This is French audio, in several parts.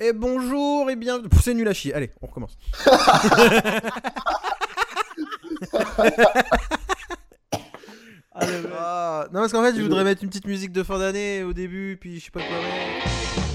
Et bonjour et bien. C'est nul à chier. Allez, on recommence. Ah, non, parce qu'en fait, je voudrais mettre une petite musique de fin d'année au début, puis je sais pas quoi mettre.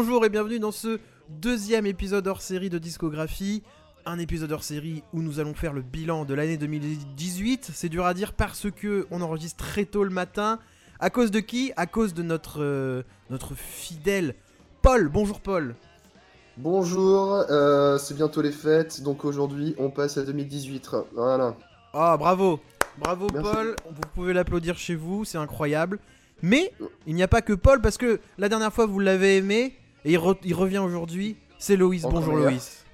Bonjour et bienvenue dans ce deuxième épisode hors série de discographie. Un épisode hors série où nous allons faire le bilan de l'année 2018. C'est dur à dire parce que on enregistre très tôt le matin. À cause de qui? À cause de notre, euh, notre fidèle Paul. Bonjour Paul. Bonjour, euh, c'est bientôt les fêtes, donc aujourd'hui on passe à 2018. Voilà. Ah bravo Bravo Merci. Paul, vous pouvez l'applaudir chez vous, c'est incroyable. Mais il n'y a pas que Paul parce que la dernière fois vous l'avez aimé et il, re- il revient aujourd'hui. C'est Loïs. Encore Bonjour meilleur. Loïs.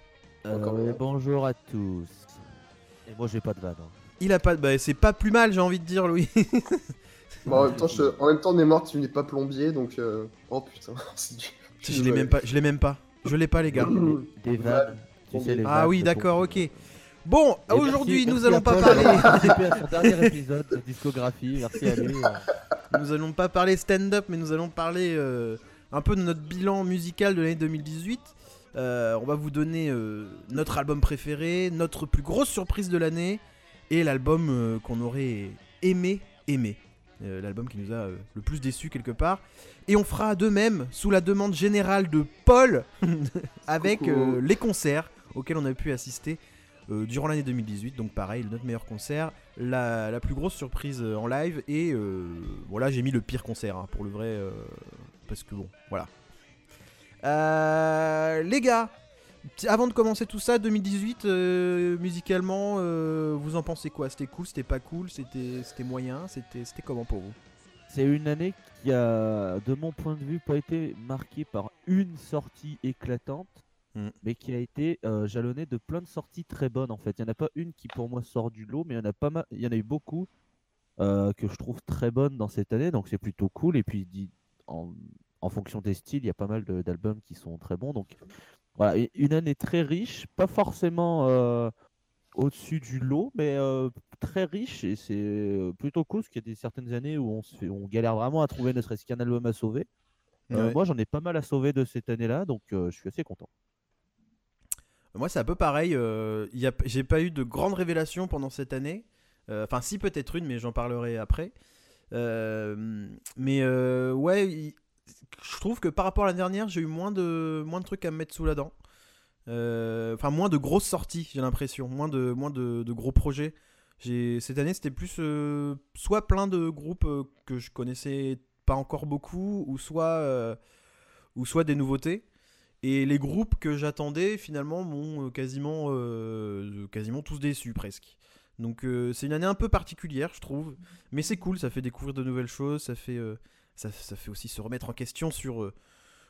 Euh, bonjour à tous. Et moi j'ai pas de vanne. hein. Il a pas, bah, c'est pas plus mal j'ai envie de dire Louis. Bon, en, même temps, je- en même temps, mémoire, tu n'es pas plombier, donc. euh, Oh putain, c'est dur. je l'ai même pas, je l'ai même pas. Je l'ai pas les gars. Des vannes. Tu sais, les Ah oui d'accord ok. Bon aujourd'hui nous merci allons pas Paul parler. à son dernier épisode de discographie. Merci à lui. euh. nous allons pas parler stand-up, mais nous allons parler euh, un peu de notre bilan musical de l'année 2018. Euh, on va vous donner euh, notre album préféré, notre plus grosse surprise de l'année et l'album euh, qu'on aurait aimé aimer. Euh, l'album qui nous a le plus déçu quelque part. Et on fera de même sous la demande générale de Paul avec les concerts auxquels on a pu assister durant l'année 2018. Donc pareil, notre meilleur concert, la, la plus grosse surprise en live et voilà, j'ai mis le pire concert hein, pour le vrai parce que bon, voilà. Euh, les gars, avant de commencer tout ça, 2018 euh, musicalement, euh, vous en pensez quoi? C'était cool, c'était pas cool, c'était moyen, c'était comment pour vous? C'est une année qui a, de mon point de vue, pas été marquée par une sortie éclatante, Mm. mais qui a été euh, jalonnée de plein de sorties très bonnes en fait. Il n'y en a pas une qui pour moi sort du lot, mais il y en a pas mal, il y en a eu beaucoup que je trouve très bonnes dans cette année, donc c'est plutôt cool. Et puis en, en fonction des styles, il y a pas mal d'albums qui sont très bons. Donc voilà, une année très riche, pas forcément euh, au-dessus du lot, mais euh, très riche et c'est euh, plutôt cool parce qu'il y a des certaines années où on, se fait, on galère vraiment à trouver ne serait-ce qu'un album à sauver. Ouais. Moi j'en ai pas mal à sauver de cette année-là, donc je suis assez content. Moi, c'est un peu pareil. J'ai pas eu de grandes révélations pendant cette année. Enfin, si, peut-être une, mais j'en parlerai après. Euh, mais euh, ouais, je trouve que par rapport à l'année dernière, j'ai eu moins de, moins de trucs à me mettre sous la dent. Euh, Enfin, moins de grosses sorties, j'ai l'impression. Moins de, moins de, gros projets. Cette année, c'était plus soit plein de groupes que je connaissais pas encore beaucoup, ou soit, ou soit des nouveautés. Et les groupes que j'attendais finalement m'ont quasiment, quasiment tous déçus presque. Donc euh, c'est une année un peu particulière je trouve. Mais c'est cool, ça fait découvrir de nouvelles choses, ça fait, euh, ça, fait aussi se remettre en question sur, euh,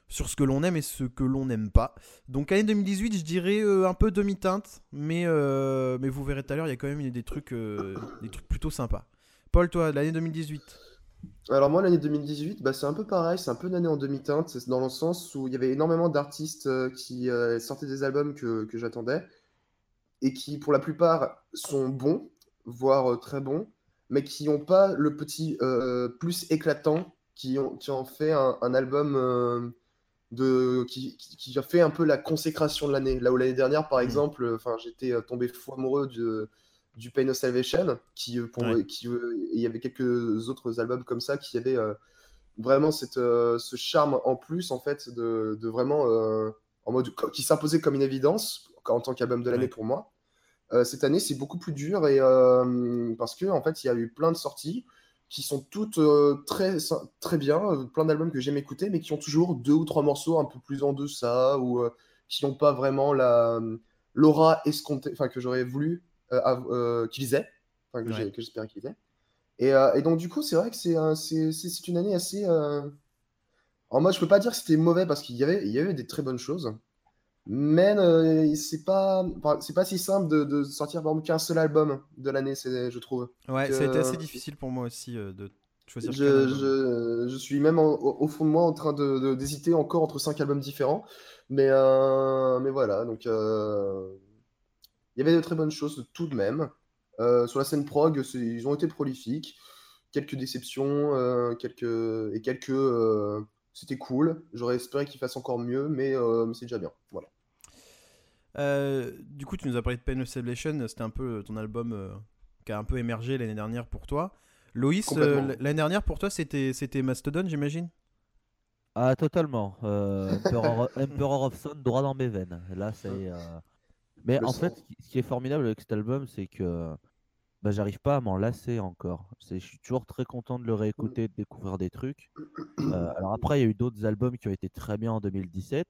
sur ce que l'on aime et ce que l'on n'aime pas. Donc année 2018 je dirais un peu demi-teinte. Mais, mais vous verrez tout à l'heure, il y a quand même des trucs, des trucs plutôt sympas. Paul, toi, l'année 2018 Alors, moi, l'année 2018, bah, c'est un peu pareil, c'est un peu une année en demi-teinte, dans le sens où il y avait énormément d'artistes qui sortaient des albums que, que j'attendais et qui, pour la plupart, sont bons, voire euh, très bons, mais qui n'ont pas le petit euh, plus éclatant qui ont, qui ont fait un, un album euh, de, qui, a fait un peu la consécration de l'année. Là où l'année dernière, par Mhm. exemple, enfin, j'étais tombé fou amoureux de, du Pain of Salvation, qui, pour, Ouais. qui il y avait quelques autres albums comme ça qui avaient euh, vraiment cette, ce charme en plus, en fait, de, de vraiment, en mode, qui s'imposait comme une évidence en tant qu'album de l'année Ouais. pour moi. Euh, cette année, c'est beaucoup plus dur et euh, parce que en fait, il y a eu plein de sorties qui sont toutes euh, très, très bien, plein d'albums que j'aime écouter, mais qui ont toujours deux ou trois morceaux un peu plus en deçà ou qui n'ont pas vraiment la l'aura escomptée, enfin que j'aurais voulu qu'ils aient, enfin que Ouais. j'espérais qu'ils aient. Et, et donc du coup, c'est vrai que c'est une année assez. En moi, je peux pas dire que c'était mauvais parce qu'il y avait, il y avait des très bonnes choses. Mais euh, c'est pas, c'est pas si simple de, de sortir par exemple qu'un seul album de l'année, je trouve. Ouais, ça a été assez difficile pour moi aussi euh, de choisir. Je, album. je, je suis même en- au, fond de moi en train de, de- d'hésiter encore entre cinq albums différents. Mais, euh, mais voilà, donc euh, il y avait de très bonnes choses tout de même. Sur la scène prog, ils ont été prolifiques. Quelques déceptions, quelques, et quelques. Euh, c'était cool. J'aurais espéré qu'ils fassent encore mieux, mais, euh, c'est déjà bien. Voilà. Euh, du coup, tu nous as parlé de Pain of Celebration, c'était un peu ton album euh, qui a un peu émergé l'année dernière pour toi. Loïs, euh, l'année dernière pour toi, c'était c'était Mastodon, j'imagine? Ah, totalement. Euh, Emperor, Emperor of Sun droit dans mes veines. Là, c'est. euh, Mais Le en fait, ce qui- ce qui est formidable avec cet album, c'est que bah, j'arrive pas à m'en lasser encore. Je suis toujours très content de le réécouter, de découvrir des trucs. Euh, alors après, il y a eu d'autres albums qui ont été très bien en 2017.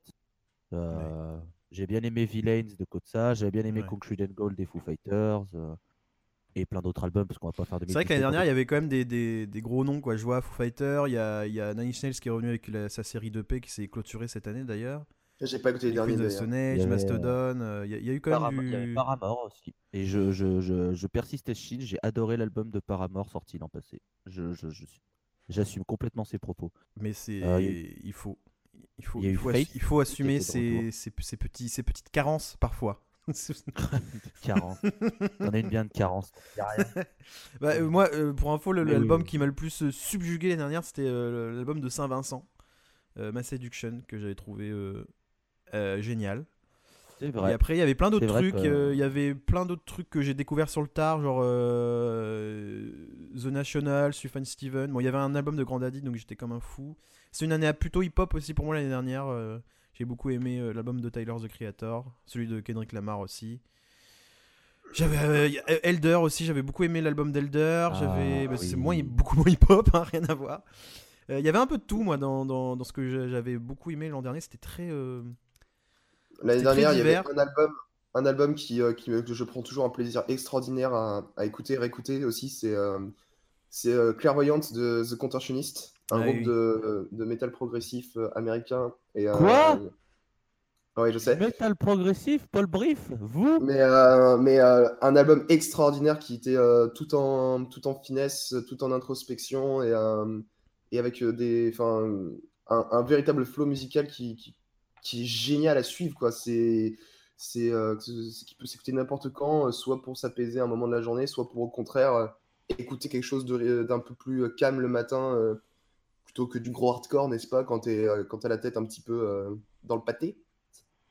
Euh, J'ai bien aimé Villains de Kotsa, j'ai bien aimé Ouais. Concrete and Gold des Foo Fighters. euh, et plein d'autres albums, parce qu'on va pas faire 2017. C'est vrai que l'année dernière, il y avait quand même des, des- des gros noms. Quoi. Je vois Foo Fighters, il y a, il y a Nine Inch Nails qui est revenu avec la- sa série 2P qui s'est clôturée cette année d'ailleurs. J'ai pas écouté les derniers. Stone Age, avait, Mastodon, euh, il y, a- il y a eu quand Paramore- même il y avait du. Paramore aussi. Et je, je, je, je persiste et je chine, j'ai adoré l'album de Paramore sorti l'an passé. Je, je, J'assume complètement ses propos. Mais c'est. Euh, il a faut. Il faut, il a faut, il faut assumer de ses, ses, ses petits, ses petites carences parfois. Carence. T'en as une bien de carence. A. Bah, euh, moi, euh, pour info, l'album oui. qui m'a le plus euh, subjugué l'année dernière, c'était euh, l'album de Saint-Vincent, euh, Mass Seduction, que j'avais trouvé euh, génial. C'est Et après, il y avait plein d'autres C'est trucs. euh, Il y avait plein d'autres trucs que j'ai découvert sur le tard, genre euh, The National, Sufjan Steven. Bon, il y avait un album de Grand Daddy, donc j'étais comme un fou. C'est une année plutôt hip-hop aussi pour moi l'année dernière. j'ai beaucoup aimé l'album de Tyler the Creator, celui de Kendrick Lamar aussi. J'avais euh, Elder aussi, j'avais beaucoup aimé l'album d'Elder. Ah, j'avais, bah, c'est oui. moins, beaucoup moins hip-hop, hein, rien à voir. Euh, Il y avait un peu de tout moi dans, dans, dans ce que j'a- j'avais beaucoup aimé l'an dernier. C'était très euh, L'année dernière, il y avait un album, un album qui, euh, qui que je prends toujours un plaisir extraordinaire à, à écouter et réécouter aussi. C'est euh, c'est euh, Clairvoyante de The Contortionist, un Ah groupe oui. de, de métal progressif euh, américain. Et, euh, Quoi? Ouais, je sais. Metal progressif, Paul Brief, vous? Mais, euh, mais euh, un album extraordinaire qui était euh, tout, en, tout en finesse, tout en introspection et, euh, et avec des, enfin, un, un véritable flow musical qui, qui, qui est génial à suivre. quoi. C'est c'est euh, qui peut s'écouter n'importe quand, euh, soit pour s'apaiser un moment de la journée, soit pour au contraire euh, écouter quelque chose d'un peu plus calme le matin, plutôt que du gros hardcore, n'est-ce pas, quand tu as la tête un petit peu dans le pâté.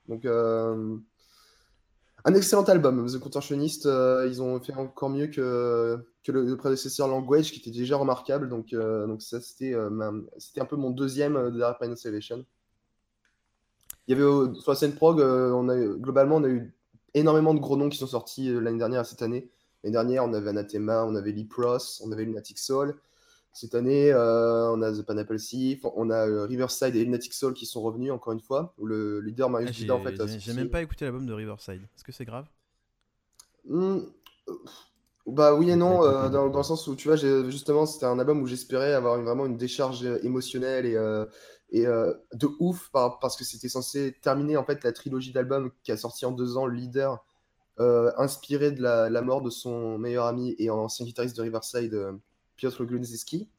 Donc, un excellent album, The Contortionist. ils ont fait encore mieux que, que le, prédécesseur Language, qui était déjà remarquable. Donc, donc ça, c'était c'était un peu mon deuxième de Dark Pine Salvation. Il y avait euh, sur la scène prog, euh, on a, globalement, on a eu énormément de gros noms qui sont sortis euh, l'année dernière et cette année. L'année dernière, on avait Anathema, on avait Leapros, on avait Lunatic Soul. Cette année, euh, on a The Pineapple Thief, on a Riverside et Lunatic Soul qui sont revenus encore une fois. Où le leader Marius Ah, Vida, en fait, j'ai- même pas écouté l'album de Riverside. Est-ce que c'est grave? Hmm, Bah oui et non, euh, dans, le sens où tu vois, justement, c'était un album où j'espérais avoir une- vraiment une décharge euh, émotionnelle et, euh, et euh, de ouf par- parce que c'était censé terminer en fait la trilogie d'albums qui a sorti en deux ans, le leader, inspiré de la, la mort de son meilleur ami et ancien guitariste de Riverside, Piotr Glunzinski.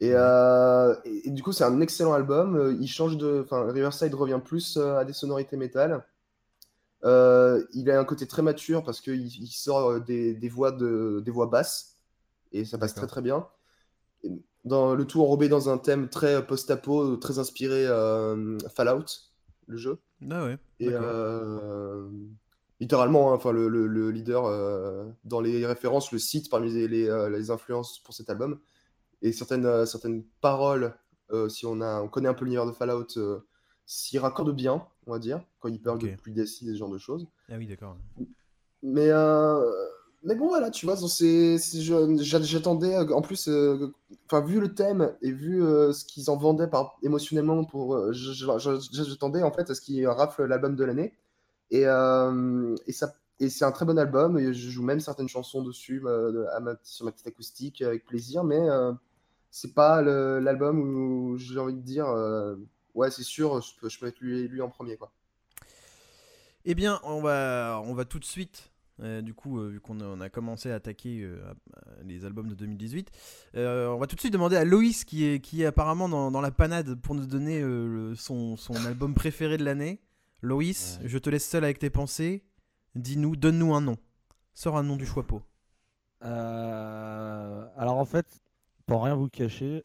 Et, et- et du coup, c'est un excellent album. Il change de, enfin, Riverside revient plus à des sonorités métal. Euh, il a un côté très mature parce qu'il il sort euh, des, des voix de, des voix basses et ça passe très très bien. Dans le tout enrobé dans un thème très post-apo, très inspiré euh, Fallout, le jeu. Ah ouais. Et euh, littéralement, hein, enfin le, le- le leader euh, dans les références le cite parmi les, les, euh, les influences pour cet album. Et certaines, euh, certaines paroles, euh, si on, a, on connaît un peu l'univers de Fallout, euh, s'y raccordent bien, on va dire, quand il parle Ok. de pluie d'acide et ce genre de choses. Ah oui, d'accord. Mais, euh, mais bon, voilà, tu vois, j'attendais, euh, en plus, euh, enfin, vu le thème et vu euh, ce qu'ils en vendaient par, émotionnellement, pour, j'attendais en fait à ce qu'ils raflent l'album de l'année. Et, et, ça, et c'est un très bon album, et je joue même certaines chansons dessus à ma, sur ma petite acoustique avec plaisir, mais, c'est pas l'album où j'ai envie de dire, ouais, c'est sûr, je peux, je peux mettre lui, lui en premier, quoi. Eh bien, on va, on va tout de suite, euh, du coup, euh, vu qu'on a, on a commencé à attaquer euh, les albums de 2018, euh, on va tout de suite demander à Loïs, qui est, qui est apparemment dans, dans la panade, pour nous donner euh, le- son, son album préféré de l'année. Loïs, Ouais. je te laisse seul avec tes pensées. Dis-nous, donne-nous un nom. Sors un nom du choix-pot. Euh, alors en fait, pour rien vous cacher,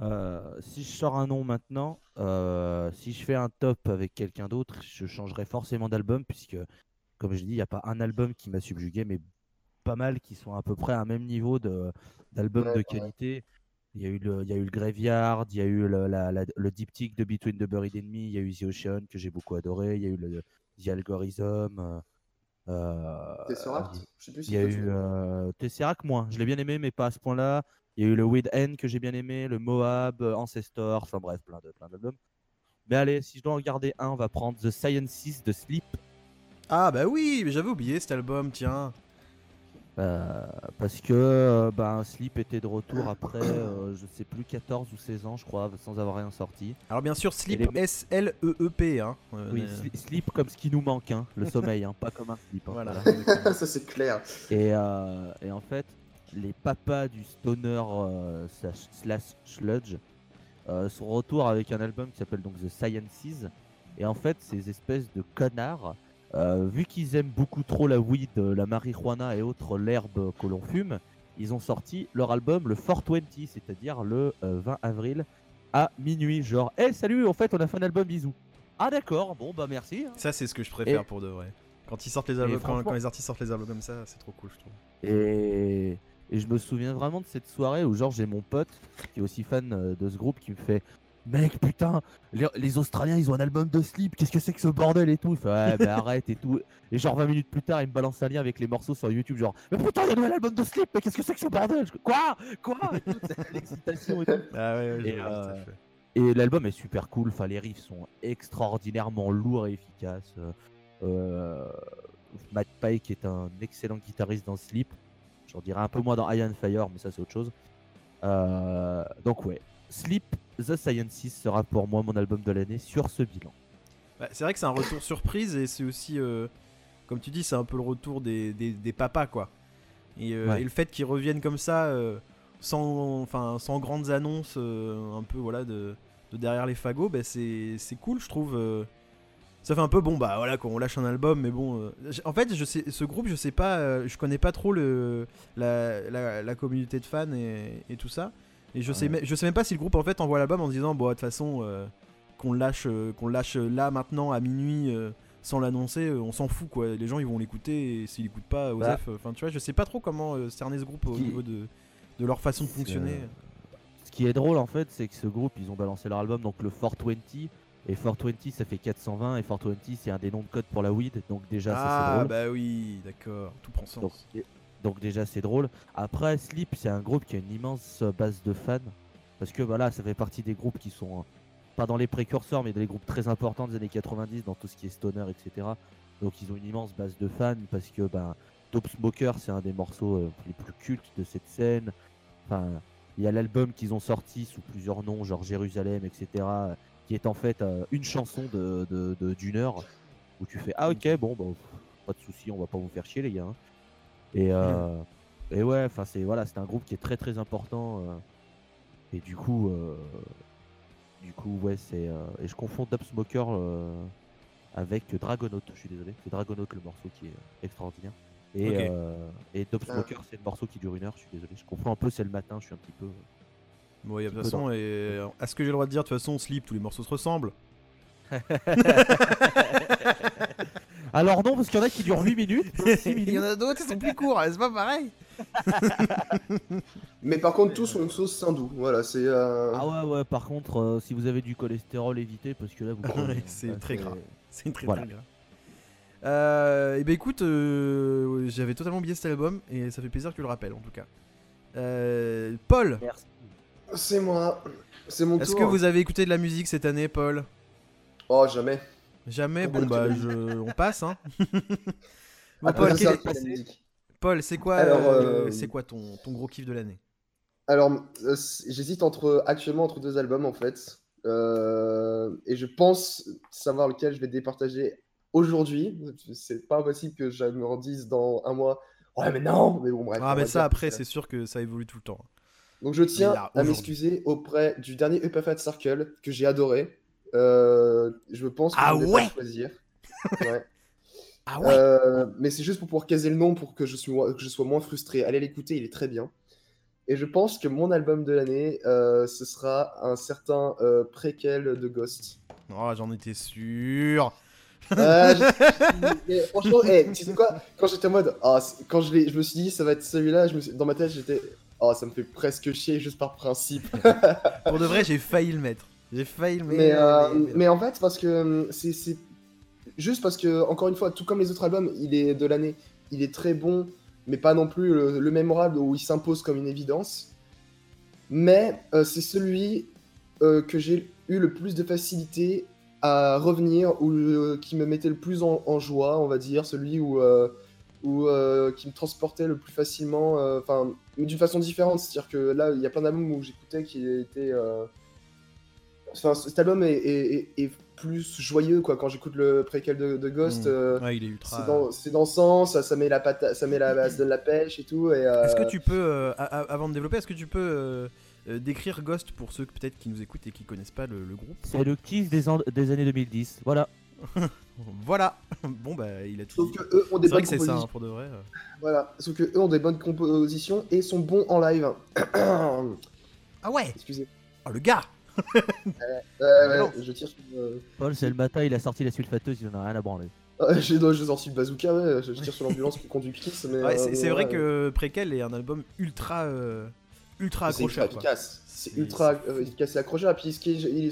euh, si je sors un nom maintenant, euh, si je fais un top avec quelqu'un d'autre, je changerai forcément d'album puisque, comme je dis, il n'y a pas un album qui m'a subjugué, mais pas mal qui sont à peu près à un même niveau de d'albums Ouais, de ouais. qualité. Il y a eu le, il y a eu le Graveyard, il y a eu le, la- la- le diptyque de Between the Buried Enemy, il y a eu The Ocean que j'ai beaucoup adoré, il y a eu le The Algorithm. euh, euh, Tesseract, je sais plus si il y a eu euh, Tesseract, moins. Je l'ai bien aimé, mais pas à ce point-là. Il y a eu le Weed N que j'ai bien aimé, le Moab, euh, Ancestor, enfin bref, plein de plein d'albums. Mais allez, si je dois en garder un, on va prendre The Sciences de Sleep. Ah bah oui, mais j'avais oublié cet album, tiens. euh, parce que euh, ben, Sleep était de retour après, euh, je sais plus, 14 ou 16 ans, je crois, sans avoir rien sorti. Alors bien sûr, Sleep, les- S-L-E-E-P. Hein. Euh, Oui, euh, Sleep comme ce qui nous manque, hein, le sommeil, hein, pas comme un slip. hein, Voilà. voilà. Ça, c'est clair. Et, euh, et en fait, les papas du stoner euh, slash, sludge euh, sont retour avec un album qui s'appelle donc The Sciences. Et en fait, ces espèces de connards, euh, vu qu'ils aiment beaucoup trop la weed, la marijuana et autres l'herbe que l'on fume, ils ont sorti leur album le 420, c'est-à-dire le euh, 20 avril à minuit. Genre, hé salut, en fait, on a fait un album, bisous. Ah d'accord, bon bah merci. hein. Ça, c'est ce que je préfère Et- pour de vrai. Quand ils sortent les albums, quand, franchement- quand les artistes sortent les albums comme ça, c'est trop cool, je trouve. Et, et je me souviens vraiment de cette soirée où genre j'ai mon pote qui est aussi fan euh, de ce groupe qui me fait Mec putain, les, les Australiens ils ont un album de slip, qu'est-ce que c'est que ce bordel et tout? Il fait ouais mais arrête et tout. Et genre 20 minutes plus tard il me balance un lien avec les morceaux sur YouTube genre Mais putain il y a un nouvel album de slip, mais qu'est-ce que c'est que ce bordel? Quoi? Quoi? L'excitation et tout. Ah ouais, ouais, Et, euh, l'album est super cool, enfin les riffs sont extraordinairement lourds et efficaces. Euh, Matt Pike est un excellent guitariste dans Sleep. J'en dirais un peu moins dans Iron Fire, mais ça c'est autre chose. Euh, donc ouais, Sleep The Sciences sera pour moi mon album de l'année sur ce bilan. Bah, c'est vrai que c'est un retour surprise et c'est aussi, euh, comme tu dis, c'est un peu le retour des, des, des papas, quoi. Et, euh, Ouais. et le fait qu'ils reviennent comme ça, sans, enfin, sans grandes annonces, un peu voilà de, de derrière les fagots, bah, c'est c'est cool, je trouve. Ça fait un peu bon, bah voilà, quand on lâche un album, mais bon. euh, en fait, je sais, ce groupe, je sais pas, euh, je connais pas trop le, la, la, la communauté de fans et, et tout ça. Et je sais, Ouais. même- je sais même pas si le groupe en fait envoie l'album en disant, bon, de toute façon. euh, qu'on le lâche, qu'on lâche là maintenant à minuit sans l'annoncer, on s'en fout quoi. Les gens ils vont l'écouter et s'ils l'écoutent pas, Bah. Osef, euh, enfin tu vois, je sais pas trop comment cerner ce groupe au Qui- niveau de, de leur façon de fonctionner. Ce qui est drôle en fait, c'est que ce groupe, ils ont balancé leur album, donc le 420. Et 420 ça fait 420 et 420 c'est un des noms de code pour la weed, donc déjà ça c'est ah drôle. bah oui, d'accord, tout prend sens. Donc, déjà c'est drôle. Après Sleep c'est un groupe qui a une immense euh, base de fans parce que voilà ça fait partie des groupes qui sont euh, pas dans les précurseurs mais dans les groupes très importants des années 90 dans tout ce qui est stoner etc. Donc ils ont une immense base de fans parce que ben Dope Smoker c'est un des morceaux euh, les plus cultes de cette scène. Enfin il y a l'album qu'ils ont sorti sous plusieurs noms genre Jérusalem etc. qui est en fait euh, une chanson de de- de- d'une heure où tu fais ah ok bon bah, pas de souci on va pas vous faire chier les gars. hein. Et, euh, et ouais, enfin c'est voilà, c'est un groupe qui est très très important. euh, et du coup, euh, du coup ouais, c'est euh, et je confonds Dub Smoker euh, avec Dragonaut. Je suis désolé, c'est Dragonaut le morceau qui est extraordinaire. Et Ok. euh, et Dub Ah. Smoker c'est le morceau qui dure une heure. Je suis désolé, je comprends un peu, c'est le matin, je suis un petit peu. Bon, y a, de toute façon, et, est-ce que j'ai le droit de dire de toute façon, Sleep, tous les morceaux se ressemblent Alors non, parce qu'il y en a qui durent 8 minutes. Il y en a d'autres, ils sont plus courts, c'est pas pareil. Mais par contre, tous ont une sauce saindoux. Voilà, c'est. euh, Ah ouais ouais. Par contre, euh, si vous avez du cholestérol, évitez parce que là vous. crevez, Ouais, c'est très grave. C'est très Voilà. très grave. Euh, et ben écoute, euh, j'avais totalement oublié cet album et ça fait plaisir que tu le rappelles en tout cas. Euh, Paul, Merci. C'est moi. C'est mon est-ce tour. que vous avez écouté de la musique cette année, Paul? Oh, jamais. Jamais? Bon bah je... on passe hein. Bon, Après, Paul, quel- la musique. Paul, c'est quoi, Alors, euh, euh, c'est quoi ton, ton gros kiff de l'année? Alors, euh, c- j'hésite entre actuellement entre deux albums en fait. Euh, et je pense savoir lequel je vais départager aujourd'hui. C'est pas impossible que je me redise dans un mois. Ouais, mais non! Mais bon, bref. Ah, on mais va ça dire après, c'est sûr que ça évolue tout le temps. Donc je tiens là, à m'excuser auprès du dernier Upper Fat Circle que j'ai adoré. Euh, je pense que Ah je vais ouais pas choisir. Ouais. Ah ouais Euh, mais c'est juste pour pouvoir caser le nom pour que je, suis, que je sois moins frustré. Allez l'écouter, il est très bien. Et je pense que mon album de l'année, euh, ce sera un certain euh, préquel de Ghost. Oh, j'en étais sûr. Euh, mais franchement, hey, tu sais quoi Quand j'étais en mode, ah, quand je, je me suis dit ça va être celui-là, dans ma tête j'étais, oh ça me fait presque chier juste par principe. Pour de vrai, j'ai failli le mettre. J'ai failli le mettre. Mais, euh, mais- mais en fait, parce que hum, c'est c'est- juste parce que, encore une fois, tout comme les autres albums, il est de l'année, il est très bon, mais pas non plus le, le mémorable où il s'impose comme une évidence. Mais euh, c'est celui euh, que j'ai eu le plus de facilité à revenir, ou euh, qui me mettait le plus en, en joie, on va dire, celui où, euh, où, euh, qui me transportait le plus facilement, euh, enfin, mais d'une façon différente. C'est-à-dire que là, il y a plein d'albums où j'écoutais qui étaient. euh, Enfin, cet album est, est- est- est plus joyeux quoi. Quand j'écoute le préquel de, de Ghost, Mm. euh, Ouais, il est ultra. c'est dans- c'est dansant, ça, ça met la ça met la, ça donne la pêche et tout. Et, euh, Est-ce que tu peux, euh, avant de développer, est-ce que tu peux euh, euh, décrire Ghost pour ceux peut-être qui nous écoutent et qui connaissent pas le, le groupe? C'est le kiff des, an- des années 2010. Voilà. Voilà. Bon bah, il a tout Sauf dit. que eux ont des C'est vrai bonnes que c'est ça, compositions. hein, pour de vrai. euh. Voilà. Sauf que eux ont des bonnes compositions et sont bons en live. Ah ouais. Excusez. Oh le gars. Euh, non. je tire sur. euh, Paul, c'est le matin, il a sorti la sulfateuse, il en a rien à branler. euh, J'ai sorti le bazooka, ouais, je tire sur l'ambulance qui conduit Chris. Mais, Ouais, euh, c'est c'est vrai ouais, que Préquel est un album ultra, ultra C'est ultra accrocheur. efficace. C'est ultra c'est- efficace et accrocheur. Puis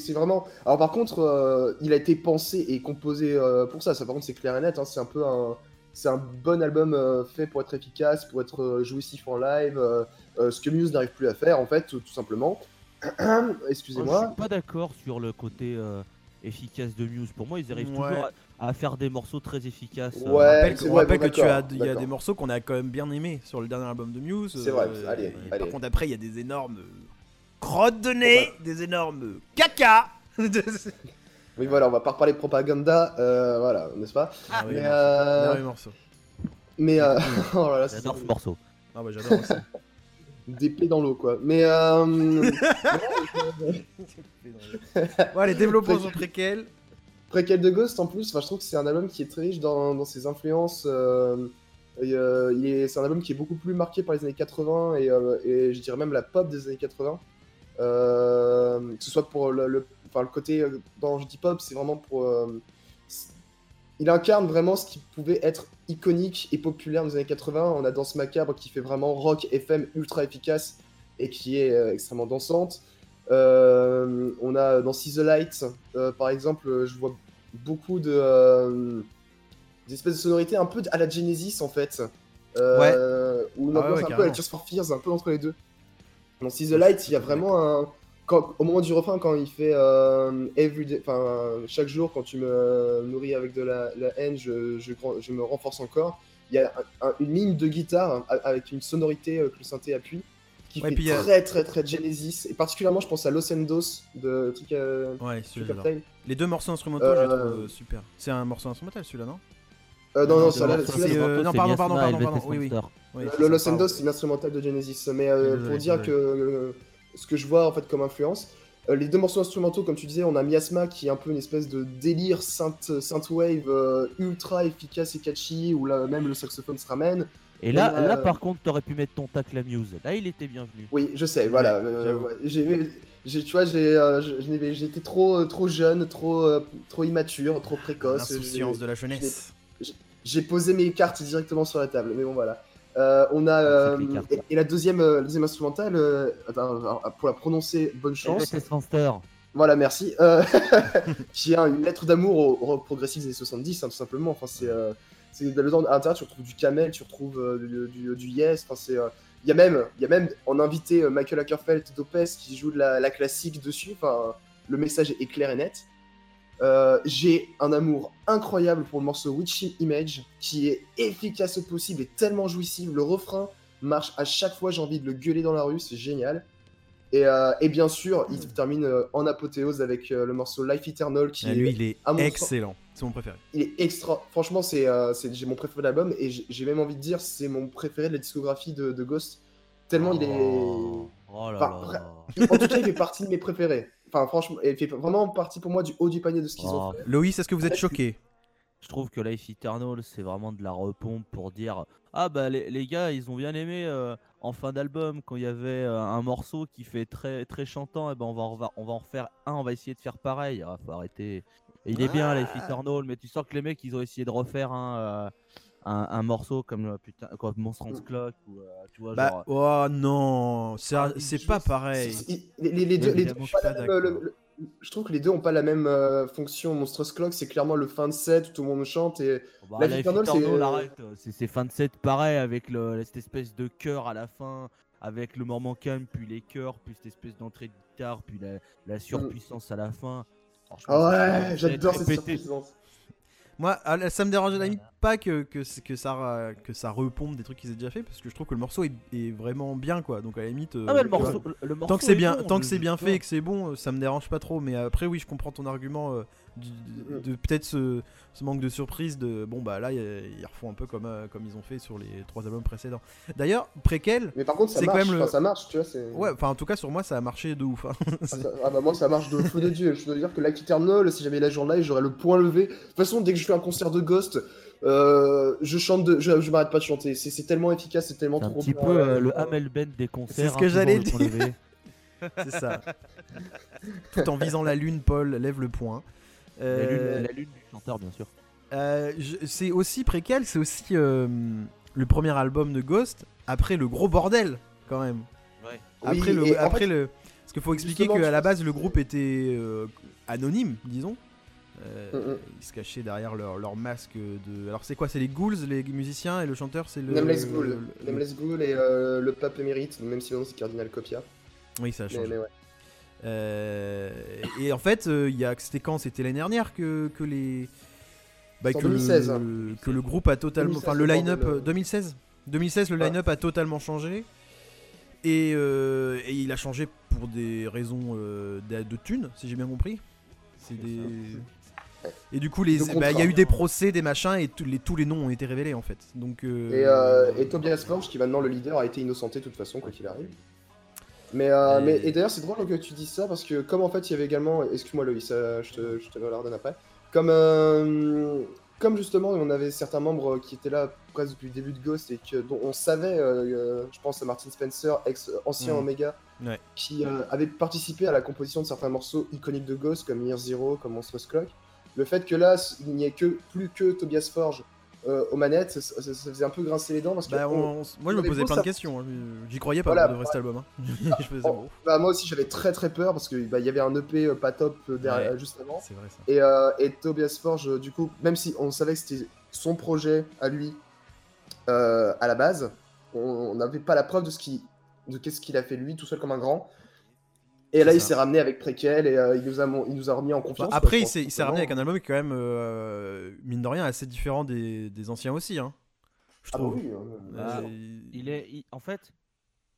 c'est vraiment. Alors par contre, euh, il a été pensé et composé euh, pour ça. Ça par contre c'est clair et net. hein. C'est un peu un. C'est un bon album euh, fait pour être efficace, pour être euh, jouissif en live. euh, euh, ce que Muse n'arrive plus à faire en fait, tout, tout simplement. Je Excusez-moi. suis pas d'accord sur le côté euh, efficace de Muse. Pour moi, ils arrivent Ouais. toujours à, à faire des morceaux très efficaces. euh, Ouais. On rappelle, on vrai, rappelle bon, que tu as, il y a des morceaux qu'on a quand même bien aimés sur le dernier album de Muse. C'est vrai, euh, allez. Par contre, après, il y a des énormes crottes de nez, des énormes caca. Oui voilà, on va pas reparler de propaganda, euh, voilà, n'est-ce pas Ah oui, Mais, morceau. euh, morceau. Mais euh, oh là J'adore ce morceau. Ah bah j'adore aussi. des plaies dans l'eau quoi. Mais euh, bon, allez, développons sur Préquel. Préquel de Ghost en plus, je trouve que c'est un album qui est très riche dans, ses influences. euh, euh, c'est un album qui est beaucoup plus marqué par les années 80 et, euh, et je dirais même la pop des années 80. Euh, que ce soit pour le, le- côté, dans je dis pop, c'est vraiment pour. il incarne vraiment ce qui pouvait être iconique et populaire les années 80. On a Danse Macabre qui fait vraiment rock FM ultra efficace et qui est extrêmement dansante. Euh, on a dans See the Light, euh, par exemple, euh, je vois beaucoup de euh, des espèces de sonorités un peu à la Genesis en fait. Euh, Ou Ah ouais, ouais, un peu à la Tears for Fears, un peu entre les deux. Dans See the Light, il y a vraiment un. Quand, au moment du refrain, quand il fait euh, every day- chaque jour, quand tu me nourris avec de la, la haine, je, je, grand- je me renforce encore. Il y a un- un- une ligne de guitare hein, a- avec une sonorité euh, que le synthé appuie qui Ouais, fait puis a- très très très Genesis. Et particulièrement, je pense à Los Endos de Trick, euh, Ouais. Les deux morceaux instrumentaux, je les trouve Euh, euh, super. C'est un morceau instrumental celui-là, non? Euh, non, Non, ça, là, euh, non, pardon, pardon, pardon, pardon, oui, oui. Oui, Le, Los. Endos, c'est une instrumentale de Genesis. Mais euh, pour dire que euh, ce que je vois en fait comme influence, euh, les deux morceaux instrumentaux, comme tu disais, on a Miasma qui est un peu une espèce de délire synth, synthwave euh, ultra efficace et catchy, où là même le saxophone se ramène. Et là, Euh, là, par contre, t'aurais pu mettre ton tacle à Muse. Là, il était bienvenu. Oui, je sais, voilà. Ouais, euh, ouais, j'ai, tu vois, j'ai, euh, j'étais trop, trop jeune, trop, euh, trop immature, trop précoce. L'insouciance de la jeunesse. J'ai posé mes cartes directement sur la table, mais bon voilà. Euh, on a Ah, euh, c'est cartes. et, et la deuxième, euh, la deuxième instrumentale, euh, attends, alors, pour la prononcer, bonne chance. Monster. Voilà, merci. Euh, qui est un- une lettre d'amour au, au rock progressif des années 70, hein, tout simplement. Enfin, c'est, c'est dedans à l'intérieur, tu retrouves du Camel, tu retrouves euh, du, Yes. Euh, il y a même, y a même en invité euh, Michael Ackerfeld d'Opes qui joue de la, la classique dessus. Enfin, le message est clair et net. J'ai un amour incroyable pour le morceau Witching Image, qui est efficace au possible et tellement jouissif. Le refrain, marche à chaque fois, j'ai envie de le gueuler dans la rue, c'est génial. Et, euh, et bien sûr, il termine euh, en apothéose avec euh, le morceau Life Eternal qui Ah, est, il excellent. C'est mon préféré. il est extra. Franchement, c'est euh, c'est- j'ai mon préféré de l'album et j'ai même envie de dire c'est mon préféré de la discographie de, de Ghost. Tellement il est. Oh, oh là Enfin, là. En tout cas, il fait partie de mes préférés. Enfin, franchement, il fait vraiment partie pour moi du haut du panier de ce qu'ils ont Oh, fait. Loïs, est-ce que vous êtes choqué Je trouve que Life Eternal, c'est vraiment de la repompe pour dire Ah bah les, les gars, ils ont bien aimé euh, en fin d'album quand il y avait euh, un morceau qui fait très très chantant, et ben on va, en reva- on va en refaire un, on va essayer de faire pareil. Ah, faut arrêter. Et il est bien Life Eternal, mais tu sens que les mecs ils ont essayé de refaire un, euh, un, un morceau comme euh, putain, comme Monstrance Clock ou tu vois Bah, genre. oh non, c'est Ah, c'est pas pareil. Les, les- les deux, les pas pas le- le- je trouve que les deux ont pas la même euh, fonction. Monstrous Clock, c'est clairement le fin de set où tout le monde chante et Bah, c'est- Eternal, arrête, euh, c'est c'est fin de set pareil avec le, cette espèce de chœur à la fin, avec le moment calme, puis les chœurs, puis cette espèce d'entrée de guitare, puis la, la surpuissance à la fin. C'est ouais, j'adore cette surpuissance. Moi, la- ça me dérange à la limite pas que, que, que, ça, que ça repompe des trucs qu'ils aient déjà fait, parce que je trouve que le morceau est, est vraiment bien, quoi. Donc à la limite. Ah euh, le tu vois, morceau, le morceau Tant que c'est est bien, bon, tant que c'est bien fait et que c'est bon, euh, ça me dérange pas trop. Mais après, oui, je comprends ton argument euh, du- de, de peut-être ce, ce manque de surprise. De bon bah là, ils refont un peu comme euh, comme ils ont fait sur les trois albums précédents. D'ailleurs, préquel, Mais par contre, ça C'est quand marche. même le- enfin, ça marche, tu vois. c'est- ouais, enfin en tout cas sur moi, ça a marché de ouf. hein. Ah, ça- ah bah moi ça marche de feu de dieu. Je dois dire que Life Eternal, si j'avais la journée, j'aurais le point levé. De toute façon, dès que je fais un concert de Ghost, euh, je chante, de... je, je m'arrête pas de chanter. C'est c'est tellement efficace, c'est tellement C'est un trop petit peu euh, le Hamel Band des concerts. ce que j'allais levé. c'est ça. Tout en visant la lune, Paul lève le point. La Euh, lune, la lune du chanteur, bien sûr. Euh, c'est aussi préquel, c'est aussi euh, le premier album de Ghost après le gros bordel quand même. Ouais. Après le, en après fait, le, parce qu'il faut expliquer qu'à la base le groupe était euh, anonyme, disons. Euh, Mm, mm. Ils se cachaient derrière leur, leur masque de. Alors c'est quoi C'est les ghouls, les musiciens et le chanteur, c'est le. Nameless le- Ghoul, le- Nameless Ghoul et euh, le pape émérite, même si non c'est Cardinal Copia. Oui, ça a Mais, changé. mais ouais. Euh, et en fait, euh, il a, c'était quand? C'était l'année dernière que, que les. Bah, que, 2016, hein. le, que le groupe a totalement. 2016, Enfin, le le line-up. euh, 2016 2016, le Ouais. line-up a totalement changé. Et, euh, et il a changé pour des raisons euh, de, de thunes, si j'ai bien compris. C'est des. Et du coup, bah, il y a eu des procès, des machins, et tous les, tous les noms ont été révélés en fait. Donc, euh, Et, euh, et Tobias Forge, qui est maintenant le leader, a été innocenté de toute façon, quoi qu'il arrive. Mais, euh, Et- mais et d'ailleurs, c'est drôle que tu dises ça parce que, comme en fait, il y avait également. Excuse-moi, Loïs, euh, je te, je te le redonne après. Comme, euh, comme justement, on avait certains membres qui étaient là presque depuis le début de Ghost et que, dont on savait, je pense à Martin Spencer, ex ancien Mhm. Omega, Ouais. qui avait participé à la composition de certains morceaux iconiques de Ghost comme Year Zero, comme Monstrous Clock. Le fait que là, il n'y ait que, plus que Tobias Forge euh, aux manettes, ça, ça- ça faisait un peu grincer les dents parce que. bah, on- on- moi, je me posais beau plein de questions. hein. J'y croyais pas Voilà, de vrai cet album. hein. je faisais bon. bah, moi aussi j'avais très très peur parce qu'il bah, y avait un EP euh, pas top euh, derrière, Ouais. juste avant. C'est vrai ça. Et, euh, et Tobias Forge, du coup, même si on savait que c'était son projet à lui à la base, on on n'avait pas la preuve de ce qui, de qu'est-ce qu'il a fait lui tout seul comme un grand. Et là, il s'est ramené avec Préquel et euh, il, nous a, mon- il nous a remis en Enfin, confiance. après, quoi, il s'est ramené avec un album qui est quand même, euh, mine de rien, assez différent des, des anciens aussi. Hein, je Ah bah trouve. oui, euh, Il est, il- en fait,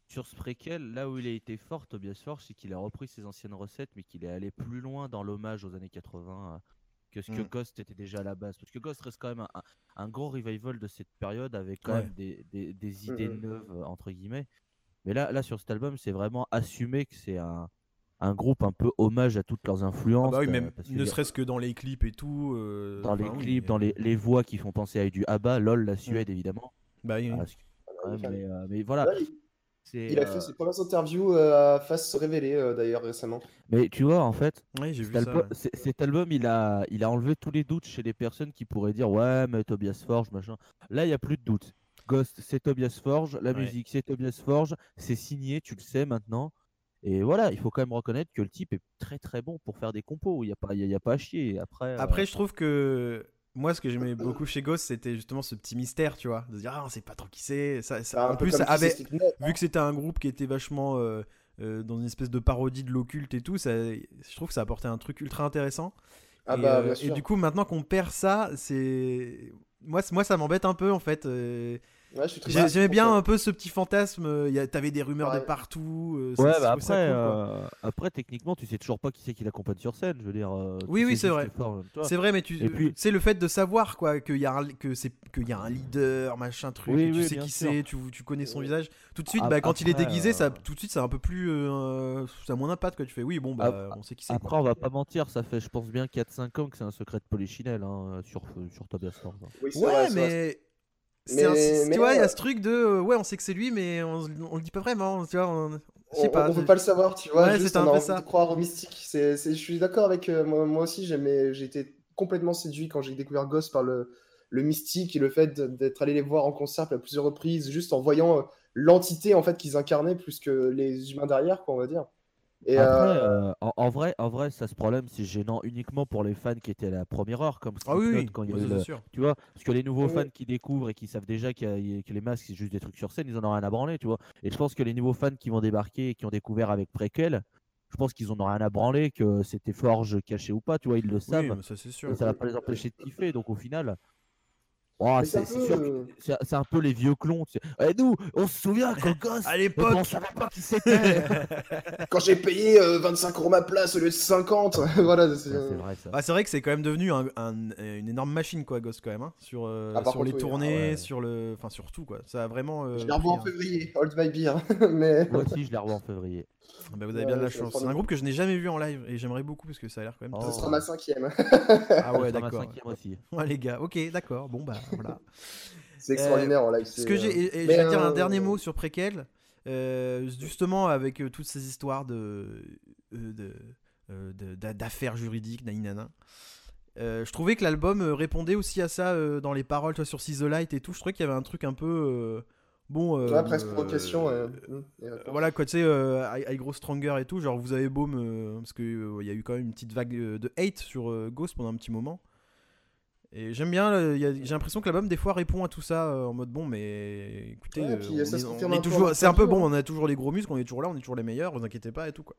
sur ce préquel, là où il a été fort, Tobias Forge, c'est qu'il a repris ses anciennes recettes, mais qu'il est allé plus loin dans l'hommage aux années 80 euh, que ce que Mm. Ghost était déjà à la base. Parce que Ghost reste quand même un, un- un gros revival de cette période avec quand Ouais. même des, des- des idées Mhm. neuves, entre guillemets. Mais là, là, sur cet album, c'est vraiment assumé que c'est un, un groupe un peu hommage à toutes leurs ah influences. bah oui, euh, même parce qu'il ne serait-ce que dans les clips et tout. euh, dans les enfin, oui, clips, mais- dans les, les voix qui font penser à du ABBA, LOL, la Suède, évidemment. Bah oui. Ah, mais, euh, mais voilà. Là, il, a euh, fait ses premières interviews euh, à face révélée euh, d'ailleurs récemment. Mais tu vois, en fait, cet, vu ça. albu- ouais. c- cet album, il a, il a enlevé tous les doutes chez les personnes qui pourraient dire Ouais, mais Tobias Forge, machin. Là, il n'y a plus de doute. Ghost, c'est Tobias Forge. La Ouais. musique, c'est Tobias Forge. C'est signé, tu le sais maintenant. Et voilà, il faut quand même reconnaître que le type est très très bon pour faire des compos. Il n'y a, pas- il y a, il y a pas à chier. Après, euh, Après, je trouve que moi, ce que j'aimais beaucoup chez Ghost, c'était justement ce petit mystère, tu vois, de se dire ah, on sait pas trop qui c'est. Ça, ça- Bah, un en peu plus, ça avait, hein. vu que c'était un groupe qui était vachement euh, euh, dans une espèce de parodie de l'occulte et tout, ça, je trouve que ça apportait un truc ultra intéressant. Ah et, bah, euh, et du coup, maintenant qu'on perd ça, c'est moi, moi, ça m'embête un peu en fait. Ouais, J'aimais bien ça. un peu ce petit fantasme. euh, y a- T'avais des rumeurs de partout. euh, ça- Ouais, bah ça après, cool, quoi. euh, après, techniquement, tu sais toujours pas qui c'est qui l'accompagne sur scène. Je veux dire. euh, tu Oui, sais oui, c'est vrai. C'est vrai, mais tu, puis- c'est le fait de savoir quoi qu'il y a un, que c'est qu'il y a un leader, machin truc, Oui, et tu oui, sais qui c'est, tu, tu connais son Ouais. visage. Tout de suite, bah, quand il est déguisé, ça, tout de suite, c'est un peu plus, euh, ça a moins d'impact quoi. Tu fais oui, bon bah, on sait qui c'est. Après, on va pas mentir, ça fait, je pense bien 4-5 ans que c'est un secret de Polichinelle hein, sur, sur Tobias Forge. Ouais, vrai. Mais. c'est un- Mais- mais tu vois, il y a ce truc de euh, ouais, on sait que c'est lui, mais on, on le dit pas vraiment. Tu vois, on, On, pas. on peut pas le savoir, tu vois. Ouais, juste on a envie ça. de croire au mystique. C'est, je suis d'accord avec euh, moi, moi aussi. J'ai été complètement séduit quand j'ai découvert Ghost par le, le mystique et le fait d'être allé les voir en concert à plusieurs reprises, juste en voyant euh, l'entité en fait qu'ils incarnaient plus que les humains derrière, quoi, on va dire. Et Après, euh, euh, en, en vrai, en vrai, ça ce problème, c'est gênant uniquement pour les fans qui étaient à la première heure, comme Ah oui, Slipknot oui, quand il y le- sûr. Tu vois, parce que les nouveaux Oui. fans qui découvrent et qui savent déjà qu'il y a- il y a- que les masques c'est juste des trucs sur scène, ils en ont rien à branler, tu vois. Et je pense que les nouveaux fans qui vont débarquer et qui ont découvert avec Prequel, je pense qu'ils en ont rien à branler que c'était Forge caché ou pas, tu vois, ils le savent. Oui, mais ça c'est sûr. et ça va pas les empêcher de kiffer, donc au final. Oh, c'est euh, c'est un peu les vieux clons. tu sais. Eh, nous, on se souvient qu'au gosse, À l'époque. on savait pas qui c'était. quand j'ai payé euh, 25 euros ma place au lieu de 50, voilà. c'est- Ouais, c'est vrai ça. Ah, c'est vrai que c'est quand même devenu un- un- une énorme machine quoi Ghost quand même hein, sur, euh, Ah, sur les oui. tournées ouais. sur le enfin sur tout quoi ça a vraiment euh, Je l'ai revu en un- février, Hold My Beer. Mais Moi aussi, je l'ai revu en février. Bah, vous avez bien de la c'est chance c'est un groupe que je n'ai jamais vu en live et j'aimerais beaucoup parce que ça a l'air quand même Oh. ce sera ma cinquième. ah Ça ouais sera ma d'accord cinquième aussi. ouais les gars ok d'accord bon bah voilà C'est extraordinaire en live. ce c'est, que euh, j'ai et, et mais, je vais dire un euh, dernier mot sur Prequel euh, justement avec euh, toutes ces histoires de euh, de euh, de- d'a- d'affaires juridiques naninana Euh, je trouvais que l'album euh, répondait aussi à ça euh, dans les paroles, tu vois, sur See the Light et tout. Je trouvais qu'il y avait un truc un peu. euh, bon. euh, Ouais, presque euh, euh, euh, hum, et réponse. voilà quoi, tu sais, euh, I, I Grow Stronger et tout. Genre, vous avez beau me. Parce qu'il y a eu quand même une petite vague euh, de hate sur euh, Ghost pendant un petit moment. Et j'aime bien, euh, il j'ai l'impression que l'album des fois répond à tout ça euh, en mode bon, mais écoutez, Ouais, euh, un c'est un peu bon, on a toujours les gros muscles, on est toujours là, on est toujours les meilleurs, vous inquiétez pas et tout quoi.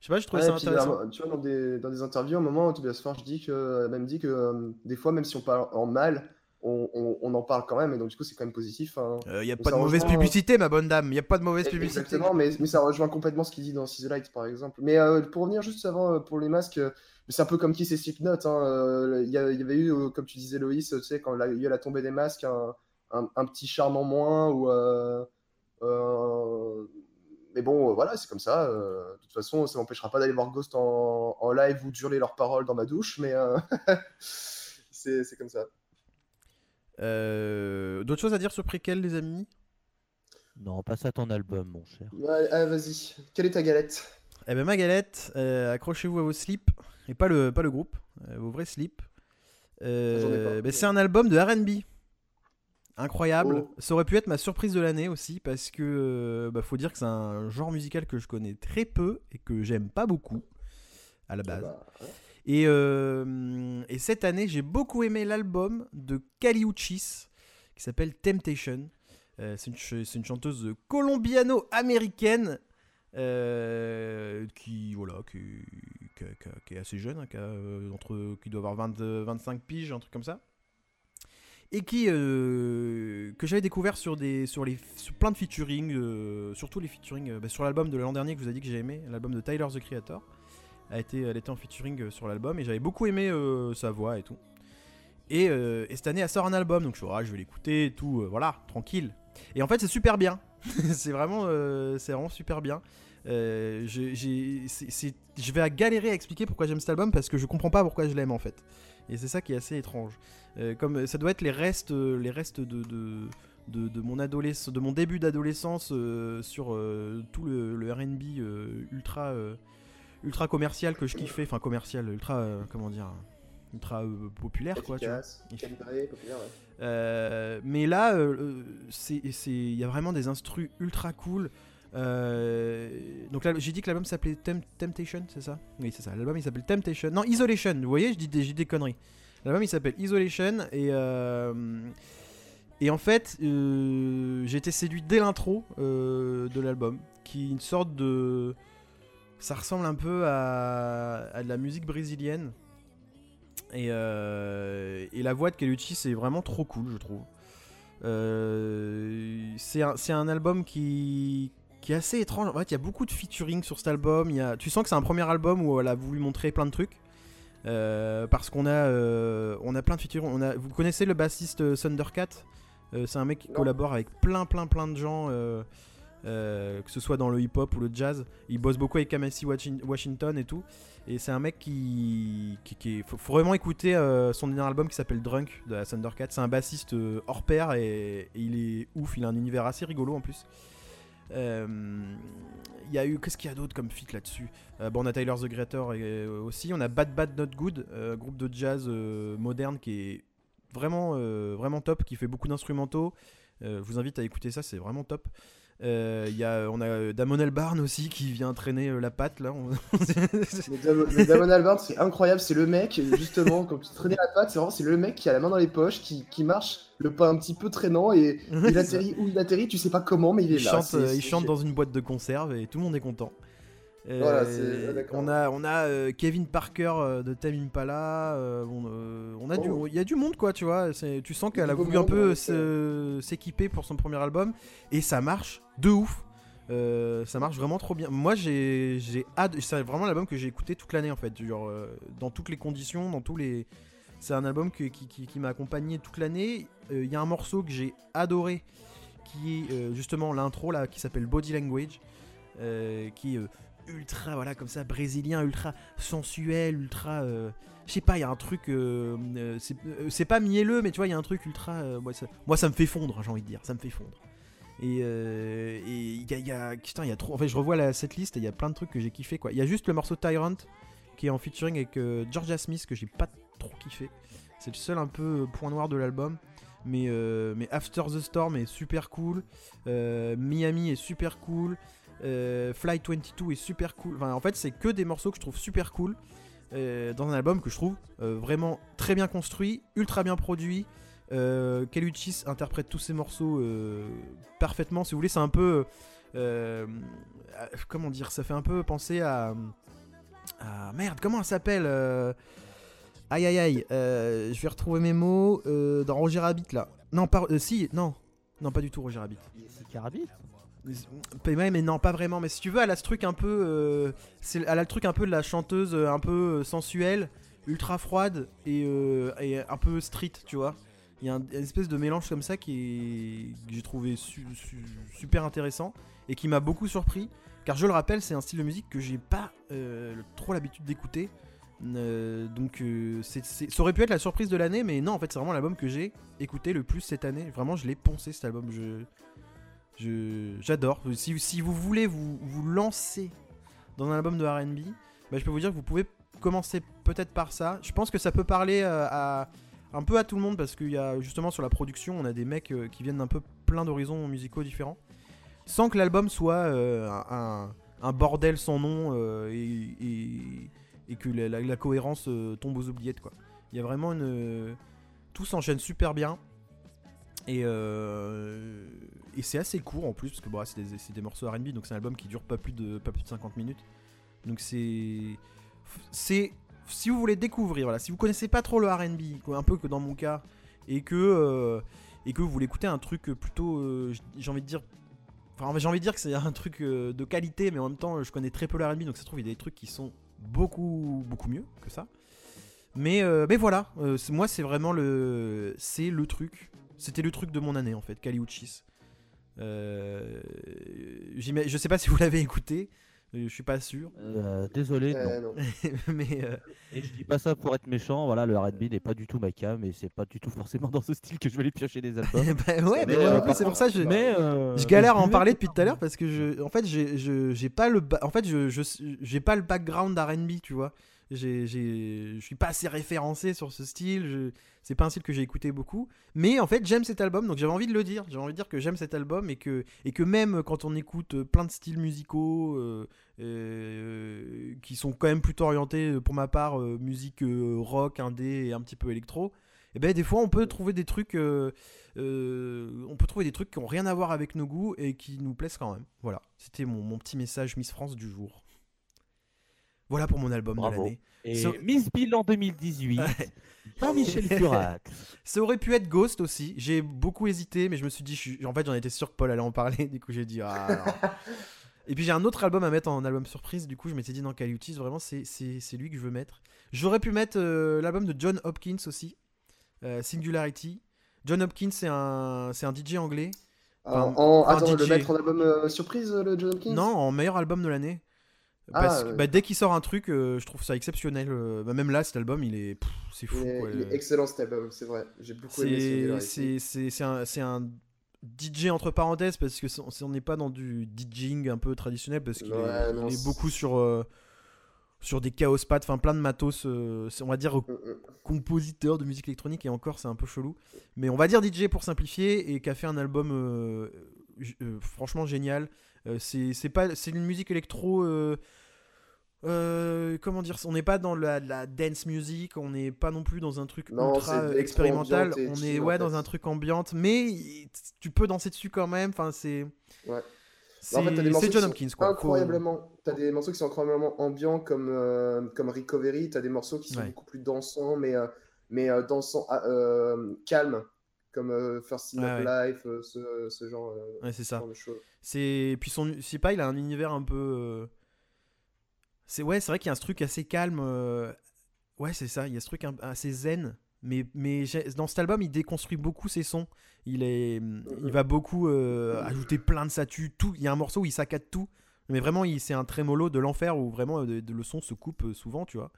Je sais pas, je trouvais Ouais, ça puis, intéressant. euh, tu vois, dans des, dans des interviews, à un moment, Tobias Forge dit que, même dit que euh, des fois, même si on parle en mal, on, on- on en parle quand même, et donc du coup, c'est quand même positif. hein. Il y a pas de mauvaise publicité, ma bonne dame, il y a pas de mauvaise publicité. Exactement, mais, mais ça rejoint complètement ce qu'il dit dans Light, par exemple. Mais euh, pour revenir juste avant, euh, pour les masques, euh, c'est un peu comme Kiss et Slipknot. hein, euh, Il y, il avait eu, euh, comme tu disais, Loïs, tu sais, quand il y a eu la tombée des masques, un, un- un petit charme en moins, ou... euh, euh, mais bon, euh, voilà, c'est comme ça. euh, de toute façon, ça m'empêchera pas d'aller voir Ghost en, en live ou de hurler leurs paroles dans ma douche, mais euh, c'est comme ça. Euh, D'autres choses à dire sur Préquel, les amis? Non, passe à ton album, mon cher. Ouais, ah, vas-y, quelle est ta galette? Eh ben ma galette, euh, accrochez-vous à vos slips, et pas le, pas le groupe, euh, vos vrais slips. Euh, J'en ai pas. ben, c'est un album de RB. Incroyable. Oh. Ça aurait pu être ma surprise de l'année aussi, parce que bah, faut dire que c'est un genre musical que je connais très peu et que j'aime pas beaucoup à la base. Bah, ouais. Et, euh, et cette année, j'ai beaucoup aimé l'album de Kali Uchis qui s'appelle Temptation. Euh, c'est une, chanteuse colombiano-américaine euh, qui, voilà, qui, est assez jeune, hein, entre, qui doit avoir 20, euh, 25 piges, un truc comme ça. Et qui, que j'avais découvert sur, des, sur, les, sur plein de featuring, surtout les featuring bah, sur l'album de l'an dernier que je vous ai dit que j'ai aimé, l'album de Tyler the Creator a été, elle était en featuring euh, sur l'album et j'avais beaucoup aimé euh, sa voix et tout. Et, euh, et cette année, elle sort un album, donc je suis ah, je vais l'écouter et tout, voilà, tranquille. Et en fait, c'est super bien. c'est vraiment, c'est vraiment super bien. C'est- je vais galérer à expliquer pourquoi j'aime cet album parce que je comprends pas pourquoi je l'aime en fait. Et c'est ça qui est assez étrange. Comme ça doit être les restes, les restes de, de, de, mon de mon début d'adolescence sur tout le, le R&B ultra ultra commercial que je kiffais, enfin commercial, ultra euh, comment dire, ultra euh, populaire quoi. tu vois. Efficace, calibré, populaire, ouais. Euh, mais là, il y a vraiment des instrus ultra cool. Donc là, j'ai dit que l'album s'appelait Tem- Temptation, c'est ça? Oui, c'est ça. L'album il s'appelle Temptation. Non, Isolation. Vous voyez, je dis des, des conneries. L'album il s'appelle Isolation et et en fait, j'ai été séduit dès l'intro de l'album, qui est une sorte de, ça ressemble un peu à, à de la musique brésilienne. Et, euh, et la voix de Kellucci, c'est vraiment trop cool, je trouve. Euh, c'est un, album qui, qui est assez étrange. En fait, il y a beaucoup de featuring sur cet album. Il y a, tu sens que c'est un premier album où elle a voulu montrer plein de trucs. Euh, parce qu'on a, euh, on a plein de featuring. On a, vous connaissez le bassiste Thundercat? C'est un mec qui collabore avec plein, plein, plein de gens. Euh, que ce soit dans le hip-hop ou le jazz, il bosse beaucoup avec Kamasi Washing- Washington et tout. Et c'est un mec qui, faut, vraiment écouter euh, son dernier album qui s'appelle Drunk de la Thundercat. C'est un bassiste euh, hors pair et, il est ouf. Il a un univers assez rigolo en plus. Il y a eu qu'est-ce qu'il y a d'autre comme feat là-dessus? Bon, on a Tyler the euh, aussi. On a Bad Bad Not Good, groupe de jazz moderne qui est vraiment vraiment top, qui fait beaucoup d'instrumentaux. Je vous invite à écouter ça, c'est vraiment top. Euh, y a, on a euh, Damon Albarn aussi qui vient traîner euh, la patte là. On- Mais Dam- mais Damon Albarn, c'est incroyable, c'est le mec, justement, quand tu traînais la patte, c'est vraiment c'est le mec qui a la main dans les poches, qui, qui marche le pas un petit peu traînant et il atterrit où il atterrit, tu sais pas comment, mais il est il là. chante, euh, il chante dans une boîte de conserve et tout le monde est content. Voilà, ah, on a, on a euh, Kevin Parker euh, de Tame Impala. euh, on, on a du, Oh. il y a du monde quoi, tu vois. Tu sens qu'elle a voulu un peu s'équiper pour son premier album et ça marche de ouf. Ça marche vraiment trop bien. Moi, j'ai, hâte. C'est vraiment l'album que j'ai écouté toute l'année en fait, genre dans toutes les conditions, dans tous les. C'est un album que- qui, qui- qui m'a accompagné toute l'année. Il y a un morceau que j'ai adoré, qui est justement l'intro là, qui s'appelle Body Language, qui est ultra, voilà, comme ça, brésilien, ultra sensuel, ultra. euh, je sais pas, il y a un truc. euh, euh, c'est pas mielleux, mais tu vois, il y a un truc ultra. moi, ça, me fait fondre, j'ai envie de dire. Ça me fait fondre. Et il y a, putain, il y a trop. En fait, je revois la, cette liste et il y a plein de trucs que j'ai kiffé quoi. Il y a juste le morceau Tyrant qui est en featuring avec Georgia Smith que j'ai pas trop kiffé. C'est le seul un peu point noir de l'album. Mais, mais After the Storm est super cool. Miami est super cool. Euh, Flight 22 est super cool. En fait, c'est que des morceaux que je trouve super cool. euh, dans un album que je trouve euh, vraiment très bien construit, ultra bien produit. Euh, Kel Uchis interprète tous ces morceaux parfaitement. Si vous voulez, c'est un peu. comment dire Ça fait un peu penser à. merde, comment elle s'appelle Aïe aïe aïe, je vais retrouver mes mots dans Roger Rabbit là. Non, pas. si, non. Non, pas du tout Roger Rabbit. Carabit Ouais, mais non, pas vraiment. Mais si tu veux, elle a ce truc un peu. euh, elle a le truc un peu de la chanteuse euh, un peu euh, sensuelle, ultra froide et, un peu street, tu vois. Il y a un- une espèce de mélange comme ça qui est, que j'ai trouvé su- su- super intéressant et qui m'a beaucoup surpris. Car je le rappelle, c'est un style de musique que j'ai pas trop l'habitude d'écouter. Donc ça aurait pu être la surprise de l'année, mais non, en fait, c'est vraiment l'album que j'ai écouté le plus cette année. Vraiment, je l'ai poncé cet album. Je- J'adore. Si, vous voulez vous, lancer dans un album de RB, bah, je peux vous dire que vous pouvez commencer peut-être par ça. Je pense que ça peut parler euh, un peu à tout le monde parce qu'il y a justement sur la production, on a des mecs euh, qui viennent d'un peu plein d'horizons musicaux différents. Sans que l'album soit euh, un, bordel sans nom et, que la, cohérence tombe aux oubliettes. Il y a vraiment une. Tout s'enchaîne super bien. Et, euh, et c'est assez court en plus, parce que bon, c'est des, c'est des morceaux RB, donc c'est un album qui dure pas plus de, pas plus de 50 minutes. Donc c'est. C'est. Si vous voulez découvrir, si vous connaissez pas trop le RB, un peu que dans mon cas, et que, euh, et que vous voulez écouter un truc plutôt. euh, j'ai envie de dire. Enfin, j'ai envie de dire que c'est un truc de qualité, mais en même temps, je connais très peu le RB, donc ça se trouve, il y a des trucs qui sont beaucoup, beaucoup mieux que ça. Mais, mais voilà, moi, c'est vraiment le. C'est le truc. C'était le truc de mon année en fait, Kali Uchis. Euh, je sais pas si vous l'avez écouté, euh, je suis pas sûr. Euh, désolé, non. Euh, non. mais euh, Et je dis pas ça pour être méchant, voilà, le R&B n'est pas du tout ma cam et c'est pas du tout forcément dans ce style que je vais aller piocher des albums. bah ouais, mais Mais, euh, c'est pour ça que je, mais euh, je galère à en parler depuis tout à l'heure parce que je, en fait, j'ai, pas le, ba- en fait, je, je- j'ai pas le background R&B, tu vois. Je suis pas assez référencé sur ce style. Je, c'est pas un style que j'ai écouté beaucoup. Mais en fait, j'aime cet album, donc j'avais envie de le dire. J'ai envie de dire que j'aime cet album et que, même quand on écoute euh, plein de styles musicaux euh, euh, qui sont quand même plutôt orientés, pour ma part, musique rock, indé et un petit peu électro. Et ben des fois, on peut trouver des trucs. on peut trouver des trucs qui ont rien à voir avec nos goûts et qui nous plaisent quand même. Voilà, c'était mon petit message Miss France du jour. Voilà pour mon album Bravo. de l'année. Et So- Miss Bill en 2018, Jean-Michel Furat. Ça aurait pu être Ghost aussi. J'ai beaucoup hésité, mais je me suis dit, je en fait, j'en étais sûr que Paul allait en parler. Du coup, j'ai dit, ah. Et puis j'ai un autre album à mettre en album surprise. Du coup, je m'étais dit, non, Caliutis, vraiment, c'est c'est- c'est lui que je veux mettre. J'aurais pu mettre euh, l'album de John Hopkins aussi, euh, Singularity. John Hopkins, c'est un, c'est un DJ anglais. Enfin, En, attends, le DJ. mettre en album euh, surprise, le John Hopkins? Non, en meilleur album de l'année. Ah, que bah, dès qu'il sort un truc, euh, je trouve ça exceptionnel. euh, bah, même là, cet album, il est, c'est fou. Il est, quoi. il est excellent cet album, c'est vrai. J'ai beaucoup aimé C'est un, DJ entre parenthèses parce que on n'est pas dans du DJing un peu traditionnel parce qu'il Ouais, est, non, beaucoup sur, euh, sur des chaos pads, enfin plein de matos, euh, on va dire Mm, mm. compositeur de musique électronique et encore c'est un peu chelou. Mais on va dire DJ pour simplifier et qui a fait un album franchement génial. Euh, c'est c'est pas c'est une musique électro. euh, euh, comment dire On n'est pas dans la, la dance music, on n'est pas non plus dans un truc Non, ultra euh, expérimental. On chill, est ouais fait. dans un truc ambiante, mais tu peux danser dessus quand même. Enfin c'est Ouais. c'est En fait, John Hopkins quoi. Incroyablement. T'as des morceaux qui sont incroyablement ambiants comme, euh, comme Recovery. T'as des morceaux qui sont Ouais. beaucoup plus dansants, mais, euh, mais dansants, ah, calmes, comme euh, First of ouais. Life, euh, ce, ce genre, euh, Ouais c'est ça. genre de choses. C'est puis son je sais pas, il a un univers un peu c'est ouais, c'est vrai qu'il y a un truc assez calme euh, Ouais, c'est ça, il y a ce truc un- assez zen mais mais j'ai- dans cet album, il déconstruit beaucoup ses sons. Il est il va beaucoup euh, ajouter plein de satu, tout, il y a un morceau où il saccade tout. Mais vraiment, il- c'est un trémolo de l'enfer où vraiment euh, de- de- le son se coupe euh, souvent, tu vois.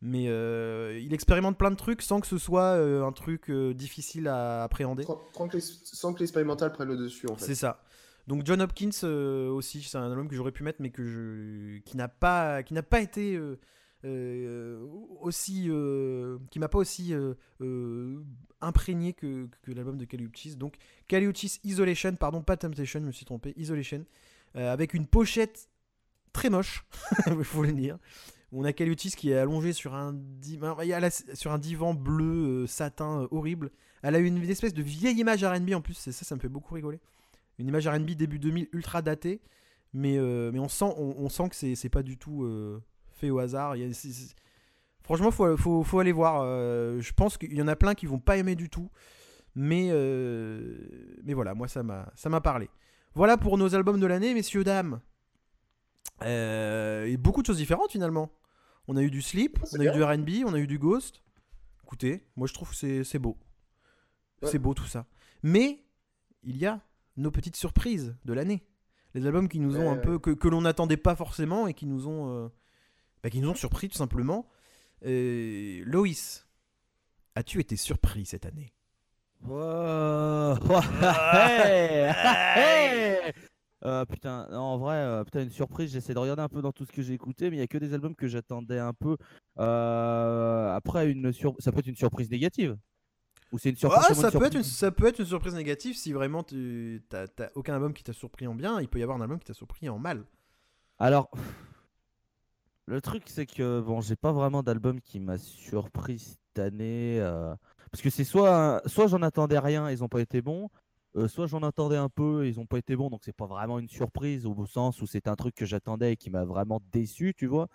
Mais euh, il expérimente plein de trucs sans que ce soit euh, un truc euh, difficile à appréhender. Tran- Sans que l'expérimental prenne le dessus, en fait. C'est ça. Donc John Hopkins euh, aussi, c'est un album que j'aurais pu mettre, mais que je, qui n'a pas, qui n'a pas été euh, euh, aussi, qui m'a pas aussi imprégné que, que l'album de Caliuchis. Donc Caliuchis Isolation, pardon, pas Temptation, je me suis trompé, Isolation, avec une pochette très moche, il faut le dire. On a Caliuchis qui est allongé sur un, divan, sur un divan bleu satin horrible. Elle a une espèce de vieille image R&B en plus, c'est ça, ça me fait beaucoup rigoler. Une image R&B début 2000 ultra datée, mais, euh, mais on, sent, on, on sent que c'est c'est pas du tout euh, fait au hasard. Il y a- c'est- c'est- Franchement, faut, faut, faut aller voir. euh, je pense qu'il y en a plein qui vont pas aimer du tout, mais, mais voilà, moi ça m'a ça m'a parlé. Voilà pour nos albums de l'année, messieurs, dames. Et beaucoup de choses différentes finalement. On a eu du sleep, Ah, on a eu du RB, on a eu du ghost. Écoutez, moi je trouve que c'est- c'est beau. Ouais. C'est beau tout ça. Mais il y a nos petites surprises de l'année. Les albums qui nous ont Ouais, un peu. que, que l'on n'attendait pas forcément et qui nous ont. euh, bah, qui nous ont surpris tout simplement. Euh, Loïs, as-tu été surpris cette année? Wow. Hey Hey Euh, putain, non, en vrai, euh, putain, une surprise. J'essaie de regarder un peu dans tout ce que j'ai écouté, mais il y a que des albums que j'attendais un peu. Euh, après, une sur... ça peut être une surprise négative. Ou c'est une surprise. Ah, ça, peut être une, surprise ça peut être une surprise négative si vraiment tu t'as t'as aucun album qui t'a surpris en bien. Il peut y avoir un album qui t'a surpris en mal. Alors, le truc, c'est que bon, j'ai pas vraiment d'album qui m'a surpris cette année. euh, Parce que c'est soit, soit j'en attendais rien, ils ont pas été bons. euh, soit j'en attendais un peu et ils ont pas été bons, donc c'est pas vraiment une surprise au sens où c'est un truc que j'attendais et qui m'a vraiment déçu, tu vois.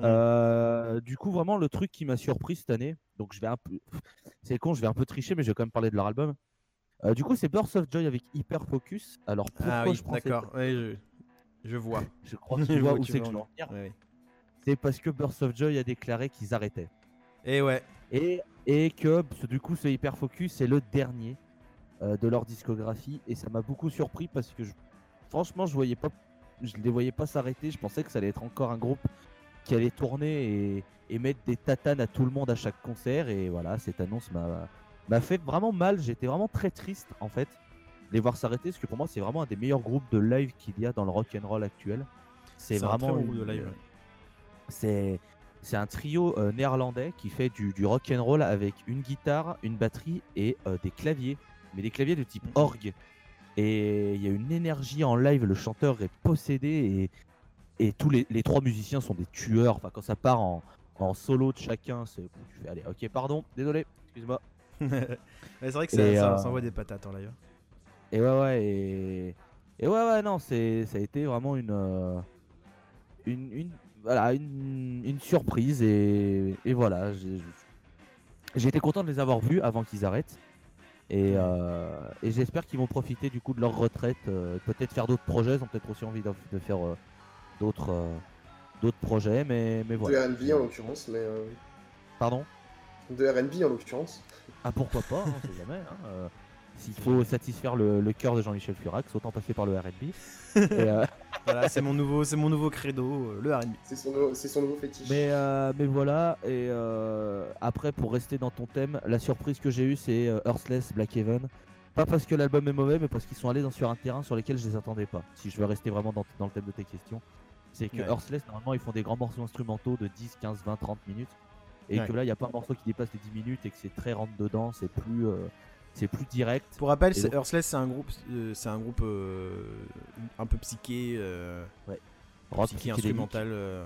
Mm. Euh, du coup, vraiment, le truc qui m'a surpris cette année, donc je vais un peu. C'est con, je vais un peu tricher, mais je vais quand même parler de leur album. Euh, du coup, c'est Burst of Joy avec Hyper Focus. Alors, pourquoi ah oui, je prends cette- d'accord. Ouais, je, je vois. Je crois que Je tu vois vois où c'est que je veux. C'est parce que Burst of Joy a déclaré qu'ils arrêtaient. Et ouais. Et, et que ce- du coup, ce Hyper Focus, c'est le dernier euh, de leur discographie. Et ça m'a beaucoup surpris parce que je- franchement, je voyais pas, je les voyais pas s'arrêter. Je pensais que ça allait être encore un groupe qui allait tourner et, et mettre des tatanes à tout le monde à chaque concert. Et voilà, cette annonce m'a fait vraiment mal. J'étais vraiment très triste en fait de les voir s'arrêter parce que pour moi, c'est vraiment un des meilleurs groupes de live qu'il y a dans le rock and roll actuel. C'est un vraiment bon groupe de une- live, ouais. c'est c'est un trio euh, néerlandais qui fait du, du rock and roll avec une guitare, une batterie et euh, des claviers, mais des claviers de type Mhm. orgue. Et il y a une énergie en live, le chanteur est possédé et, tous les, les trois musiciens sont des tueurs. Enfin, quand ça part en, en solo de chacun, c'est. Ok, pardon, désolé, excuse-moi. Ouais, c'est vrai que ça, Et, ça, euh, ça envoie des patates en live. Et ouais, ouais, et, et ouais, ouais, non, c'est, ça a été vraiment une, euh, une, une, voilà, une, une surprise et, et voilà. j'ai- été content de les avoir vus avant qu'ils arrêtent. Et, euh, et j'espère qu'ils vont profiter du coup de leur retraite, euh, peut-être faire d'autres projets, ils ont peut-être aussi envie de, de faire d'autres euh, d'autres projets, mais, mais voilà. De RB en l'occurrence, mais. euh, Pardon? De RB en l'occurrence. Ah pourquoi pas, hein, on sait jamais. hein, euh, S'il faut satisfaire le, le cœur de Jean-Michel Furax, autant passer par le R&B. Euh, Voilà, c'est mon nouveau, c'est mon nouveau credo, le R&B. C'est son, nouveau- c'est son nouveau fétiche. mais, euh, mais voilà, et euh, après pour rester dans ton thème, la surprise que j'ai eue c'est Earthless Black Heaven. Pas parce que l'album est mauvais, mais parce qu'ils sont allés dans, sur un terrain sur lequel je les attendais pas. Si je veux rester vraiment dans, dans le thème de tes questions, c'est que Ouais. Earthless, normalement, ils font des grands morceaux instrumentaux de 10, 15, 20, 30 minutes. Et Ouais. que là, il n'y a pas un morceau qui dépasse les 10 minutes et que c'est très rentre dedans, c'est plus, euh, c'est plus direct. Pour rappel, donc- Earthless, c'est un groupe, euh, c'est un groupe euh, un peu psyché, euh, Rock psyché instrumental. euh.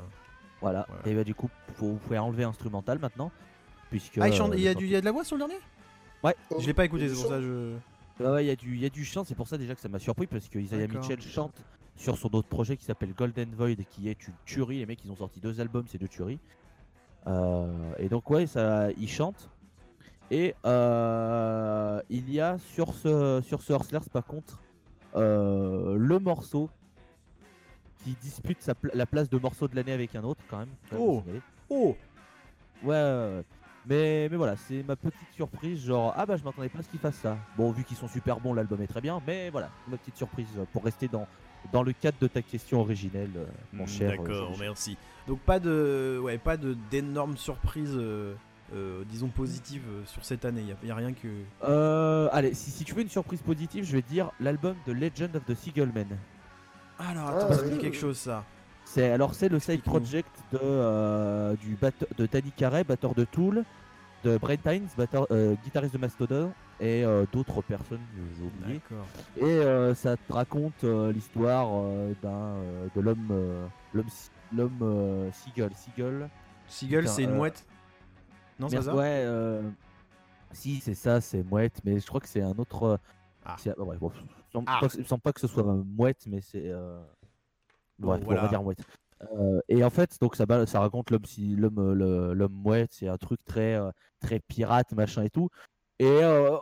Voilà. Voilà. Et bah, du coup, faut, vous pouvez enlever instrumental maintenant. Puisque, Ah, il, chante- euh, il y a le du, il y a de la voix sur le dernier? Oh, Je l'ai pas écouté, c'est du pour chant. ça que je. Ouais, ouais, il y a du, il y a du chant, c'est pour ça déjà que ça m'a surpris parce que Isaiah. Mitchell chante sur son autre projet qui s'appelle Golden Void qui est une tuerie. Les mecs, ils ont sorti deux albums, c'est deux tueries. Euh, et donc ouais, ça, il chante. Et euh, il y a sur ce sur ce Hustlers par contre euh, le morceau qui dispute sa pla- la place de morceau de l'année avec un autre quand même. Oh. Oh Ouais, ouais, ouais. Mais, mais voilà, c'est ma petite surprise, genre, ah bah je m'attendais pas à ce qu'ils fassent ça. Bon, vu qu'ils sont super bons, l'album est très bien, mais voilà, ma petite surprise pour rester dans, dans le cadre de ta question originelle, euh, mon cher. euh, D'accord, merci. Donc pas de, ouais, pas de d'énormes surprises, euh, euh, disons positives euh, sur cette année. Il y, a rien que. Euh, allez, si, si tu veux une surprise positive, je vais te dire l'album de Legend of the Seagullman. Alors Ah, attends, ça me oui, dit oui, quelque chose ça. C'est alors c'est le side project de euh, du de Danny Carey, batteur de Tool, de Brent Hines, batteur, euh, guitariste de Mastodon et euh, d'autres personnes j'ai. D'accord. Et euh, ça te raconte euh, l'histoire d'un de l'homme l'homme l'homme seagull seagull. Seagull, c'est une mouette? Non, c'est ça? ouais. si c'est ça, c'est mouette, mais je crois que c'est un autre. Ah. ouais, bon, il me semble Ah. pas que- il me semble pas que ce soit mouette, mais c'est. Bon, bref, bon, on voilà. va dire mouette. Euh, et en fait, donc ça, ça raconte l'homme l'homme l'homme mouette, c'est un truc très très pirate machin et tout. Et euh,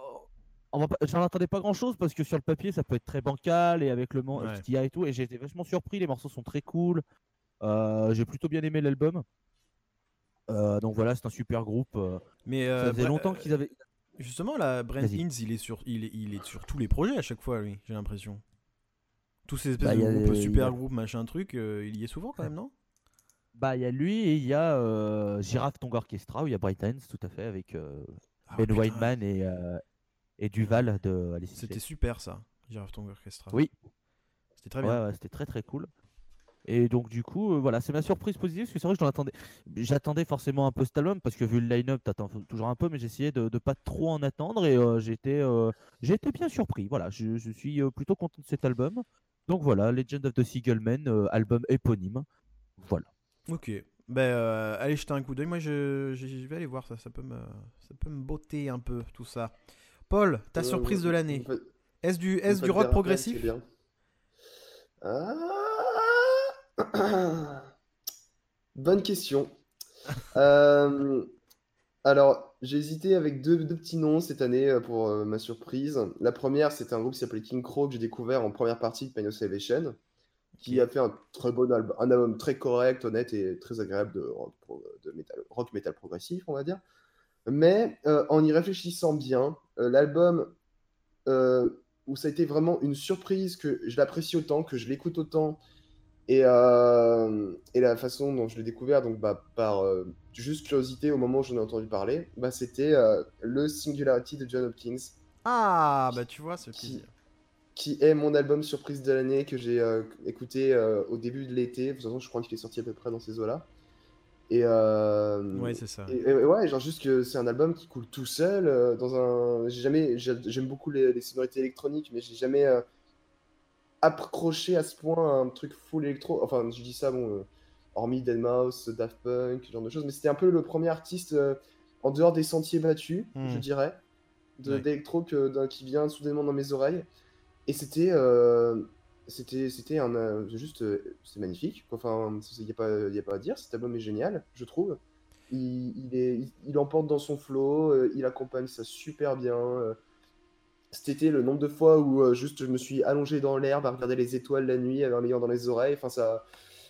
on va pas- j'en attendais pas grand chose parce que sur le papier ça peut être très bancal et avec le man- Ouais. ce qu'il y a et tout. Et j'ai été vachement surpris. Les morceaux sont très cool. Euh, j'ai plutôt bien aimé l'album. Euh, donc voilà, c'est un super groupe. Mais ça faisait longtemps qu'ils avaient. Justement, là, Brent. Hines, il est sur, il est, il est sur tous les projets à chaque fois, lui. J'ai l'impression. Tous ces espèces Bah, de groupes, super a- groupes, machin truc, il y est souvent quand même, non? Bah, il y a lui et il y a Girafe Tongue Orchestra où il y a Bright Hands, tout à fait, avec Ah, Ben Weinman et, euh, et Duval de Alice C'était super ça, Giraffe Tongue Orchestra. Oui. C'était très Ouais, bien. ouais, c'était très très cool. Et donc du coup, euh, voilà, c'est ma surprise positive parce que c'est vrai que je attendais. J'attendais forcément un peu cet album parce que vu le line-up, t'attends toujours un peu, mais j'essayais de, de pas trop en attendre et euh, j'étais euh, bien surpris. Voilà, je, je suis plutôt content de cet album. Donc voilà, Legend of the Seagullman, euh, album éponyme. Voilà. Ok. Ben, euh, allez jeter un coup d'œil. Moi, je, je- je vais aller voir ça. Ça peut me, ça peut me botter un peu tout ça. Paul, ta Euh, surprise de l'année. Est-ce du, faites du rock progressif bien. Ah Bonne question. Euh, alors, j'ai hésité avec deux, deux petits noms cette année pour ma surprise. La première, c'était un groupe qui s'appelait King Crow que j'ai découvert en première partie de Pain of Salvation, qui a fait un très bon album, un album très correct, honnête et très agréable de rock, de rock metal progressif, on va dire. Mais euh, en y réfléchissant bien, euh, l'album euh, où ça a été vraiment une surprise que je l'apprécie autant, que je l'écoute autant, et, et la façon dont je l'ai découvert, donc bah, par juste curiosité au moment où j'en ai entendu parler, bah, c'était le Singularity de John Hopkins, Ah, bah tu vois, c'est Qui- plaisir. Qui est mon album surprise de l'année que j'ai euh, écouté euh, au début de l'été. De toute façon, je crois qu'il est sorti à peu près dans ces eaux-là. Et, euh, Ouais, c'est ça. et, et ouais, genre juste que c'est un album qui coule tout seul dans un. J'ai jamais. j'ai- J'aime beaucoup les, les sonorités électroniques, mais j'ai jamais accroché à ce point un truc full électro. Enfin, je dis ça, bon, hormis Deadmau5, Daft Punk, ce genre de choses, mais c'était un peu le premier artiste en dehors des sentiers battus, Hmm. je dirais, de- Ouais. d'électro qui vient soudainement dans mes oreilles. Et c'était. euh, c'était c'était un euh, juste euh, c'est magnifique enfin il y a pas y a pas à dire cet album est génial je trouve Il, il est, il, il emporte dans son flow, il accompagne ça super bien. Cet été, le nombre de fois où juste je me suis allongé dans l'herbe à regarder les étoiles la nuit, avec un meilleur dans les oreilles. Enfin, ça,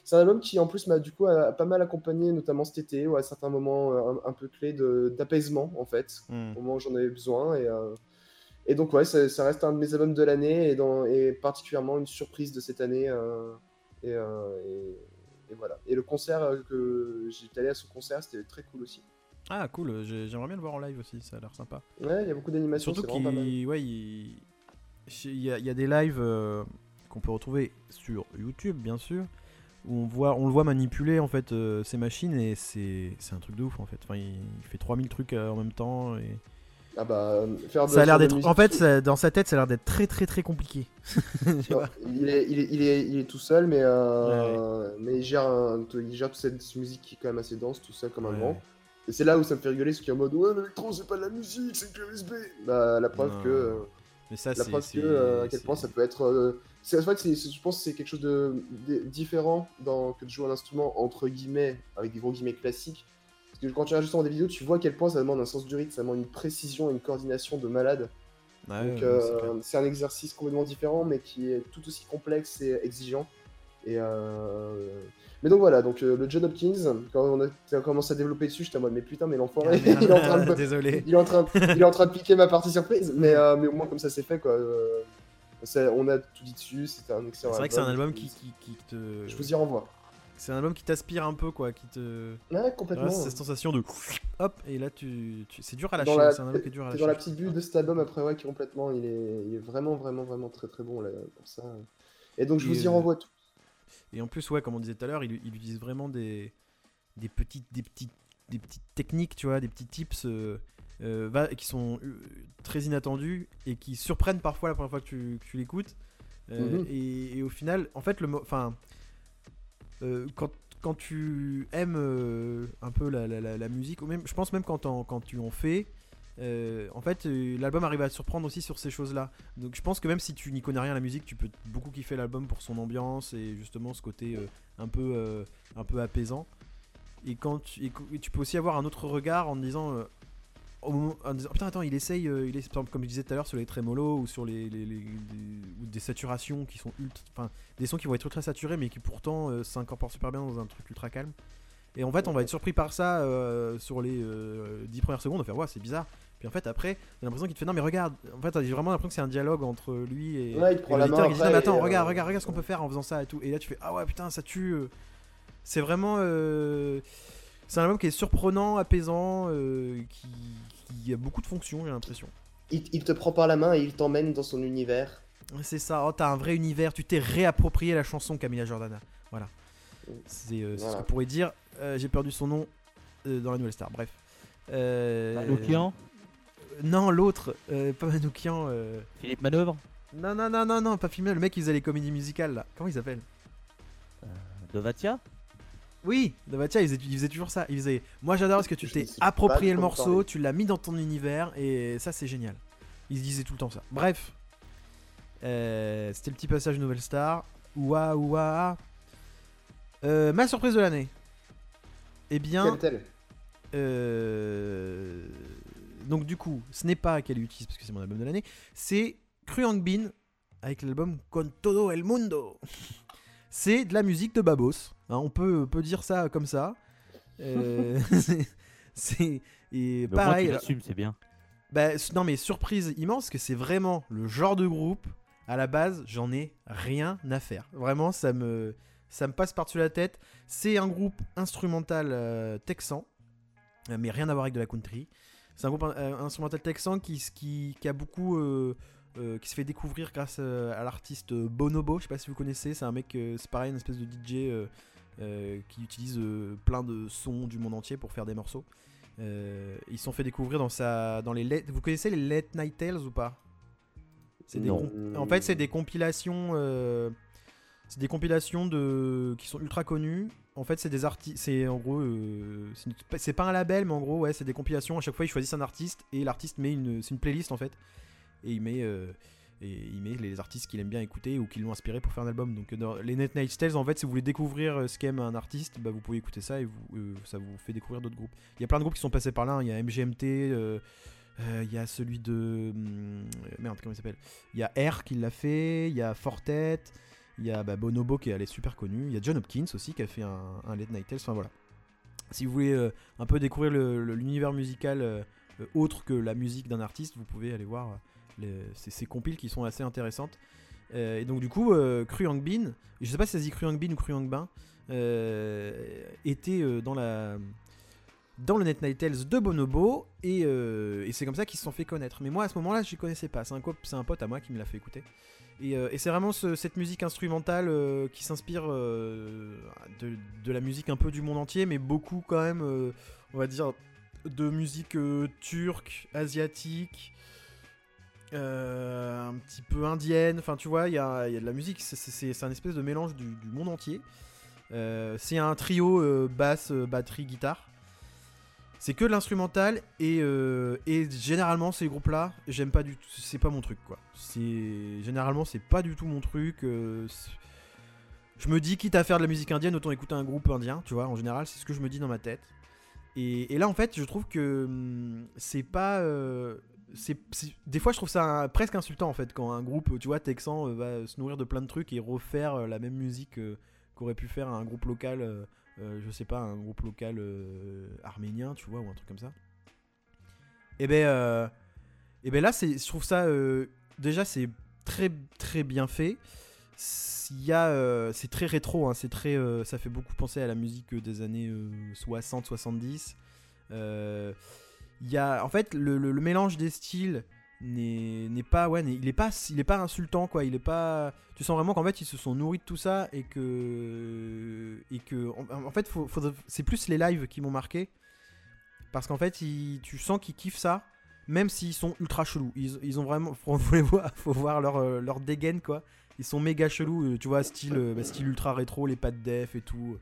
c'est un album qui en plus m'a du coup a- pas mal accompagné, notamment cet été, ou à certains moments un, un peu clés d'apaisement en fait, Hmm. au moment où j'en avais besoin. Et, euh, et donc ouais, ça, ça reste un de mes albums de l'année et, dans, et particulièrement une surprise de cette année. euh, et, euh, et- et voilà. Et le concert euh, que j'étais allé à ce concert, c'était très cool aussi. Ah, cool, j'ai- j'aimerais bien le voir en live aussi, ça a l'air sympa. Ouais, il y a beaucoup d'animations, Surtout qu'il ouais, il... il y, a, il y a des lives qu'on peut retrouver sur YouTube, bien sûr, où on, voit, on le voit manipuler en fait ces machines et c'est c'est un truc de ouf en fait. Enfin, il, il fait 3000 trucs en même temps et Ah bah, faire de, ça a l'air d'être. musique, En fait, ça- dans sa tête, ça a l'air d'être très très très compliqué. Non, il, est, il, est, il, est, il est tout seul, mais, euh, mais il, gère un- il gère toute cette musique qui est quand même assez dense, tout seul comme un Ouais. grand. Et c'est là où ça me fait rigoler, ce qui est en mode Ouais, l'électro c'est pas de la musique, c'est que USB. Bah, la preuve Non. que, euh, Mais ça, la preuve c'est- que euh, à quel point ça peut être. euh, c'est- en fait, je pense que c'est quelque chose de, de différent dans, que de jouer un instrument entre guillemets, avec des gros guillemets classiques. Quand tu regardes justement des vidéos, tu vois à quel point ça demande un sens du rythme, ça demande une précision et une coordination de malade. Ouais, Donc euh, c'est un exercice complètement différent, mais qui est tout aussi complexe et exigeant. Et euh, Mais donc voilà, donc euh, le John Hopkins, quand on a, commencé à développer dessus, j'étais en mode mais putain, mais l'enfoiré, Ah, il, est en train de Désolé. il, est en train de... il est en train de piquer ma partie surprise, mais, euh, mais au moins comme ça c'est fait quoi. On a tout dit dessus, c'était un excellent C'est vrai que c'est un album qui te. Je vous y renvoie. C'est un album qui t'aspire un peu quoi, qui te. Ouais, complètement. C'est cette sensation de hop et là tu, tu- c'est dur à lâcher. la- C'est un album qui est dur à lâcher. dans la petite bulle de cet album après, ouais, qui complètement, il est, il est vraiment, vraiment, vraiment très très bon là, pour ça. Et donc je Et, vous y euh, renvoie tout. Et en plus, ouais, comme on disait tout à l'heure, il, il utilise vraiment des, des, petites, des, petites, des petites techniques, tu vois, des petits tips euh, euh, va- qui sont euh, très inattendus et qui surprennent parfois la première fois que tu, l'écoutes. Euh, Mhm. et, et au final, en fait, le, enfin, quand, quand tu aimes euh, un peu la, la- musique, je pense même quand, en- quand tu en fais, euh, en fait, euh, l'album arrive à te surprendre aussi sur ces choses-là. Donc je pense que même si tu n'y connais rien à la musique, tu peux beaucoup kiffer l'album pour son ambiance et justement ce côté euh, un peu euh, un peu apaisant. Et quand tu, et et tu peux aussi avoir un autre regard en te disant euh, au moment- en disant, putain attends il essaye euh, il comme je disais tout à l'heure sur les trémolos ou sur les, les- les- des, ou des saturations qui sont ultra enfin des sons qui vont être ultra saturés mais qui pourtant euh, s'incorporent super bien dans un truc ultra calme. Et en fait on va être surpris par ça euh, sur les euh, 10 premières secondes on va faire ouais c'est bizarre. Puis en fait après t'as l'impression qu'il te fait non mais regarde en fait j'ai vraiment l'impression que c'est un dialogue entre lui et, Ouais, il te prend et la main dit non mais attends euh, regarde regarde regarde ce qu'on peut faire en faisant ça et tout. Et là tu fais ah ouais putain ça tue euh. c'est vraiment euh, c'est un album qui est surprenant apaisant euh, qui, qui a beaucoup de fonctions j'ai l'impression. Il, il te prend par la main et il t'emmène dans son univers. c'est ça oh, t'as un vrai univers tu t'es réapproprié la chanson Camilla Jordana voilà. C'est euh, c'est ce qu'on pourrait dire Euh, j'ai perdu son nom euh, dans la nouvelle star. Bref. Euh, Manoukian, non l'autre euh, pas Manoukian euh, Philippe Manœuvre, non non non non non pas filmé le mec qui faisait les comédies musicales là. Comment il s'appelle? Dovatia? Oui, Davatia, il faisait, il faisait toujours ça. Il faisait Moi j'adore parce que tu t'es approprié le morceau, parler. tu l'as mis dans ton univers et ça c'est génial. Il se disait tout le temps ça. Bref, Euh, c'était le petit passage Nouvelle Star. Ouah, ouah. Euh, ma surprise de l'année. Eh bien, euh, donc du coup, ce n'est pas Caliutis parce que c'est mon album de l'année, c'est Kruyang Bin avec l'album Con todo el mundo. C'est de la musique de Babos, hein, on peut, peut dire ça comme ça. Euh, c'est- et Mais pareil. tu c'est bien. Bah, non mais surprise immense que c'est vraiment le genre de groupe. À la base, j'en ai rien à faire. Vraiment, ça me, ça me passe par-dessus la tête. C'est un groupe instrumental euh, texan, euh, mais rien à voir avec de la country. C'est un groupe euh, instrumental texan qui, qui, qui a beaucoup, euh, euh, qui se fait découvrir grâce euh, à l'artiste Bonobo. Je sais pas si vous connaissez. C'est un mec, euh, c'est pareil, une espèce de DJ qui utilise euh, plein de sons du monde entier pour faire des morceaux. Euh, ils sont fait découvrir dans sa, dans les let- vous connaissez les Late Night Tales ou pas? C'est des Non. comp- En fait, c'est des compilations, euh, c'est des compilations de qui sont ultra connues. En fait, c'est des artistes, c'est en gros, euh, c'est pas un label, mais en gros, ouais, c'est des compilations. À chaque fois, ils choisissent un artiste et l'artiste met une, c'est une playlist en fait, et il met, euh, et il met les artistes qu'il aime bien écouter ou qui l'ont inspiré pour faire un album. Donc les Net Night Tales, en fait, si vous voulez découvrir euh, ce qu'aime un artiste, bah, vous pouvez écouter ça et euh, ça vous fait découvrir d'autres groupes. Il y a plein de groupes qui sont passés par là. hein. Il y a MGMT, euh, il y a celui de hum, merde, comment il s'appelle? Il y a R qui l'a fait, il y a Fortet, il y a bah, Bonobo qui est super connu, il y a John Hopkins aussi qui a fait un, un Late Night Tales. Enfin voilà. Si vous voulez un peu découvrir l'univers musical autre que la musique d'un artiste, vous pouvez aller voir les- ces, ces compiles qui sont assez intéressantes. Euh, et donc du coup, euh, Cru Yang Bin, je sais pas si ça se dit ou Cru Yang Bin, euh, était euh, dans la dans le Net Night Tales de Bonobo et, c'est comme ça qu'ils se sont fait connaître. Mais moi à ce moment-là, je les connaissais pas. C'est un, c'est un pote à moi qui me l'a fait écouter. Et, c'est vraiment ce- cette musique instrumentale qui s'inspire de, de la musique un peu du monde entier, mais beaucoup quand même, on va dire, de musique turque, asiatique, un petit peu indienne. Enfin, tu vois, il y a, y a de la musique, c'est- un espèce de mélange du, monde entier. Euh, c'est un trio euh, basse, euh, batterie, guitare. C'est que de l'instrumental et, euh, et généralement ces groupes-là, j'aime pas du tout. C'est pas mon truc quoi. C'est généralement c'est pas du tout mon truc. euh, je me dis quitte à faire de la musique indienne, autant écouter un groupe indien, tu vois. En général, c'est ce que je me dis dans ma tête. Et, là en fait, je trouve que hum, c'est pas. euh, des fois je trouve ça presque insultant en fait quand un groupe tu vois texan euh, va se nourrir de plein de trucs et refaire euh, la même musique euh, qu'aurait pu faire un groupe local je sais pas un groupe local arménien tu vois ou un truc comme ça. Et ben euh, et ben là je trouve ça déjà c'est très très bien fait. Il c'est très rétro hein, c'est très ça fait beaucoup penser à la musique des années 60 70 euh, il y a en fait le, le- mélange des styles n'est pas ouais il est pas il est pas insultant quoi. Il est pas tu sens vraiment qu'en fait ils se sont nourris de tout ça et que et que en, fait c'est plus les lives qui m'ont marqué parce qu'en fait tu sens qu'ils kiffent ça même s'ils sont ultra chelous. Ils, ils ont vraiment faut, faut les voir faut voir leur euh, leur dégaine quoi. Ils sont méga chelous euh, tu vois style euh, bah, style ultra rétro les pattes def et tout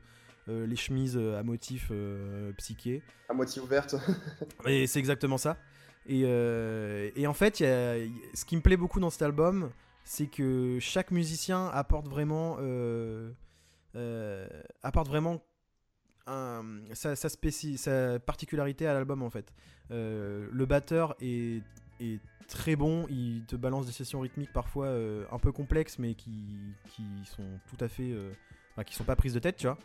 euh, les chemises euh, à motif euh, psyché À moitié ouverte. et c'est exactement ça. Et, euh, et en fait, y a- ce qui me plaît beaucoup dans cet album, c'est que chaque musicien apporte vraiment, apporte vraiment un- sa, sa, spéci- sa particularité à l'album en fait. Le batteur est, est très bon, il te balance des sessions rythmiques parfois euh, un peu complexes, mais qui, qui sont tout à fait, euh, enfin, qui sont pas prises de tête, tu vois.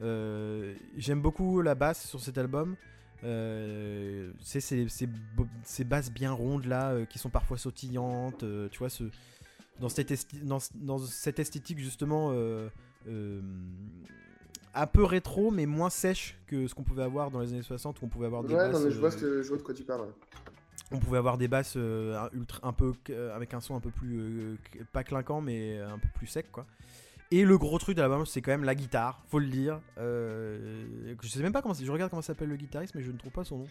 Euh, J'aime beaucoup la basse sur cet album. Euh, c'est ces, ces, bo- ces basses bien rondes là euh, qui sont parfois sautillantes, euh, tu vois, ce, dans, cette esti- dans, ce- dans cette esthétique justement un peu rétro mais moins sèche que ce qu'on pouvait avoir dans les années 60 où on pouvait avoir des Ouais, basses, non, mais je vois, ce que, je vois de quoi tu parles. ouais. on pouvait avoir des basses ultra, un peu avec un son un peu plus pas clinquant mais un peu plus sec quoi. Et le gros truc de l'album c'est quand même la guitare, faut le dire. Euh, je sais même pas comment c'est- je regarde comment s'appelle le guitariste mais je ne trouve pas son nom.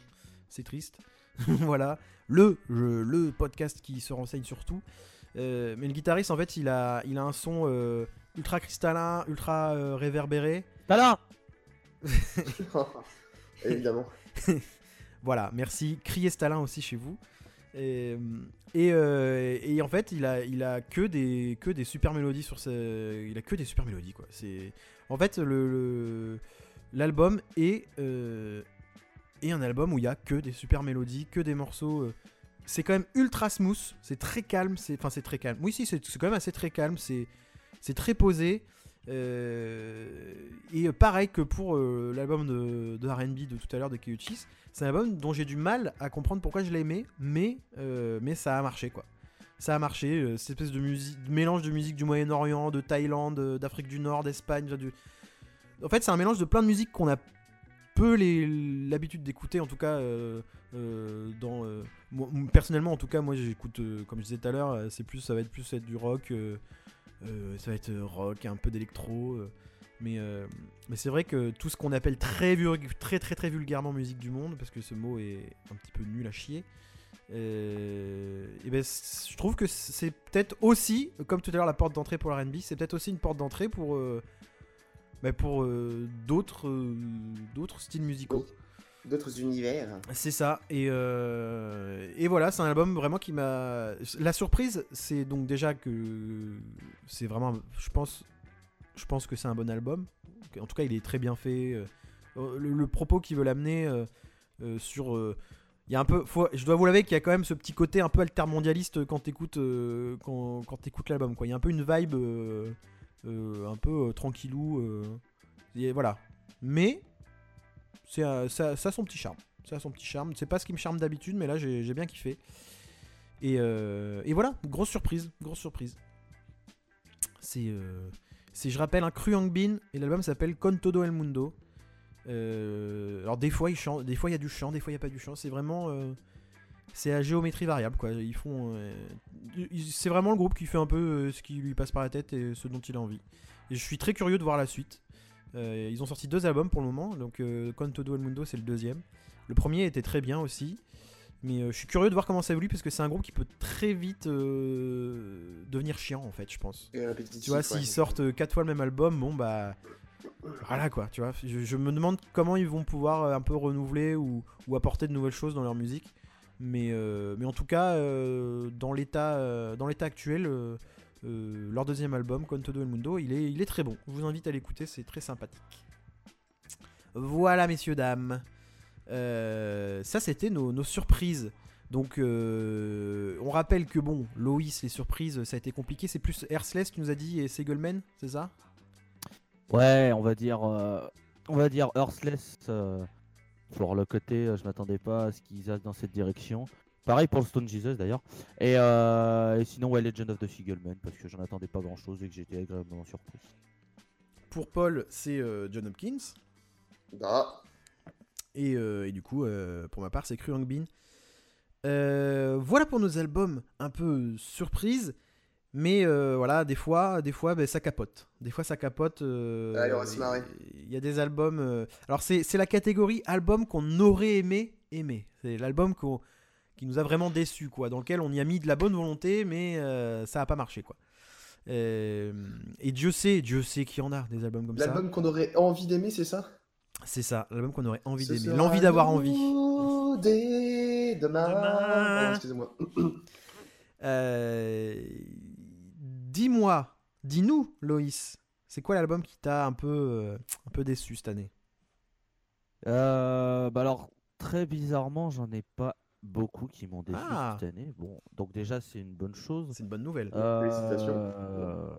C'est triste. voilà, le, le le podcast qui se renseigne sur tout. Euh, mais le guitariste en fait il a il a un son euh, ultra cristallin, ultra euh, réverbéré. Talin Évidemment. Voilà, merci. Criez Stalin aussi chez vous. Euh, et en fait, il a, que des, super mélodies il a que des super mélodies en fait, l'album est, euh, est un album où il y a que des super mélodies, que des morceaux. euh, c'est quand même ultra smooth, c'est très calme, enfin c'est très calme. Oui, si, c'est, quand même assez très calme, c'est très posé. Euh, et pareil que pour euh, l'album de, RB de tout à l'heure de Kiyuchis, c'est un album dont j'ai du mal à comprendre pourquoi je l'ai aimé, mais, euh, mais ça a marché quoi. Ça a marché, euh, cette espèce de, mélange de musique du Moyen-Orient, de Thaïlande, euh, d'Afrique du Nord, d'Espagne. En fait, c'est un mélange de plein de musiques qu'on a peu l'habitude d'écouter, en tout cas. euh, euh, dans, euh, personnellement, en tout cas, moi j'écoute, euh, comme je disais tout à l'heure, euh, ça va être plus du rock, euh, euh, ça va être euh, rock, un peu d'électro. euh, mais, euh, mais c'est vrai que tout ce qu'on appelle très, très très très vulgairement musique du monde, parce que ce mot est un petit peu nul à chier, euh, et ben, je trouve que c'est peut-être aussi, comme tout à l'heure la porte d'entrée pour la R&B, c'est peut-être aussi une porte d'entrée pour, euh, bah, pour euh, d'autres euh, d'autres styles musicaux. D'autres univers. C'est ça. Et, euh, et voilà, c'est un album vraiment qui m'a. La surprise, c'est donc déjà que c'est vraiment. Je pense, je pense que c'est un bon album. En tout cas, il est très bien fait. Euh, Le, le propos qu'il veut l'amener euh, euh, sur. euh, il y a un peu, je dois vous l'avouer qu'il y a quand même ce petit côté un peu altermondialiste quand t'écoutes euh, quand, quand t'écoutes l'album. Quoi. Il y a un peu une vibe euh, euh, un peu euh, tranquillou. euh, et voilà. Mais c'est euh, ça, son petit charme. Ça son petit charme. C'est pas ce qui me charme d'habitude, mais là j'ai bien kiffé. Et, euh, et voilà, grosse surprise, grosse surprise. C'est, euh, je rappelle, un cru Bin et l'album s'appelle Con Todo El Mundo. Alors des fois il chante, des fois il y a du chant, des fois il y a pas du chant. C'est vraiment, c'est à géométrie variable quoi. C'est vraiment le groupe qui fait un peu ce qui lui passe par la tête et ce dont il a envie. Et je suis très curieux de voir la suite. Euh, ils ont sorti deux albums pour le moment, donc euh, Con Todo El Mundo c'est le deuxième. Le premier était très bien aussi, mais euh, je suis curieux de voir comment ça évolue parce que c'est un groupe qui peut très vite devenir chiant en fait, je pense. Tu vois, ouais. s'ils sortent quatre fois le même album, bon bah voilà quoi, tu vois. Je, je me demande comment ils vont pouvoir un peu renouveler ou, ou apporter de nouvelles choses dans leur musique. Mais, mais en tout cas, dans l'état dans l'état actuel, euh, leur deuxième album, Con Todo El Mundo, il est, il est très bon. Je vous invite à l'écouter, c'est très sympathique. Voilà, messieurs, dames. Euh, ça, c'était nos, nos surprises. Donc, euh, on rappelle que bon, Loïs, les surprises, ça a été compliqué. C'est plus Hersless, tu nous as dit, et Segelman, c'est ça? Ouais, on va dire, on va dire euh, pour le côté, je m'attendais pas à ce qu'ils aillent dans cette direction. Pareil pour le Stone Jesus d'ailleurs. Et, euh, et sinon, ouais, Legend of the Figleman, parce que j'en attendais pas grand chose et que j'étais agréablement surpris. Pour Paul, c'est euh, John Hopkins. Ah, Et, euh, et du coup, euh, pour ma part, c'est Cru Bin. Euh, voilà pour nos albums un peu surprises. Mais euh, voilà, des fois, des fois ben, ça capote. Des fois, ça capote. euh, Allez, on va se marrer. Il y a des albums. euh, Alors, c'est c'est la catégorie album qu'on aurait aimé aimer. C'est l'album qu'on- qui nous a vraiment déçus, quoi. Dans lequel on y a mis de la bonne volonté, mais euh, ça a pas marché, quoi. Euh, et Dieu sait, Dieu sait qu'il y en a des albums comme ça. l'album qu'on aurait envie d'aimer, c'est ça? C'est ça, l'album qu'on aurait envie d'aimer. L'envie d'avoir envie. dès demain. Excusez-moi. Euh, Dis-moi, dis-nous, Loïs, c'est quoi l'album qui t'a un peu, un peu déçu cette année? Euh, bah alors, très bizarrement, j'en ai pas beaucoup qui m'ont déçu Ah. cette année. Bon, donc déjà, c'est une bonne chose. C'est une bonne nouvelle. Félicitations. Euh,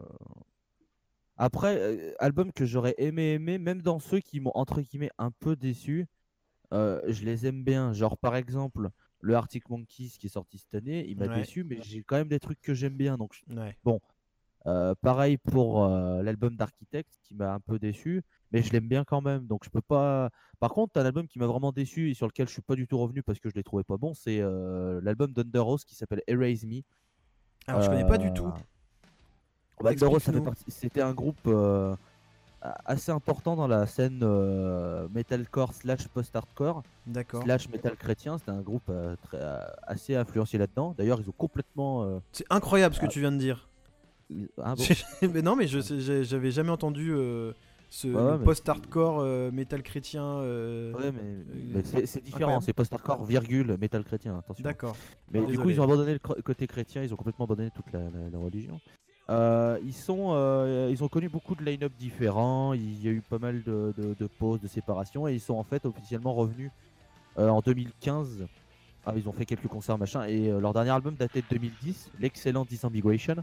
Après, euh, album que j'aurais aimé aimer, même dans ceux qui m'ont entre guillemets un peu déçu, euh, je les aime bien. Genre par exemple, le Arctic Monkeys qui est sorti cette année, il m'a Ouais. déçu, mais j'ai quand même des trucs que j'aime bien. Donc je- Ouais. Euh, pareil pour euh, l'album d'Architect qui m'a un peu déçu, mais je l'aime bien quand même. Donc je peux pas. Par contre, un album qui m'a vraiment déçu et sur lequel je suis pas du tout revenu parce que je l'ai trouvé pas bon, c'est euh, l'album d'Under Rose qui s'appelle Erase Me. Alors, je connais pas du tout. bah, C'était un groupe assez important dans la scène metalcore slash post-hardcore D'accord. slash metal chrétien. C'était un groupe très, assez influencé là-dedans. D'ailleurs, ils ont complètement. C'est incroyable ce que Ah. tu viens de dire. Ah bon mais non, mais je j'avais jamais entendu euh, ce Ouais, post-hardcore euh, metal chrétien. euh, Ouais, mais, euh, mais c'est différent. C'est post-hardcore, virgule, metal chrétien. Attention. D'accord. Mais du coup, ils ont abandonné le côté chrétien, ils ont complètement abandonné toute la, la- la religion. Ils, sont, ils ont connu beaucoup de line-up différents, il y a eu pas mal de, de- de pauses, de séparations, et ils sont en fait officiellement revenus en 2015. Ah, ils ont fait quelques concerts, machin, et euh, leur dernier album datait de 2010, l'excellent Disambiguation.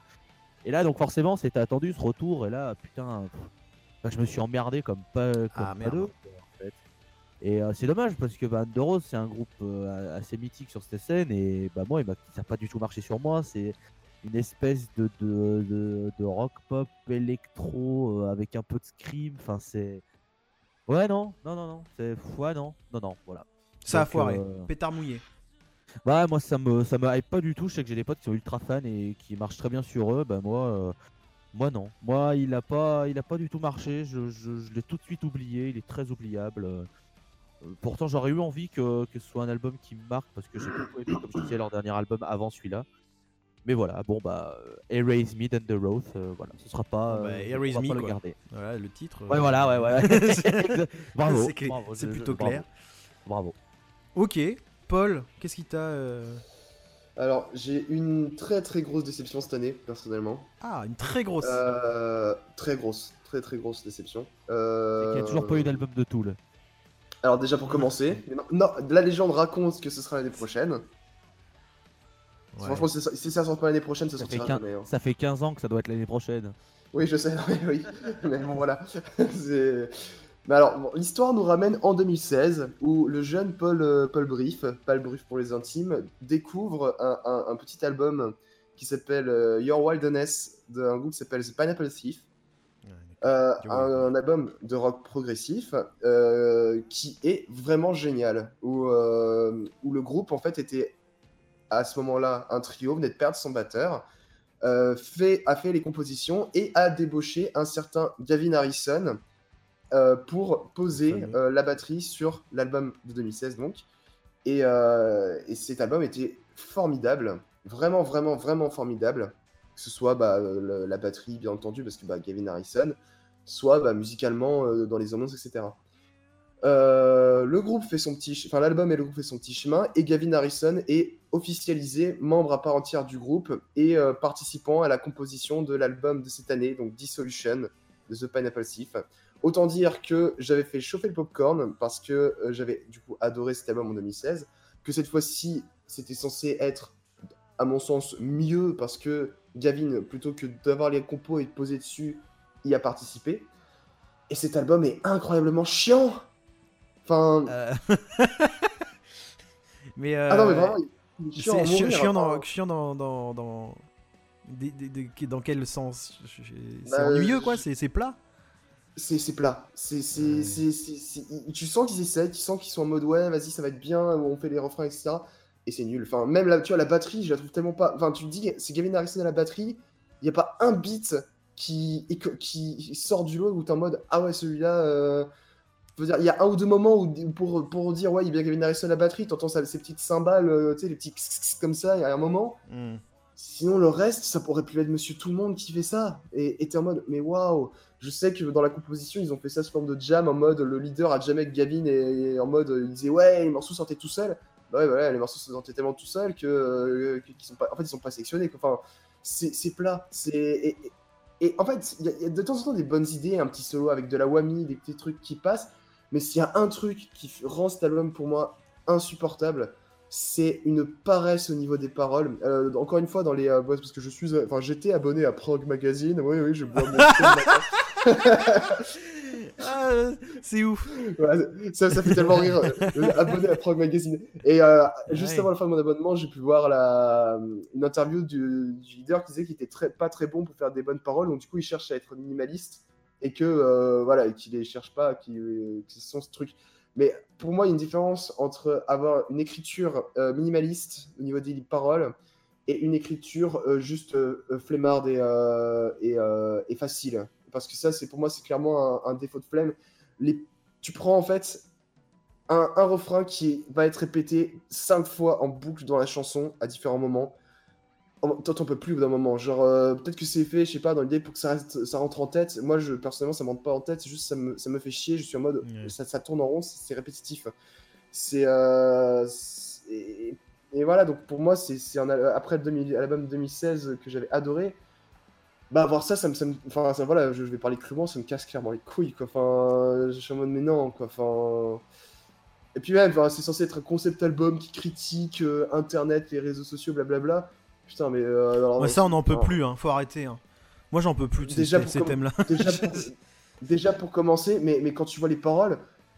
Et là, donc forcément, c'était attendu ce retour, et là, putain, bah, je me suis emmerdé comme pas, comme Ah, pas merde. deux, en fait. Et euh, c'est dommage parce que bah, Rose, c'est un groupe euh, assez mythique sur cette scène et bah, moi, il ça n'a pas du tout marché sur moi. C'est une espèce de, de, de, de rock pop électro euh, avec un peu de scream. Enfin, c'est. Ouais, non, non, non, non. C'est. Ouais, non, non, non, voilà. Ça a Donc, foiré. euh, Pétard mouillé. Bah, moi, ça me, ça me hype pas du tout. Je sais que j'ai des potes qui sont ultra fans et qui marchent très bien sur eux. Bah, moi. euh, Moi non, moi il a pas, il a pas du tout marché. Je, je- je l'ai tout de suite oublié. Il est très oubliable. Euh, Pourtant j'aurais eu envie que, que ce soit un album qui me marque parce que j'ai beaucoup aimé comme je disais leur dernier album avant celui-là. Mais voilà, bon bah euh, Erase Me Then the Road, euh, voilà, ce sera pas. Bah, Erase on va Me, pas le garder. Voilà le titre. Ouais voilà ouais ouais. Bravo. c'est plutôt bravo. clair. Bravo. Ok, Paul, qu'est-ce qui t'a. euh, Alors, j'ai une très très grosse déception cette année, personnellement. Ah, une très grosse. Euh, très grosse, très très grosse déception. Il Euh... n'y a toujours pas eu d'album de Tool. Alors déjà pour commencer, non, non, la légende raconte que ce sera l'année prochaine. Ouais. Franchement, si ça, si ça sort pas l'année prochaine, ça Ça fait, sortira 15, jamais. hein. ça fait 15 ans que ça doit être l'année prochaine. Oui, je sais, oui, oui. mais bon voilà. Mais alors, bon, l'histoire nous ramène en 2016, où le jeune Paul, euh, Paul Brief, Paul Brief pour les intimes, découvre un, un- un petit album qui s'appelle euh, Your Wilderness, d'un groupe qui s'appelle The Pineapple Thief. Euh, un, un album de rock progressif euh, qui est vraiment génial où, euh, où le groupe en fait était à ce moment-là un trio venait de perdre son batteur fait, a fait les compositions et a débauché un certain Gavin Harrison euh, pour poser euh, la batterie sur l'album de 2016 donc. Et, euh, et cet album était formidable vraiment vraiment vraiment formidable. Que ce soit bah, le- la batterie bien entendu parce que bah, Gavin Harrison soit bah, musicalement dans les annonces etc le groupe fait son petit enfin l'album et le groupe fait son petit chemin et Gavin Harrison est officialisé membre à part entière du groupe et participant à la composition de l'album de cette année donc Dissolution de The Pineapple Thief autant dire que j'avais fait chauffer le popcorn parce que euh, j'avais du coup adoré cet album en 2016 que cette fois-ci c'était censé être à mon sens mieux parce que Gavin plutôt que d'avoir les compos et de poser dessus y a participé et cet album est incroyablement chiant enfin Euh, mais. euh, ah non mais vraiment il est chiant mourir, chiant, dans, chiant dans, quel sens? C'est Bah, ennuyeux quoi, c'est plat. C'est c'est plat. C'est, il- tu sens qu'ils essaient, tu sens qu'ils sont en mode ouais, vas-y, ça va être bien, on fait les refrains, etc. Et c'est nul. Enfin, même là, tu vois, la batterie, je la trouve tellement pas. Enfin, tu te dis, c'est Gavin Harrison à la batterie, il n'y a pas un beat qui, qui sort du lot où t'es en mode ah ouais, celui-là. euh, il y a un ou deux moments où, pour, pour dire ouais, il y a bien Gavin Harrison à la batterie, t'entends ça, ces petites cymbales, euh, tu sais, les petits comme ça, il y a un moment. Hmm. Sinon, le reste, ça pourrait plus être Monsieur Tout le Monde qui fait ça. Et t'es en mode, mais waouh! Je sais que dans la composition, ils ont fait ça sous forme de jam, en mode le leader a jamais avec Gavin et, en mode il disait ouais, les morceaux sortaient tout seuls. Bah ouais, voilà, les morceaux sortaient tellement tout seuls que, euh, qu'ils sont pas, en fait, ils sont pas sélectionnés. quoi. Enfin, c'est c'est plat. C'est et, en fait, il y, y a de temps en temps des bonnes idées, un petit solo avec de la whammy, des petits trucs qui passent. Mais s'il y a un truc qui rend cet album pour moi insupportable, c'est une paresse au niveau des paroles. Euh, encore une fois, dans les, euh, parce que je suis, euh, enfin, j'étais abonné à Prog Magazine. Oui, oui, je bois mon. Ah, c'est ouf. Ça, ça fait tellement rire. euh, abonné à Prog Magazine. Et euh, juste Ouais. avant la fin de mon abonnement, j'ai pu voir la, une interview du, du leader qui disait qu'il était très, pas très bon pour faire des bonnes paroles. Donc du coup, il cherche à être minimaliste et que euh, voilà, qu'il les cherche pas, qu'il qu'ils sont ce truc. Mais pour moi, il y a une différence entre avoir une écriture euh, minimaliste au niveau des paroles et une écriture euh, juste euh, euh, flemmarde et, facile. Parce que ça, c'est pour moi, c'est clairement un, défaut de flemme. Tu prends en fait un refrain qui va être répété cinq fois en boucle dans la chanson à différents moments. Toi, t'en peux plus au bout d'un moment. Genre, euh, peut-être que c'est fait, je sais pas, dans l'idée pour que ça, reste, ça rentre en tête. Moi, je, personnellement, ça me rentre pas en tête. C'est juste, ça me, ça me fait chier. Je suis en mode, ça, ça tourne en rond, c'est répétitif. C'est. euh, et, et voilà, donc pour moi, c'est après le 2000 l'album de 2016 que j'avais adoré. Bah, voir ça, ça me. Ça me enfin, ça, voilà, je, je vais parler crûment, ça me casse clairement les couilles, quoi. Enfin, je suis en mode, mais non, quoi. Enfin. Et puis même, c'est censé être un concept album qui critique euh, Internet, les réseaux sociaux, blablabla. Putain, mais euh, alors, Ouais, ça, on n'en peut plus, hein. faut arrêter. hein. Moi, j'en peux plus de Déjà, ces, pour ces thèmes-là. Déjà pour, déjà pour commencer, mais, mais quand tu vois les paroles,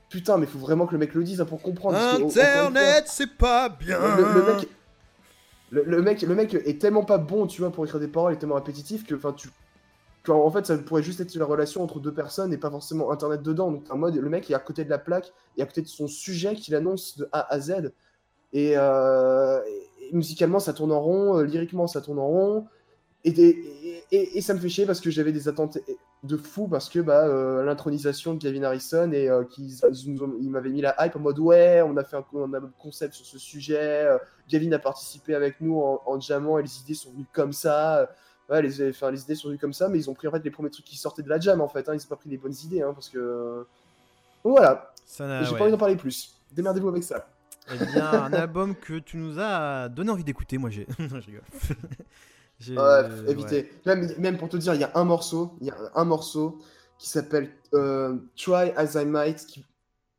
putain, mais faut vraiment que le mec le dise hein, pour comprendre. fois, c'est pas bien. le, le mec, le, le mec, le mec est tellement pas bon, tu vois, pour écrire des paroles, il est tellement répétitif que, enfin, tu, en fait, ça pourrait juste être la relation entre deux personnes et pas forcément Internet dedans. Donc, en mode, le mec est à côté de la plaque et à côté de son sujet qu'il annonce de A à Z. Et, euh, et musicalement, ça tourne en rond, euh, lyriquement, ça tourne en rond. Et, et, et- et ça me fait chier parce que j'avais des attentes de fou parce que bah, euh, l'intronisation de Gavin Harrison et euh, qu'ils ils m'avaient mis la hype en mode ouais, on a fait un, on a un concept sur ce sujet. euh, Gavin a participé avec nous en, en jammant et les idées sont venues comme ça. Ouais, les, enfin, les idées sont venues comme ça, mais ils ont pris en fait les premiers trucs qui sortaient de la jam en fait. Hein, ils ont pas pris les bonnes idées hein, parce que. Donc voilà, j'ai ouais. pas envie d'en parler plus. Démerdez-vous avec ça. Eh bien, un album que tu nous as donné envie d'écouter, moi j'ai. Non, je rigole. J'ai- Ouais, ouais. évitez. Même, même pour te dire, il y a un morceau, il y a un morceau qui s'appelle euh, Try As I Might, qui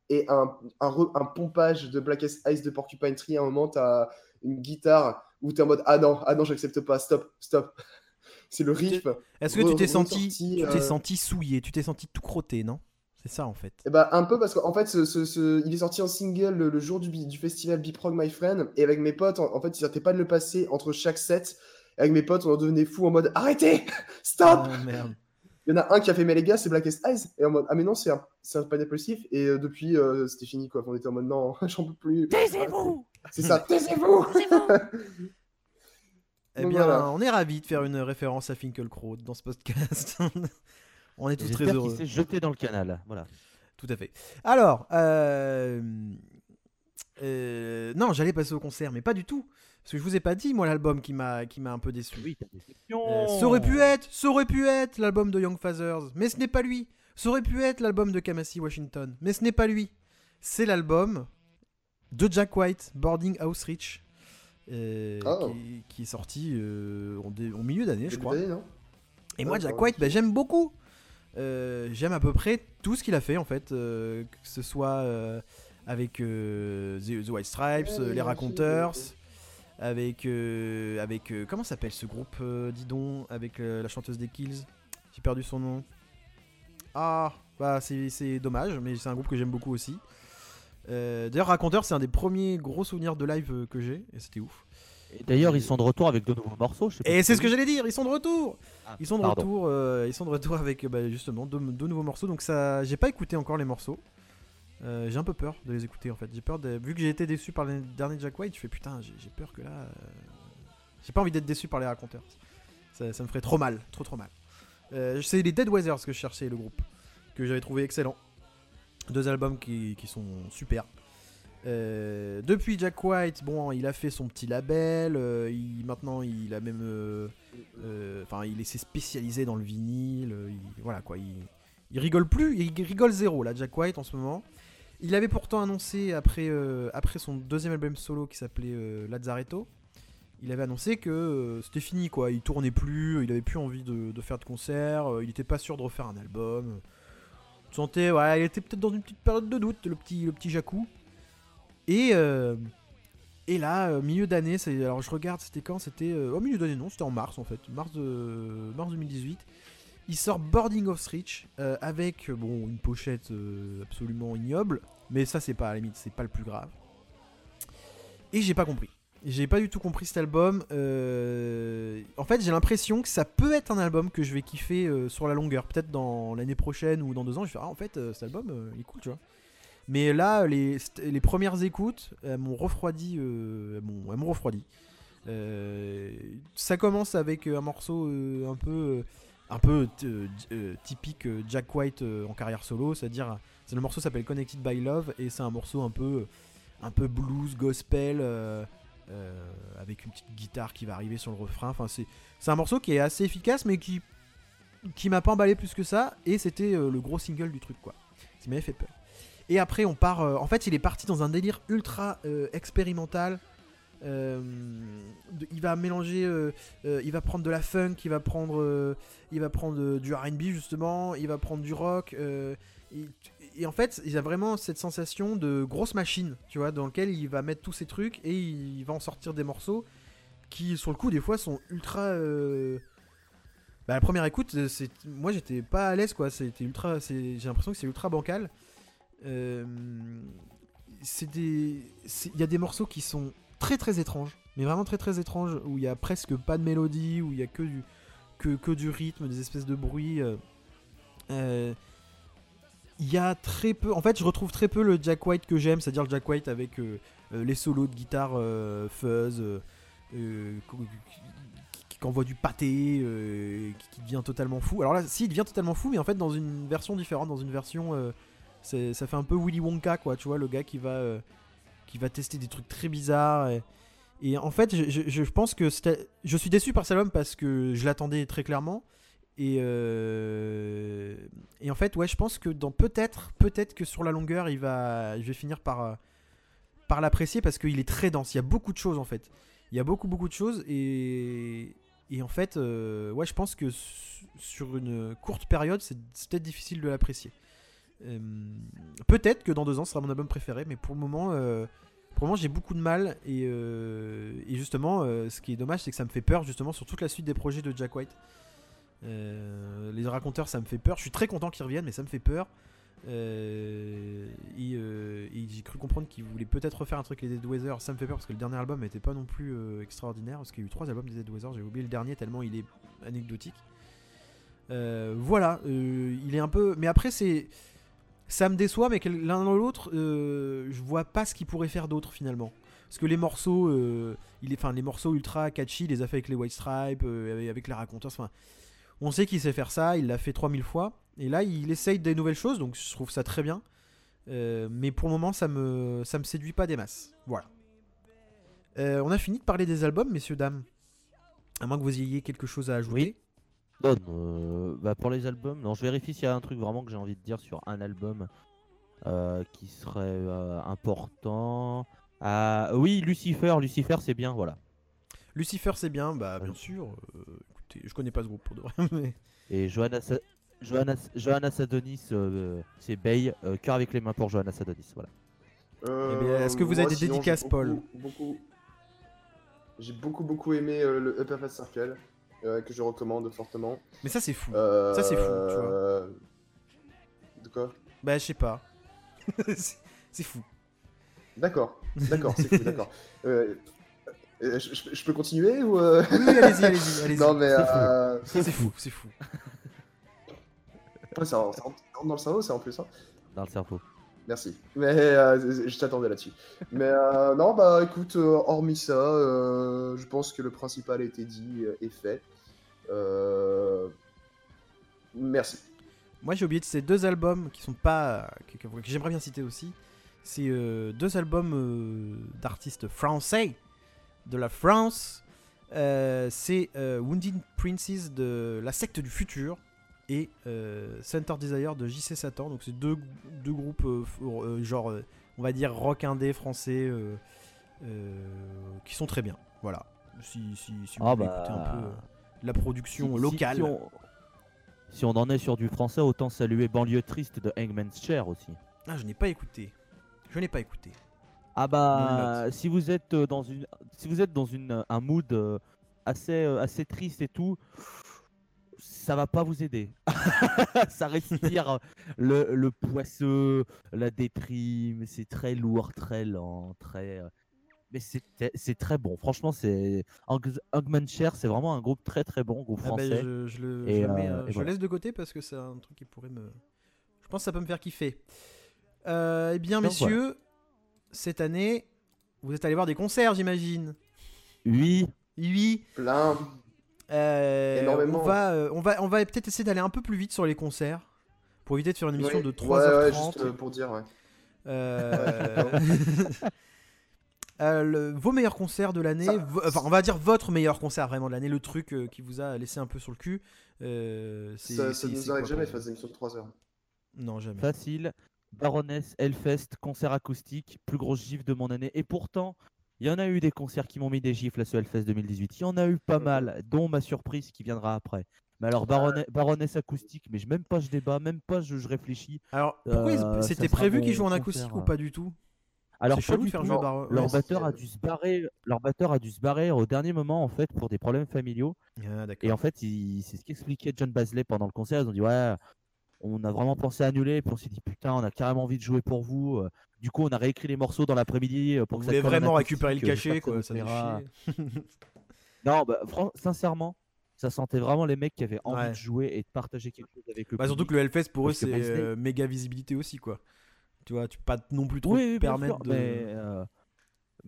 est un, un, re- un pompage de Blackest Ice de Porcupine Tree. À un moment, t'as une guitare où t'es en mode Ah non, ah non, j'accepte pas, stop, stop. C'est le riff. Est-ce que tu t'es senti, tu t'es euh, senti souillé, tu t'es senti tout crotté, non? C'est ça en fait. Eh ben, un peu parce qu'en fait, ce, ce- ce- il est sorti en single le, le jour du, festival Big Prog My Friend. Et avec mes potes, en, en fait, ils arrêtaient pas de le passer entre chaque set. Et avec mes potes, on en devenait fou en mode Arrêtez Stop Oh merde. Il y en a un qui a fait Mais les gars, c'est Blackest Eyes. Et en mode Ah, mais non, c'est un, c'est un positif. Et euh, depuis, euh, c'était fini quoi. On était en mode Non, j'en peux plus. Taisez-vous C'est ça, taisez-vous Eh bien, voilà. on est ravis de faire une référence à Finkelkraut dans ce podcast. On est tous très heureux. qu'il s'est jeté dans le canal. Voilà. Tout à fait. Alors, euh, euh, non, j'allais passer au concert, mais pas du tout. Parce que je vous ai pas dit, moi, l'album qui m'a qui m'a un peu déçu. Oui, ta déception. Euh, ça aurait pu être, ça aurait pu être l'album de Young Fathers, mais ce n'est pas lui. Ça aurait pu être l'album de Kamasi Washington, mais ce n'est pas lui. C'est l'album de Jack White, Boarding House Rich, euh, Oh. qui, qui est sorti euh, au milieu d'année, je crois. Et moi, Ouais, Jack White, bah, j'aime beaucoup. Euh, j'aime à peu près tout ce qu'il a fait, en fait. euh, que ce soit euh, avec The, The White Stripes, ouais, Les Raconteurs, avec. euh, avec euh, comment s'appelle ce groupe, dis donc, avec la chanteuse des Kills J'ai perdu son nom. Ah, bah c'est dommage, mais c'est un groupe que j'aime beaucoup aussi. D'ailleurs, Raconteur, c'est un des premiers gros souvenirs de live que j'ai, et c'était ouf. Et D'ailleurs, ils sont de retour avec de nouveaux morceaux. je sais pas Et c'est ce que j'allais dire, ils sont de retour Ah, Ils sont de pardon. retour, euh, ils sont de retour avec euh, bah, justement deux, deux nouveaux morceaux. Donc ça, j'ai pas écouté encore les morceaux. Euh, j'ai un peu peur de les écouter en fait. J'ai peur de, vu que j'ai été déçu par le dernier Jack White, je fais putain, j'ai j'ai peur que là, euh, j'ai pas envie d'être déçu par les raconteurs. Ça, ça me ferait trop mal, trop trop mal. C'est les Dead Weathers que je cherchais le groupe, que j'avais trouvé excellent. Deux albums qui, qui sont super. Euh, depuis Jack White, bon, il a fait son petit label. euh, il, maintenant, il a même, euh, enfin, il s'est spécialisé dans le vinyle. il- voilà quoi, il, rigole plus, il rigole zéro là, Jack White en ce moment. Il avait pourtant annoncé après, après son deuxième album solo qui s'appelait Lazzaretto, il avait annoncé que c'était fini quoi, il tournait plus, il avait plus envie de, faire de concerts, il était pas sûr de refaire un album. Il était peut-être dans une petite période de doute, le petit, le petit Jacou. Et, euh, et là, euh, milieu d'année, alors je regarde, c'était quand C'était euh, au milieu d'année, non, c'était en mars en fait, mars, de, mars 2018. Il sort Boarding of Reach euh, avec bon une pochette absolument ignoble, mais ça c'est pas à la limite, c'est pas le plus grave. Et j'ai pas compris. J'ai pas du tout compris cet album. En fait, j'ai l'impression que ça peut être un album que je vais kiffer sur la longueur. Peut-être dans l'année prochaine ou dans deux ans, je vais faire ah, en fait, cet album, il est cool, tu vois. Mais là, les, les premières écoutes, m'ont refroidi. euh, elles m'ont- refroidi. Euh, ça commence avec euh, un morceau euh, un peu, euh, un peu euh, euh, typique euh, Jack White euh, en carrière solo, c'est-à-dire c'est le morceau s'appelle Connected by Love et c'est un morceau un peu, un peu blues gospel euh, euh, avec une petite guitare qui va arriver sur le refrain. Enfin, c'est, un morceau qui est assez efficace mais qui, qui m'a pas emballé plus que ça et c'était euh, le gros single du truc quoi. Ça m'avait fait peur. Et après, on part. euh, en fait, il est parti dans un délire ultra euh, expérimental. Euh, il va mélanger. il va prendre de la funk, il va prendre, il va prendre du RB justement, il va prendre du rock. et, en fait, il a vraiment cette sensation de grosse machine, tu vois, dans lequel il va mettre tous ces trucs et il va en sortir des morceaux qui, sur le coup, des fois, sont ultra. Bah, la première écoute, moi, j'étais pas à l'aise, quoi. C'était ultra. J'ai l'impression que c'est ultra bancal. Euh, il y a des morceaux qui sont très très étranges mais vraiment très très étranges où il y a presque pas de mélodie où il y a que du rythme des espèces de bruits euh, euh, il y a très peu en fait je retrouve très peu le Jack White que j'aime c'est à dire le Jack White avec les solos de guitare fuzz qui, envoie du pâté qui, qui devient totalement fou. Alors là si il devient totalement fou mais en fait dans une version différente dans une version ça fait un peu Willy Wonka, quoi, tu vois, le gars qui va, euh, qui va tester des trucs très bizarres. Et, en fait, je, pense que je suis déçu par album parce que je l'attendais très clairement. Et, euh, et en fait, ouais, je pense que dans peut-être, peut-être que sur la longueur, il va, je vais finir par, euh, par l'apprécier parce qu'il est très dense. Il y a beaucoup de choses en fait. Il y a beaucoup beaucoup de choses et, en fait, ouais, je pense que su- sur une courte période, c'est peut-être difficile de l'apprécier. Euh, peut-être que dans deux ans, ce sera mon album préféré, mais pour le moment, euh, pour le moment, j'ai beaucoup de mal et, euh, et justement, ce qui est dommage, c'est que ça me fait peur justement sur toute la suite des projets de Jack White. Les raconteurs, ça me fait peur. Je suis très content qu'ils reviennent, mais ça me fait peur. Et, j'ai cru comprendre qu'ils voulaient peut-être refaire un truc avec les Dead. Ça me fait peur parce que le dernier album n'était pas non plus extraordinaire. Parce qu'il y a eu trois albums des Dead Weather. J'ai oublié le dernier tellement il est anecdotique. Voilà, il est un peu. Mais après, c'est. Ça me déçoit, mais l'un dans l'autre, euh, je vois pas ce qu'il pourrait faire d'autre finalement. Parce que les morceaux, euh, il est, enfin les morceaux ultra catchy, il les a fait avec les White Stripes, euh, avec- les raconteurs. Enfin, on sait qu'il sait faire ça, il l'a fait 3000 fois. Et là, il essaye des nouvelles choses, donc je trouve ça très bien. Mais pour le moment, ça me, ça me séduit pas des masses. Voilà. On a fini de parler des albums, messieurs, dames. À moins que vous ayez quelque chose à ajouter. Bah, pour les albums, non, je vérifie s'il y a un truc vraiment que j'ai envie de dire sur un album euh, qui serait euh, important. Ah, oui, Lucifer, Lucifer, c'est bien, voilà. Lucifer, c'est bien, bah bien sûr. euh, écoutez, je connais pas ce groupe pour de vrai, mais. Et Johanna, Sa- Johanna, Johanna Sadonis, euh, c'est Bay, euh, cœur avec les mains pour Johanna Sadonis, voilà. Euh, Eh bien, est-ce que vous avez des dédicaces, j'ai beaucoup- Paul? beaucoup- J'ai beaucoup, beaucoup aimé euh, le Upper Fast Circle, euh, que je recommande fortement. Mais ça, c'est fou. Euh, Ça, c'est fou, tu vois. De quoi? Bah, je sais pas. c'est fou. D'accord, d'accord, c'est cool, d'accord. Euh, euh, je, je- je peux continuer ou euh, Oui, allez-y, allez-y, allez-y. Non, mais c'est fou. euh, c'est fou, fou. ouais, ça rentre ça rentre dans le cerveau, c'est en plus. Hein. Dans le cerveau. Merci. Mais euh, je t'attendais là-dessus. Mais euh, non, bah écoute, euh, hormis ça, je pense que le principal a été dit et fait. Merci. Moi, j'ai oublié de ces deux albums qui sont pas. que, j'aimerais bien citer aussi. C'est deux albums d'artistes français de la France. C'est Wounded Princes de la secte du futur et euh, Center Desire de JC Satan. Donc, c'est deux, deux groupes, euh, euh, genre, on va dire rock indé français qui sont très bien. Voilà. Si, si, si vous Ah voulez bah, écouter un peu la production Si- locale. Si, on... si on en est sur du français, autant saluer Banlieue Triste de Hangman's Chair aussi. Ah, je n'ai pas écouté. Je n'ai pas écouté. Ah bah si vous êtes dans une si vous êtes dans une un mood assez assez triste et tout ça va pas vous aider. ça respire le, le poisseux, la déprime, c'est très lourd, très lent, très mais c'est c'est très bon. Franchement, c'est Hungman Chair, c'est vraiment un groupe très très bon, groupe Ah bah, français. je, je le, Et, je le mets, euh, euh, et je le voilà. laisse de côté parce que c'est un truc qui pourrait me. Je pense que ça peut me faire kiffer. Euh, eh bien, Donc, messieurs, cette année, vous êtes allés voir des concerts, j'imagine. Oui, Oui. Plein. Euh, Énormément. On va, euh, on va, on va peut-être essayer d'aller un peu plus vite sur les concerts pour éviter de faire une émission Oui. de Ouais, 3h30. ouais, juste euh, pour dire, ouais. Euh, euh, le- vos meilleurs concerts de l'année, enfin on va dire votre meilleur concert vraiment de l'année, le truc euh, qui vous a laissé un peu sur le cul. euh, c'est- Ça, ça nous arrive jamais faire des émissions de 3 heures. Non, jamais. Facile. Baroness, Hellfest, concert acoustique, plus grosse gifle de mon année. Et pourtant, il y en a eu des concerts qui m'ont mis des gifles à ce Hellfest 2018. Il y en a eu pas mal, dont ma surprise qui viendra après. Mais alors, Baronne- Baroness acoustique, mais je, même pas je débat, même pas je, je réfléchis. Alors, Euh, c'était prévu qu'ils jouent en acoustique ou euh. pas du tout? Alors, C'est pas du faire tout. jouer. Bar- Leur ouais, batteur a dû se barrer. Leur batteur a dû se barrer au dernier moment en fait pour des problèmes familiaux. Ah, Et en fait, il- c'est ce qu'expliquait John Basley pendant le concert. Ils ont dit ouais, on a vraiment pensé à annuler, puis on s'est dit putain, on a carrément envie de jouer pour vous. Du coup, on a réécrit les morceaux dans l'après-midi euh, pour Vous que ça colle en vraiment récupérer le euh, cachet, quoi. Ça. Non, bah, fran- sincèrement, ça sentait vraiment les mecs qui avaient envie Ouais. de jouer et de partager quelque chose avec le Bah, surtout public. que le Hellfest pour eux Parce c'est euh, méga visibilité aussi quoi. Tu vois, tu peux pas non plus trop Oui, te oui, bien permettre sûr, de. mais, euh,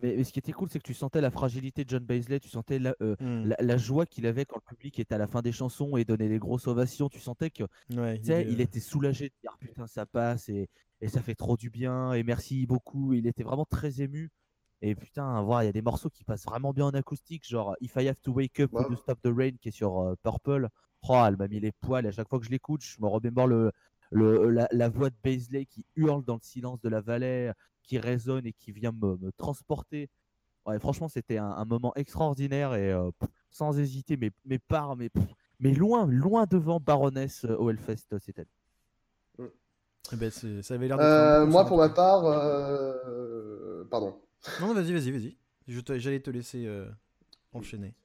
mais, mais ce qui était cool, c'est que tu sentais la fragilité de John Baisley, tu sentais la, euh, Hmm. la, la joie qu'il avait quand le public était à la fin des chansons et donnait les grosses ovations. Tu sentais que Ouais, tu sais, est, il euh, était soulagé de dire putain ça passe et, et ça fait trop du bien et merci beaucoup. Il était vraiment très ému. Et putain, voir, il y a des morceaux qui passent vraiment bien en acoustique, genre If I Have to Wake Up Ouais. ou To Stop the Rain qui est sur euh, Purple. Oh, elle m'a mis les poils. À chaque fois que je l'écoute, je me remémore le, le, la, la voix de Paisley qui hurle dans le silence de la vallée, qui résonne et qui vient me, me transporter. Ouais, franchement, c'était un, un moment extraordinaire et euh, pff, sans hésiter, mais, mais par, mais, pff, mais loin, loin devant Baroness euh, au Hellfest euh, cette année. Eh ben, ça avait l'air Euh, moi, pour ma part, euh, pardon. Non, vas-y, vas-y, vas-y. J'allais te laisser euh, enchaîner.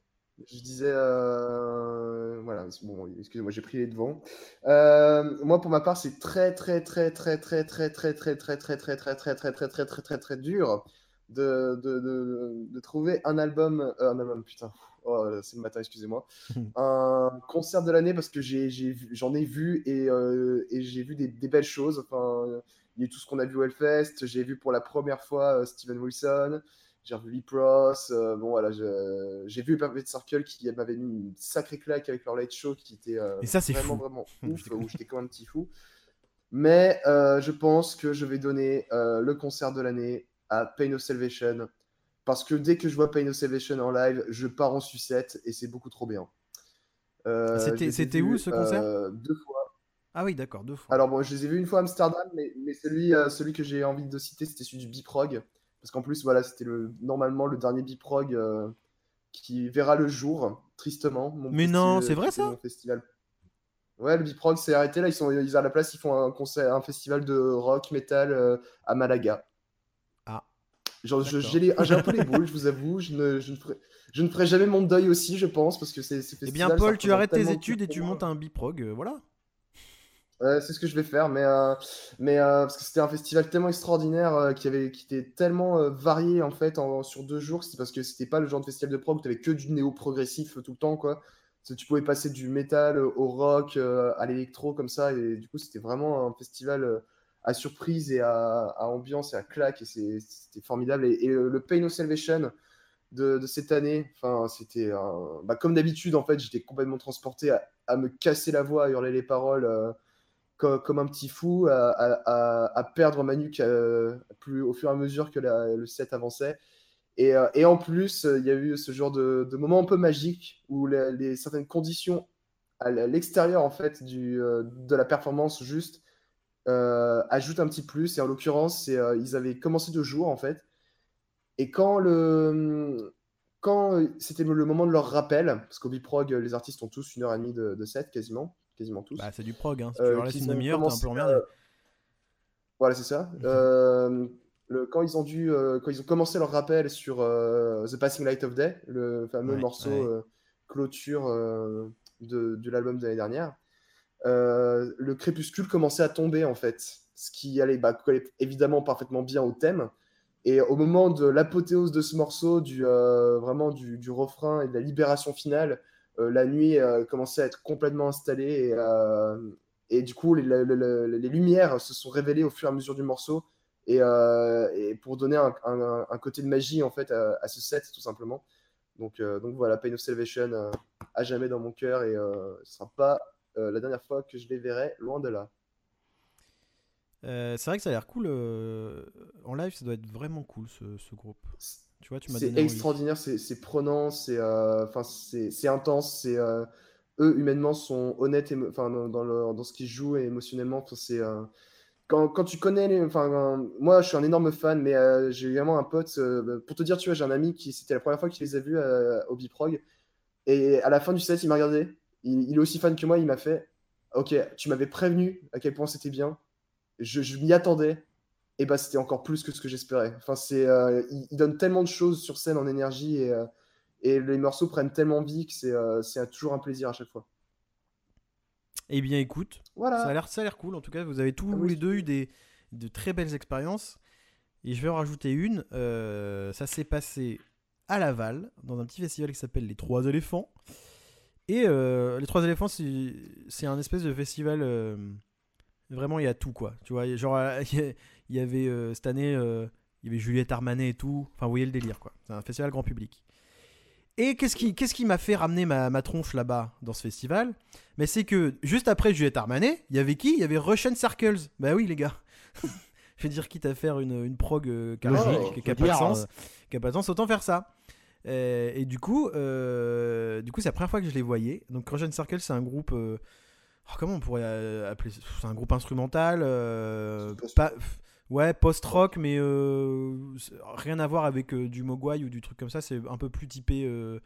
Je disais, euh, voilà, bon, excusez-moi, j'ai pris les devants. Euh, moi, pour ma part, c'est très, très, très, très, très, très, très, très, très, très, très, très, très, très, très, très, très, très, très dur de, trouver un album, euh, un album, putain, oh, c'est le matin, excusez-moi, un concert de l'année parce que j'ai, j'ai vu- j'en ai vu et, euh, et j'ai vu des, des belles choses. Enfin, il y a tout ce qu'on a vu au Hellfest. J'ai vu pour la première fois euh, Steven Wilson. J'ai revu Lee Pross. euh, bon, voilà, j'ai vu Perfect Circle qui m'avait mis une sacrée claque avec leur light show qui était euh, Et ça, c'est vraiment, fou. vraiment ouf, où j'étais comme un petit fou. Mais euh, je pense que je vais donner euh, le concert de l'année à Pain of Salvation. Parce que dès que je vois Pain of Salvation en live, je pars en sucette et c'est beaucoup trop bien. Euh, C'était- où, ce concert euh, Deux fois. Ah oui, d'accord, deux fois. Alors bon, je les ai vus une fois à Amsterdam, mais, mais celui, euh, celui que j'ai envie de citer, c'était celui du Biprog. Parce qu'en plus, voilà, c'était le, normalement le dernier Biprog qui verra le jour, tristement. Mon Mais non, c'est vrai, ça festival. Ouais, le Biprog s'est arrêté là. Ils sont, ils à la place, ils font un concert, un festival de rock metal à Malaga. Ah. Genre, j'ai un peu les boules, je vous avoue. Je ne, je ne ferai, je ne ferai jamais mon deuil aussi, je pense, parce que c'est. ces Eh bien, Paul, tu arrêtes tes études et tu montes un biprog, euh, voilà. C'est ce que je vais faire, mais, euh, mais euh, parce que c'était un festival tellement extraordinaire qui avait, qui était tellement varié en fait en- sur deux jours. C'est parce que c'était pas le genre de festival de prog où tu avais que du néo progressif tout le temps, quoi. Tu pouvais passer du métal au rock, à l'électro comme ça, et du coup c'était vraiment un festival à surprise et à, ambiance et à claque, et c'était formidable. Et, le Pain of Salvation de, cette année, enfin c'était bah, comme d'habitude en fait, j'étais complètement transporté à, me casser la voix, à hurler les paroles. euh, co- comme un petit fou, à, perdre ma nuque euh, plus, au fur et à mesure que le set avançait. Et, euh, en plus, il y a eu ce genre de, moment un peu magique où les, les- certaines conditions à l'extérieur en fait du, de la performance juste euh, ajoutent un petit plus. Et en l'occurrence, euh, ils avaient commencé de jour en fait. Et quand le quand euh, c'était le moment de leur rappel, parce qu'au Biprog, les artistes ont tous une heure et demie de, de set quasiment, quasiment tous. Bah, c'est du prog, hein. Si tu leur laisses qu'ils une demi-heure, t'es un peu emmerdé. Voilà, c'est ça. Euh, le, quand ils ont dû, euh, quand ils ont commencé leur rappel sur euh, The Passing Light of Day, le fameux Ouais, morceau ouais. clôture de, de l'album de l'année dernière, euh, le crépuscule commençait à tomber en fait, ce qui allait bah, évidemment parfaitement bien au thème. Et au moment de l'apothéose de ce morceau, du, euh, vraiment du, refrain et de la libération finale, euh, la nuit commençait à être complètement installée et, du coup les, lumières se sont révélées au fur et à mesure du morceau et, pour donner un, côté de magie en fait à, ce set tout simplement. Donc, voilà, Pain of Salvation à jamais dans mon cœur et ce sera pas la dernière fois que je les verrai, loin de là. Euh, c'est vrai que ça a l'air cool. euh, En live, ça doit être vraiment cool ce, ce groupe. Tu vois, tu m'as C'est extraordinaire, c'est prenant, c'est euh, enfin c'est intense, c'est euh, eux humainement sont honnêtes enfin dans, dans le- dans ce qu'ils jouent et émotionnellement, c'est euh, quand, quand tu connais les enfin euh, moi je suis un énorme fan mais euh, j'ai également un pote euh, pour te dire tu vois j'ai un ami qui c'était la première fois qu'il les a vus euh, au Biprog et à la fin du set il m'a regardé, il, il est aussi fan que moi, il m'a fait OK, tu m'avais prévenu à quel point c'était bien. Je, je m'y attendais et bah c'était encore plus que ce que j'espérais. Enfin, c'est, euh, il, il donne tellement de choses sur scène en énergie et, euh, et les morceaux prennent tellement vie que c'est, euh, c'est toujours un plaisir à chaque fois. Eh bien, écoute, Voilà. ça a l'air ça a l'air cool. En tout cas, vous avez tous Ah oui, les deux eu des de très belles expériences. Et je vais en rajouter une. ça s'est passé à Laval, dans un petit festival qui s'appelle Les Trois Éléphants. Et euh, Les Trois Éléphants, c'est un espèce de festival. euh, vraiment, il y a tout, quoi. Tu vois, genre, euh, il y avait euh, cette année, il y avait Juliette Armanet et tout. Enfin, vous voyez le délire, quoi. C'est un festival grand public. Et qu'est-ce qui, qu'est-ce qui m'a fait ramener ma, ma tronche là-bas, dans ce festival? Mais c'est que, juste après Juliette Armanet, il y avait qui? Il y avait Russian Circles. Bah oui, les gars. Je vais dire, quitte à faire une, une prog euh, qui a- Logique, qui- qui faut a pas de dire, sens, euh, pas de sens, autant faire ça. Euh, et du coup, euh, du coup, c'est la première fois que je les voyais. Donc, Russian Circle, c'est un groupe. euh, oh, comment on pourrait appeler ça? C'est un groupe instrumental. pas, ouais, post-rock, mais euh, rien à voir avec euh, du Mogwai ou du truc comme ça. C'est un peu plus typé. euh,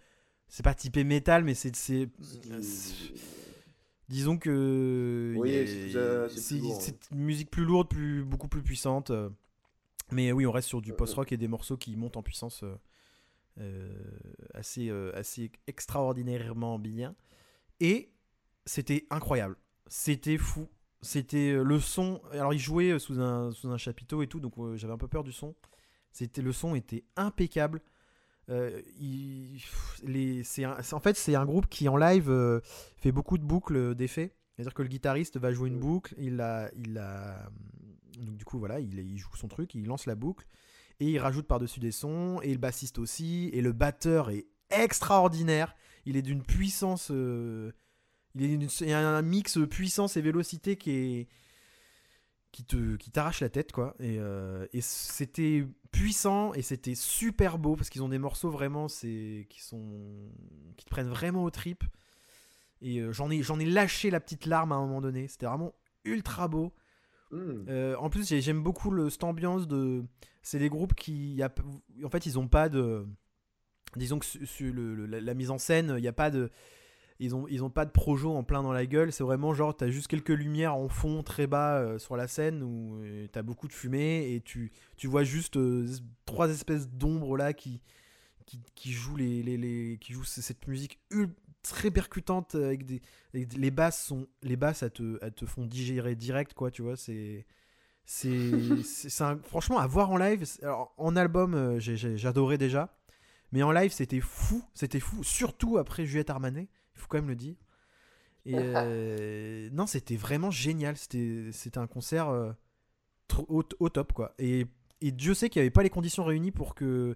c'est pas typé métal, mais c'est. Disons que. Oui, c'est une musique plus lourde, plus, beaucoup plus puissante. Mais oui, on reste sur du post-rock et des morceaux qui montent en puissance assez, euh, assez extraordinairement bien. Et c'était incroyable. C'était fou. C'était euh, le son. Alors, il jouait euh, sous un, sous un chapiteau et tout, donc euh, j'avais un peu peur du son. C'était le son était impeccable. Euh, il- les, c'est un- en fait, c'est un groupe qui en live euh, fait beaucoup de boucles euh, d'effets. C'est-à-dire que le guitariste va jouer une boucle, il a, il a, donc du coup voilà, il, il joue son truc, il lance la boucle et il rajoute par-dessus des sons et le bassiste aussi et le batteur est extraordinaire. Il est d'une puissance, euh, il est y a un mix puissance et vélocité qui te qui t'arrache la tête quoi. Et, euh, et c'était puissant et c'était super beau parce qu'ils ont des morceaux vraiment c'est qui sont qui te prennent vraiment aux tripes et euh, j'en ai j'en ai lâché la petite larme à un moment donné. C'était vraiment ultra beau Hmm. euh, en plus, j'ai- j'aime beaucoup le, cette ambiance de. C'est des groupes qui. a- en fait, ils ont pas de. Disons que la, mise en scène, il y a pas de. Ils ont, ils ont pas de projo en plein dans la gueule. C'est vraiment genre, t'as juste quelques lumières en fond très bas euh, sur la scène où euh, t'as beaucoup de fumée et tu, tu vois juste trois espèces d'ombres là qui, qui, jouent les, les, les- qui jouent cette musique très percutante avec des, avec des- les basses sont les basses elles te, elles te font digérer direct quoi tu vois c'est c'est franchement à voir en live alors, en album euh, j'adorais déjà mais en live c'était fou c'était fou surtout après Juliette Armanet il faut quand même le dire. Et euh, non c'était vraiment génial c'était c'était un concert euh, trop- au, au top quoi. Et, et Dieu sait qu'il n'y avait pas les conditions réunies pour que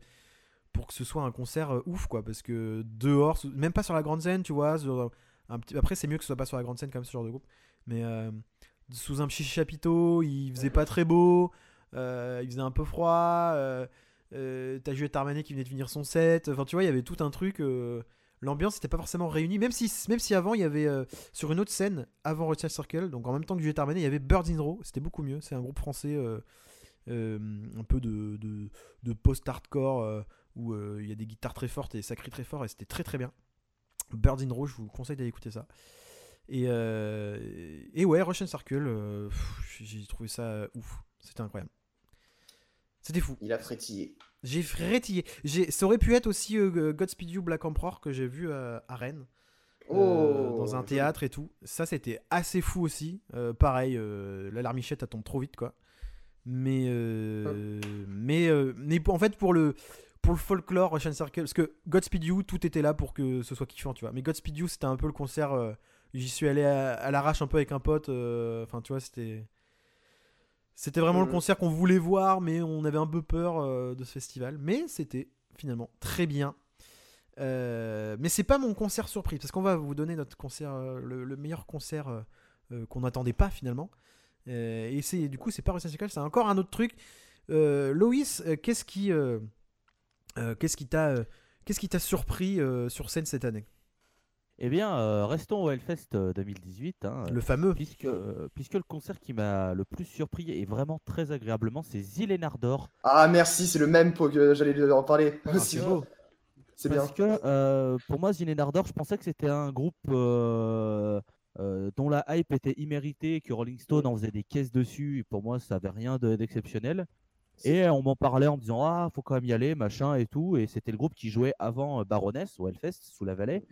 pour que ce soit un concert euh, ouf quoi parce que dehors même pas sur la grande scène tu vois après c'est mieux que ce soit pas sur la grande scène comme ce genre de groupe mais euh, sous un petit chapiteau il faisait pas très beau euh, il faisait un peu froid t'as Juliette Armanet qui venait de finir son set enfin tu vois il y avait tout un truc l'ambiance n'était pas forcément réunie même si même si avant il y avait sur une autre scène avant Rothschild Circle donc en même temps que Juliette Armanet il y avait Birds in Row c'était beaucoup mieux c'est un groupe français un peu de, de, post-hardcore où euh, il y a des guitares très fortes et ça crie très fort et c'était très très bien. Birds in Row, je vous conseille d'aller écouter ça. Et, euh, et ouais, Russian Circle, euh, j'ai trouvé ça ouf. C'était incroyable. C'était fou. Il a frétillé. J'ai frétillé. Ça aurait pu être aussi euh, Godspeed You Black Emperor que j'ai vu euh, à Rennes. euh, Oh, dans un joli. théâtre et tout. Ça, c'était assez fou aussi. Pareil, la larmichette, elle tombe trop vite, quoi. Mais, euh, mais, mais en fait, pour le, pour le folklore, Russian Circle, parce que Godspeed You, tout était là pour que ce soit kiffant, tu vois. Mais Godspeed You, c'était un peu le concert. euh, J'y suis allé à, à l'arrache un peu avec un pote. euh, Enfin, tu vois, c'était. C'était vraiment le Mhm. concert qu'on voulait voir, mais on avait un peu peur euh, de ce festival. Mais c'était finalement très bien. Euh, mais c'est pas mon concert surprise, parce qu'on va vous donner notre concert, euh, le, le meilleur concert qu'on n'attendait pas finalement. Et c'est du coup, c'est pas Russian Circle, c'est encore un autre truc. Loïs, qu'est-ce qui, qu'est-ce qui t'a, euh, qu'est-ce qui t'a surpris euh, sur scène cette année? Eh bien, euh, restons au Hellfest euh, 2018. hein, Le fameux. Puisque, euh, puisque le concert qui m'a le plus surpris et vraiment très agréablement, c'est Zillenardor. Ah, merci, c'est le même pour que j'allais en parler. Ah, aussi. c'est beau. C'est bien. Parce que euh, pour moi, Zillenardor, je pensais que c'était un groupe euh, euh, dont la hype était imméritée, que Rolling Stone en faisait des caisses dessus. Et pour moi, ça avait rien de- d'exceptionnel. Et on m'en parlait en me disant Ah, faut quand même y aller, machin et tout. Et c'était le groupe qui jouait avant euh, Baroness au Hellfest, sous la vallée.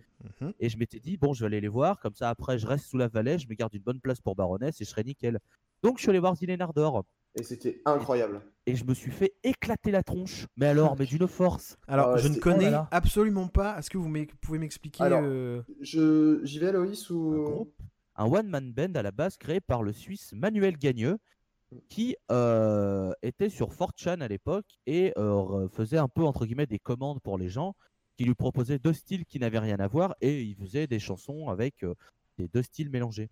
Mhm. Et je m'étais dit Bon, je vais aller les voir. Comme ça, après, je reste sous la vallée, je me garde une bonne place pour Baroness et je serai nickel. Donc, je suis allé voir Zillenardor. Et c'était incroyable. Et je me suis fait éclater la tronche. Mais alors, mais d'une force. Alors, Ah je ne connais oh là là. absolument pas. Est-ce que vous pouvez m'expliquer Alors, euh, Je... J'y vais, Loïs, un ou. groupe, un one-man band à la base créé par le Suisse Manuel Gagneux, qui euh, était sur 4chan à l'époque et euh, faisait un peu entre guillemets des commandes pour les gens, qui lui proposaient deux styles qui n'avaient rien à voir et il faisait des chansons avec euh, des deux styles mélangés.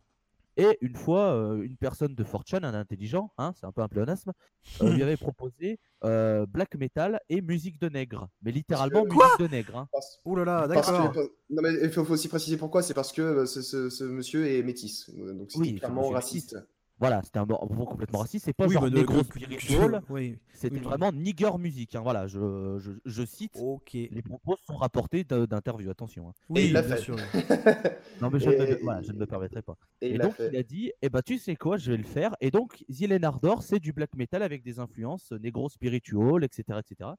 Et une fois, euh, une personne de fortune, un intelligent, hein, c'est un peu un pléonasme, euh, lui avait proposé euh, black metal et musique de nègre. Mais littéralement Quoi musique de nègre. hein. Parce- Ouh là là, parce d'accord. que- non mais il faut, faut aussi préciser pourquoi, c'est parce que ce, ce- ce monsieur est métis, donc c'était Oui, clairement raciste. Voilà, c'était un mot complètement raciste. C'est pas Oui, genre bah, négro spiritual, Oui, c'était oui. vraiment nigger musique. hein. Voilà, je, je, je cite. ok. Les propos sont rapportés d'interviews, attention. hein. Oui, il l'a bien fait. sûr. Non, mais je, ne, Et- me- voilà, je ne me permettrai pas. Et Et, il l'a donc, fait. il a dit Eh ben, tu sais quoi, je vais le faire. Et donc, Zielen Ardor, c'est du black metal avec des influences négro spiritual, etc. etc.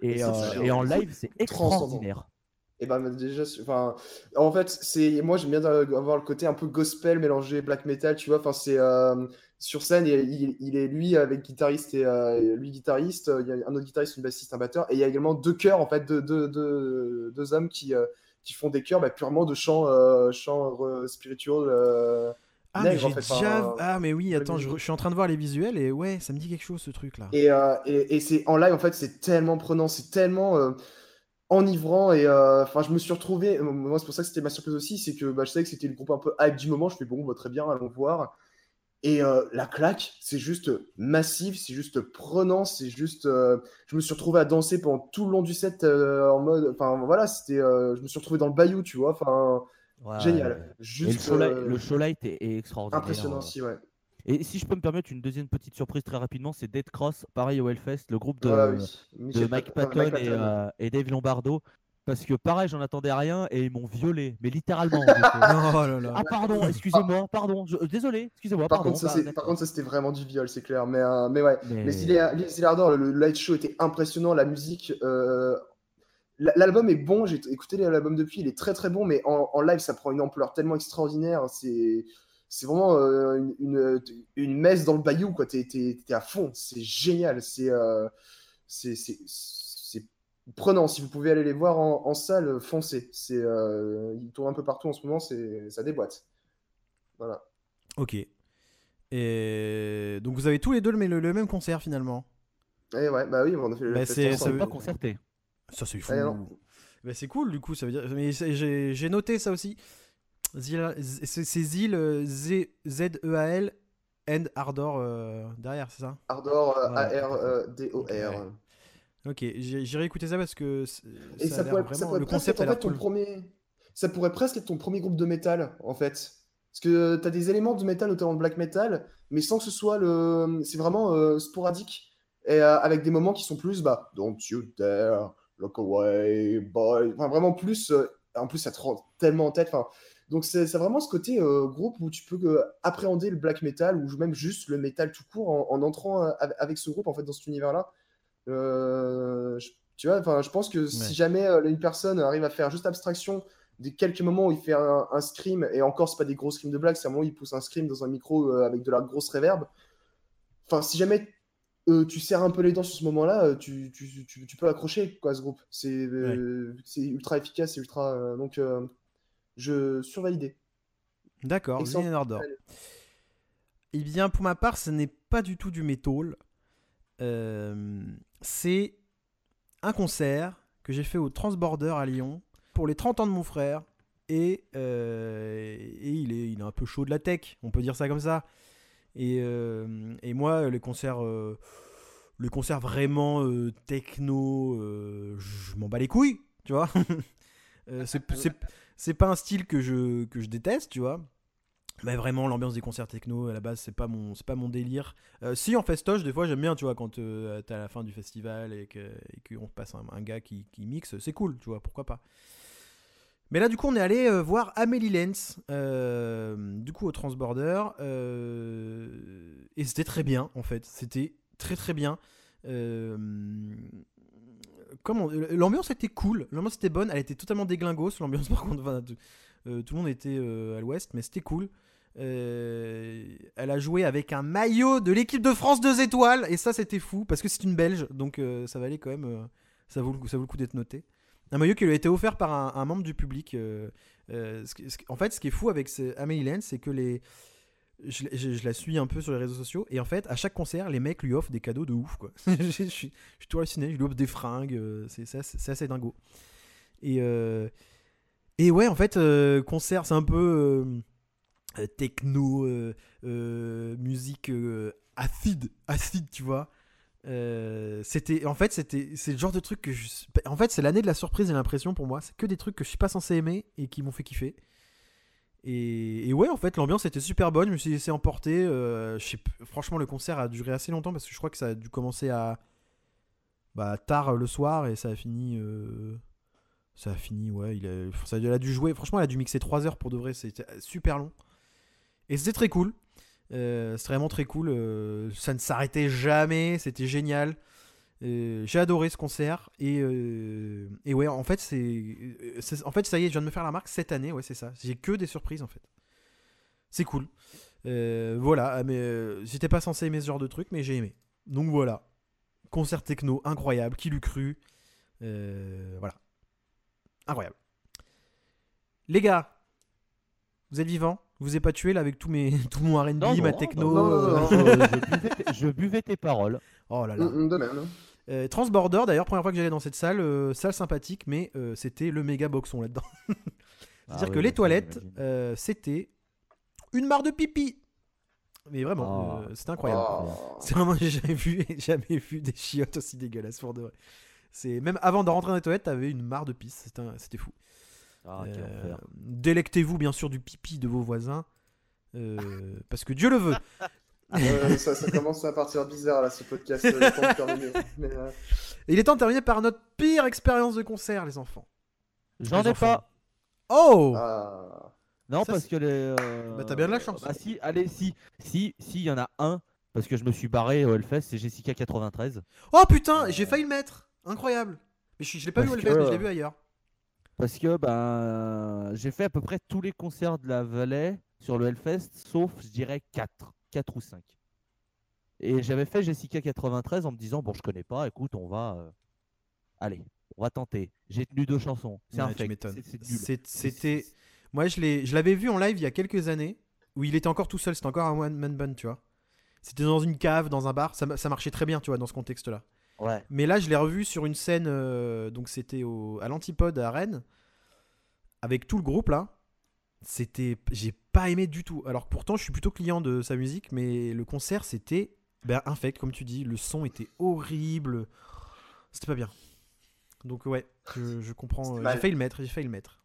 Et, euh, en live, c'est extraordinaire. Et ben déjà, enfin, en fait, c'est moi j'aime bien avoir le côté un peu gospel mélangé black metal, tu vois. Enfin, c'est euh, sur scène, il, il- il est lui avec guitariste et euh, lui guitariste, il y a un autre guitariste, une bassiste, un batteur, et il y a également deux chœurs en fait, deux, deux, deux, deux hommes qui euh, qui font des chœurs bah, purement de chants chants spirituels. Ah, mais nègres, en j'ai fait, déjà. enfin, Ah, mais oui, attends, je, suis en train de voir les visuels et ouais, ça me dit quelque chose ce truc là. Et, euh, et, et c'est en live, en fait, c'est tellement prenant, c'est tellement euh, enivrant. Et euh, enfin, je me suis retrouvé. euh, Moi, c'est pour ça que c'était ma surprise aussi. C'est que bah, je savais que c'était le groupe un peu hype du moment. Je fais bon, bah, très bien, allons voir. Et euh, la claque, c'est juste massif, c'est juste prenant, c'est juste. euh, je me suis retrouvé à danser pendant tout le long du set en mode. Enfin, voilà, c'était. je me suis retrouvé dans le bayou, tu vois. Enfin, Ouais. génial. Et le Juste. show, light- le show light est, est extraordinaire. impressionnant aussi, ouais. Et si je peux me permettre une deuxième petite surprise très rapidement, c'est Dead Cross, pareil au Hellfest, le groupe de, oui. Mike enfin, Patton, et, euh, et Dave Lombardo. Parce que pareil, j'en attendais rien et ils m'ont violé, mais littéralement. Oh là là. ah pardon, excusez-moi, pardon, je- euh, désolé, excusez-moi, Par pardon. contre, ça, bah, par contre, ça c'était vraiment du viol, c'est clair. Mais, euh, mais ouais. Mais- Ardor, le, le light show était impressionnant, la musique. euh, L'album est bon, j'ai écouté l'album depuis, il est très très bon, mais en, en live ça prend une ampleur tellement extraordinaire. C'est c'est vraiment euh, une, une, une messe dans le bayou, quoi. T'es t'es- t'es à fond, c'est génial, c'est euh, c'est c'est- c'est prenant. Si vous pouvez aller les voir en, en salle, foncez. C'est euh, ils tournent un peu partout en ce moment, c'est ça déboîte. Voilà. Ok. Et donc vous avez tous les deux le, le- le même concert finalement? Et ouais, bah oui, on a fait le Bah, fest c'est- ça veut- pas concerté. Ça c'est fou. Ah, non. Bah, c'est cool du coup, ça veut dire. Mais j'ai j'ai noté ça aussi. C'est Zil euh, Z E A L and Ardor euh, derrière, c'est ça Ardor, euh, A-R-D-O-R. Ouais. Ok, j'irai écouter ça parce que Et ça, ça, pourrait, vraiment. ça pourrait le presque concept être en fait ton cool. premier. Ça pourrait presque être ton premier groupe de métal, en fait. Parce que tu as des éléments de métal, notamment de black metal, mais sans que ce soit le. C'est vraiment euh, sporadique. Et euh, avec des moments qui sont plus, bah, don't you dare look away, boy. Enfin, vraiment plus. euh, en plus, ça te rend tellement en tête. Enfin, donc, c'est vraiment ce côté euh, groupe où tu peux euh, appréhender le black metal ou même juste le métal tout court en, en entrant euh, avec- ce groupe, en fait, dans cet univers-là. Euh, je- tu vois, enfin, je pense que Ouais. si jamais une personne arrive à faire juste abstraction des quelques moments où il fait un, un scream, et encore, c'est pas des gros screams de blague, c'est un moment où il pousse un scream dans un micro avec de la grosse reverb. Enfin, si jamais euh, tu serres un peu les dents sur ce moment-là, tu, tu, tu, tu peux accrocher quoi, à ce groupe. C'est euh, ultra efficace, c'est ultra. euh, donc, je survalidé. D'accord. Zil and Ardor. Eh bien, pour ma part, ce n'est pas du tout du métal. Euh, c'est un concert que j'ai fait au Transborder à Lyon pour les 30 ans de mon frère. Et, euh, et il, est, il est un peu chaud de la tech, on peut dire ça comme ça. Et, euh, et moi, les concerts, les concerts vraiment techno, je m'en bats les couilles, tu vois. C'est- c'est pas un style que je, déteste, tu vois. Mais vraiment, l'ambiance des concerts techno, à la base, c'est pas mon, pas mon délire. Euh, si en festoche, des fois, j'aime bien, tu vois, quand euh, t'es à la fin du festival et que- et qu'on passe un, gars qui, mixe, c'est cool, tu vois, pourquoi pas. Mais là, du coup, on est allé euh, voir Amélie Lenz, du coup, au Transborder. et c'était très bien, en fait. C'était très, très bien. Comment L'ambiance était cool, l'ambiance était bonne, elle était totalement déglingos, l'ambiance, par contre, euh, tout le monde était euh, à l'ouest, mais c'était cool. Euh, elle a joué avec un maillot de l'équipe de France 2 étoiles, et ça, c'était fou, parce que c'est une Belge, donc ça valait quand même, ça, vaut ça vaut le coup d'être noté. Un maillot qui lui a été offert par un, membre du public. en fait, ce qui est fou avec ce- Amélie Lenz, c'est que les. Je, la suis un peu sur les réseaux sociaux et en fait à chaque concert les mecs lui offrent des cadeaux de ouf quoi. je, suis, je suis tout halluciné, je lui offre des fringues, euh, c'est assez, assez dingo. Et, euh, et ouais en fait euh, concert c'est un peu euh, techno, musique acide, acide, tu vois. C'était, en fait, c'était, c'est le genre de truc que je, en fait, c'est l'année de la surprise, j'ai l'impression pour moi. C'est que des trucs que je suis pas censé aimer et qui m'ont fait kiffer. Et, ouais, en fait, l'ambiance était super bonne. Je me suis laissé emporter. euh, franchement, le concert a duré assez longtemps parce que je crois que ça a dû commencer à bah, tard le soir et ça a fini. euh, ça a fini, ouais. Il a, ça a dû jouer. Franchement, elle a dû mixer 3 heures pour de vrai. C'était super long. Et c'était très cool. Euh, c'était vraiment très cool. euh, ça ne s'arrêtait jamais. C'était génial. Euh, J'ai adoré ce concert. Et, euh, et ouais, en fait, c'est, euh, c'est- En fait, ça y est, je viens de me faire la marque cette année. Ouais, c'est ça. J'ai que des surprises en fait. C'est cool. Euh, voilà, mais euh, j'étais pas censé aimer ce genre de truc, mais j'ai aimé. Donc voilà. Concert techno incroyable. Qui l'eût cru Voilà. Incroyable. Les gars, vous êtes vivants? Vous vous êtes pas tué là avec tous mes, tout mon RB, ma techno non, non, non. buvais je buvais tes paroles. Oh là là. Mm, mm, de même. hein. Euh, Transborder, d'ailleurs, première fois que j'allais dans cette salle, euh, salle sympathique, mais euh, c'était le méga boxon là-dedans. C'est-à-dire Ah que oui, les toilettes, euh, c'était une mare de pipi. Mais vraiment, Ah. euh, c'était incroyable. Oh. C'est vraiment, j'ai jamais vu, jamais vu des chiottes aussi dégueulasses pour de vrai. C'est même avant de rentrer dans les toilettes, t'avais une mare de pisse. C'était fou. Ah, Euh. Délectez-vous bien sûr du pipi de vos voisins, euh, parce que Dieu le veut. Euh, ça, ça commence à partir bizarre là, ce podcast. euh, le temps de terminer. Mais, euh, il est temps de terminer par notre pire expérience de concert, les enfants. J'en ai enfants. pas. Oh ah. Non, Ça, parce que les. euh, Bah, t'as bien de la chance. Bah, si, allez, si. Si, si, il y en a un. Parce que je me suis barré au Hellfest, c'est Jessica 93. Oh putain, j'ai failli le mettre. Incroyable. Mais je, je l'ai pas vu au Parce Hellfest, que- mais je l'ai vu ailleurs. Parce que ben, j'ai fait à peu près tous les concerts de la Vallée sur le Hellfest, sauf, je dirais, 4. 4 ou 5. Et j'avais fait Jessica 93 en me disant, bon, je connais pas, écoute, on va. euh, Allez, on va tenter. J'ai tenu deux chansons. C'est un Ouais, tu fake. C'était. Moi, je l'avais vu en live il y a quelques années, où il était encore tout seul, c'était encore un one-man band, tu vois. C'était dans une cave, dans un bar, ça, ça marchait très bien, tu vois, dans ce contexte-là. Ouais. Mais là, je l'ai revu sur une scène, euh, donc c'était au- à l'Antipode à Rennes, avec tout le groupe là. C'était, j'ai pas aimé du tout. Alors que pourtant, je suis plutôt client de sa musique, mais le concert c'était ben, infect, comme tu dis. Le son était horrible. C'était pas bien. Donc ouais, je, je comprends. Euh, J'ai failli le mettre, j'ai failli le mettre.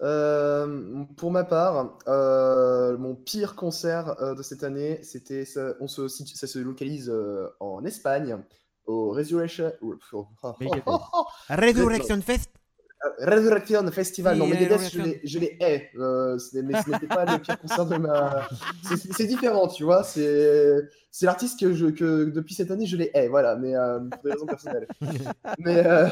Euh, pour ma part, euh, mon pire concert euh, de cette année, c'était ça, on se, situ- ça se localise euh, en Espagne, au Resurrection, oh, oh, oh, oh, oh, Resurrection Fest? Resurrection Festival. Oui, non, Megadeth, je les, je les hais. Euh, mais ce n'était pas le pire concert de ma. C'est- différent, tu vois. C'est l'artiste que, je, que depuis cette année, je les hais. Voilà, mais euh, pour des raisons personnelles. mais, euh,